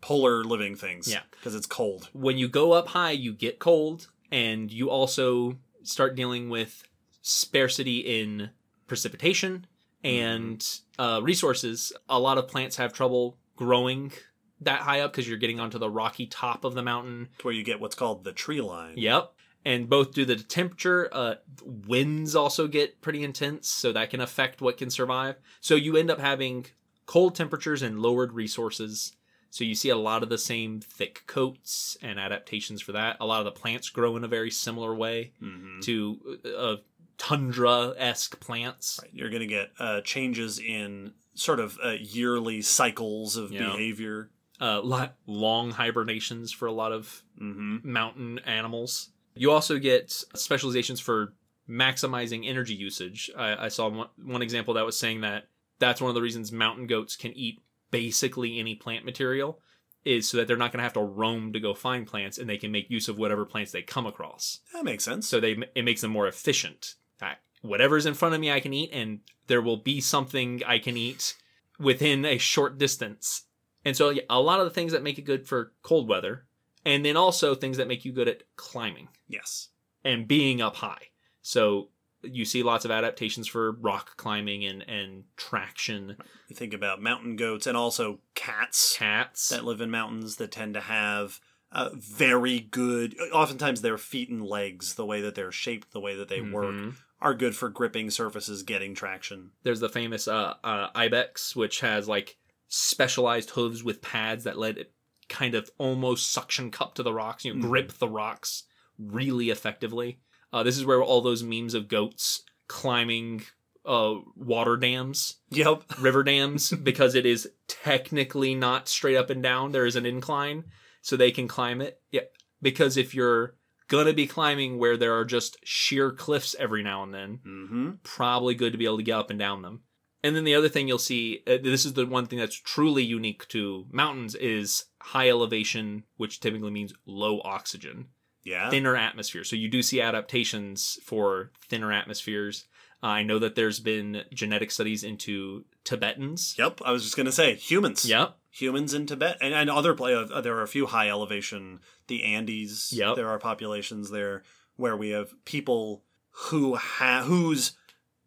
polar living things. Yeah. Because it's cold. When you go up high, you get cold, and you also start dealing with sparsity in precipitation and uh, resources. A lot of plants have trouble growing that high up because you're getting onto the rocky top of the mountain. It's where you get what's called the tree line. Yep. And both due to the temperature, uh, winds also get pretty intense, so that can affect what can survive. So you end up having cold temperatures and lowered resources. So you see a lot of the same thick coats and adaptations for that. A lot of the plants grow in a very similar way hmm to uh, tundra esque plants. Right. You're going to get uh, changes in sort of uh, yearly cycles of Yeah. behavior. Uh, long hibernations for a lot of hmm mountain animals. You also get specializations for maximizing energy usage. I, I saw one, one example that was saying that that's one of the reasons mountain goats can eat basically any plant material is so that they're not going to have to roam to go find plants and they can make use of whatever plants they come across. That makes sense. So they it makes them more efficient. I, whatever's in front of me I can eat and there will be something I can eat within a short distance. And so a lot of the things that make it good for cold weather and then also things that make you good at climbing yes. and being up high. So you see lots of adaptations for rock climbing and and traction. You think about mountain goats and also cats Cats. that live in mountains that tend to have uh, very good. Oftentimes, their feet and legs, the way that they're shaped, the way that they work, Mhm. are good for gripping surfaces, getting traction. There's the famous uh, uh, ibex, which has like specialized hooves with pads that let it kind of almost suction cup to the rocks. You know, Mhm. grip the rocks really effectively. Uh, this is where all those memes of goats climbing uh, water dams, Yep. river dams, because it is technically not straight up and down. There is an incline, so they can climb it. Yeah, because if you're gonna be climbing where there are just sheer cliffs every now and then, hmm probably good to be able to get up and down them. And then the other thing you'll see, uh, this is the one thing that's truly unique to mountains, is high elevation, which typically means low oxygen, Yeah. thinner atmosphere. So you do see adaptations for thinner atmospheres. Uh, I know that there's been genetic studies into Tibetans. Yep. I was just gonna say humans. Yep. Humans in Tibet and, and other uh, there are a few high elevation, the Andes. Yep. There are populations there where we have people who ha- whose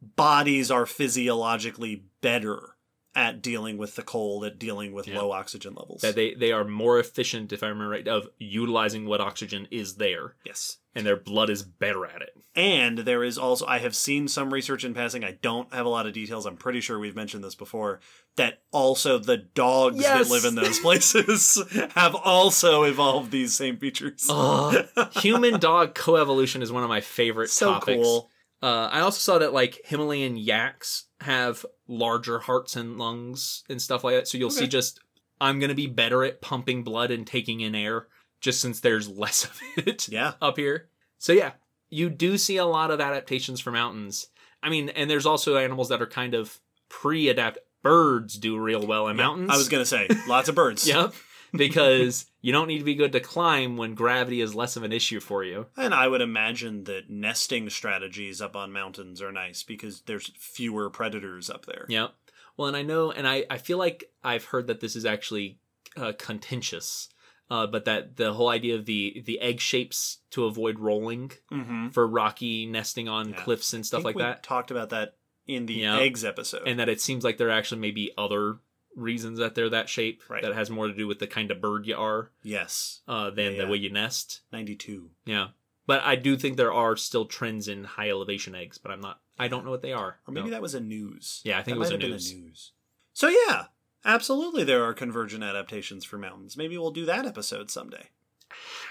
bodies are physiologically better at dealing with the cold, at dealing with Yeah. low oxygen levels. That they, they are more efficient, if I remember right, of utilizing what oxygen is there, yes. and their blood is better at it. And there is also, I have seen some research in passing. I don't have a lot of details. I'm pretty sure we've mentioned this before. That also the dogs Yes! that live in those places have also evolved these same features. Ugh. Human dog coevolution is one of my favorite so topics. cool. Uh, I also saw that like Himalayan yaks have larger hearts and lungs and stuff like that. So you'll see just I'm gonna be better at pumping blood and taking in air just since there's less of it Yeah. up here. So yeah, you do see a lot of adaptations for mountains. I mean, and there's also animals that are kind of pre-adapt. Birds do real well in mountains. I was gonna say lots of birds. Yep. Because you don't need to be good to climb when gravity is less of an issue for you. And I would imagine that nesting strategies up on mountains are nice because there's fewer predators up there. Yep. Well, and I know, and I, I feel like I've heard that this is actually uh, contentious, uh, but that the whole idea of the the egg shapes to avoid rolling Mm-hmm. for rocky nesting on Yeah. cliffs and stuff like that, Talked about that in the Yeah. eggs episode. and that it seems like there actually may be other reasons that they're that shape Right. that has more to do with the kind of bird you are yes, uh, than Yeah. the way you nest. ninety-two. Yeah. But I do think there are still trends in high elevation eggs, but I'm not. I don't know what they are. Or maybe No. that was a news. Yeah, I think That it was might a have been news. news. So yeah, absolutely, there are convergent adaptations for mountains. Maybe we'll do that episode someday.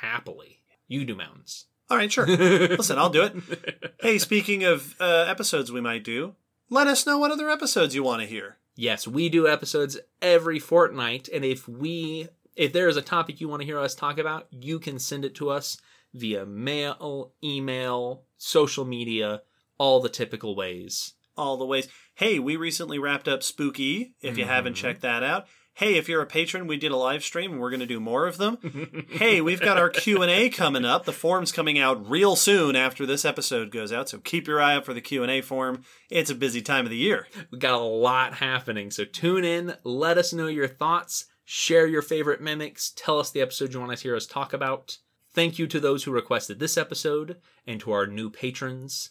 happily. You do mountains. All right, sure. Listen, I'll do it. Hey, speaking of uh, episodes we might do, let us know what other episodes you want to hear. Yes, we do episodes every fortnight, and if we if there is a topic you want to hear us talk about, you can send it to us via mail, email, social media, all the typical ways. all the ways. Hey, we recently wrapped up Spooky. If you haven't mm-hmm. checked that out. Hey, if you're a patron, we did a live stream and we're going to do more of them. hey, we've got our Q&A coming up. The form's coming out real soon after this episode goes out, so keep your eye out for the Q&A form. It's a busy time of the year. We got a lot happening, so tune in. Let us know your thoughts. Share your favorite mimics. Tell us the episode you want to hear us talk about. Thank you to those who requested this episode and to our new patrons.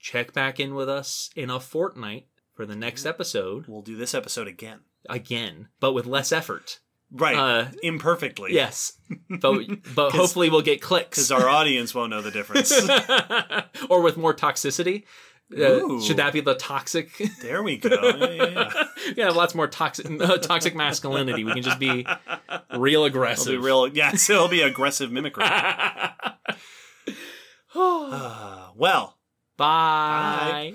Check back in with us in a fortnight for the next episode We'll do this episode again. Again, but with less effort. Right. Uh, imperfectly. Yes, but but hopefully we'll get clicks Because our audience won't know the difference. or with more toxicity. Uh, should that be the toxic? there we go. Yeah, yeah, yeah. yeah, lots more toxic toxic masculinity. We can just be real aggressive. It'll be real. Yes, it'll be aggressive mimicry. Uh, well, Bye.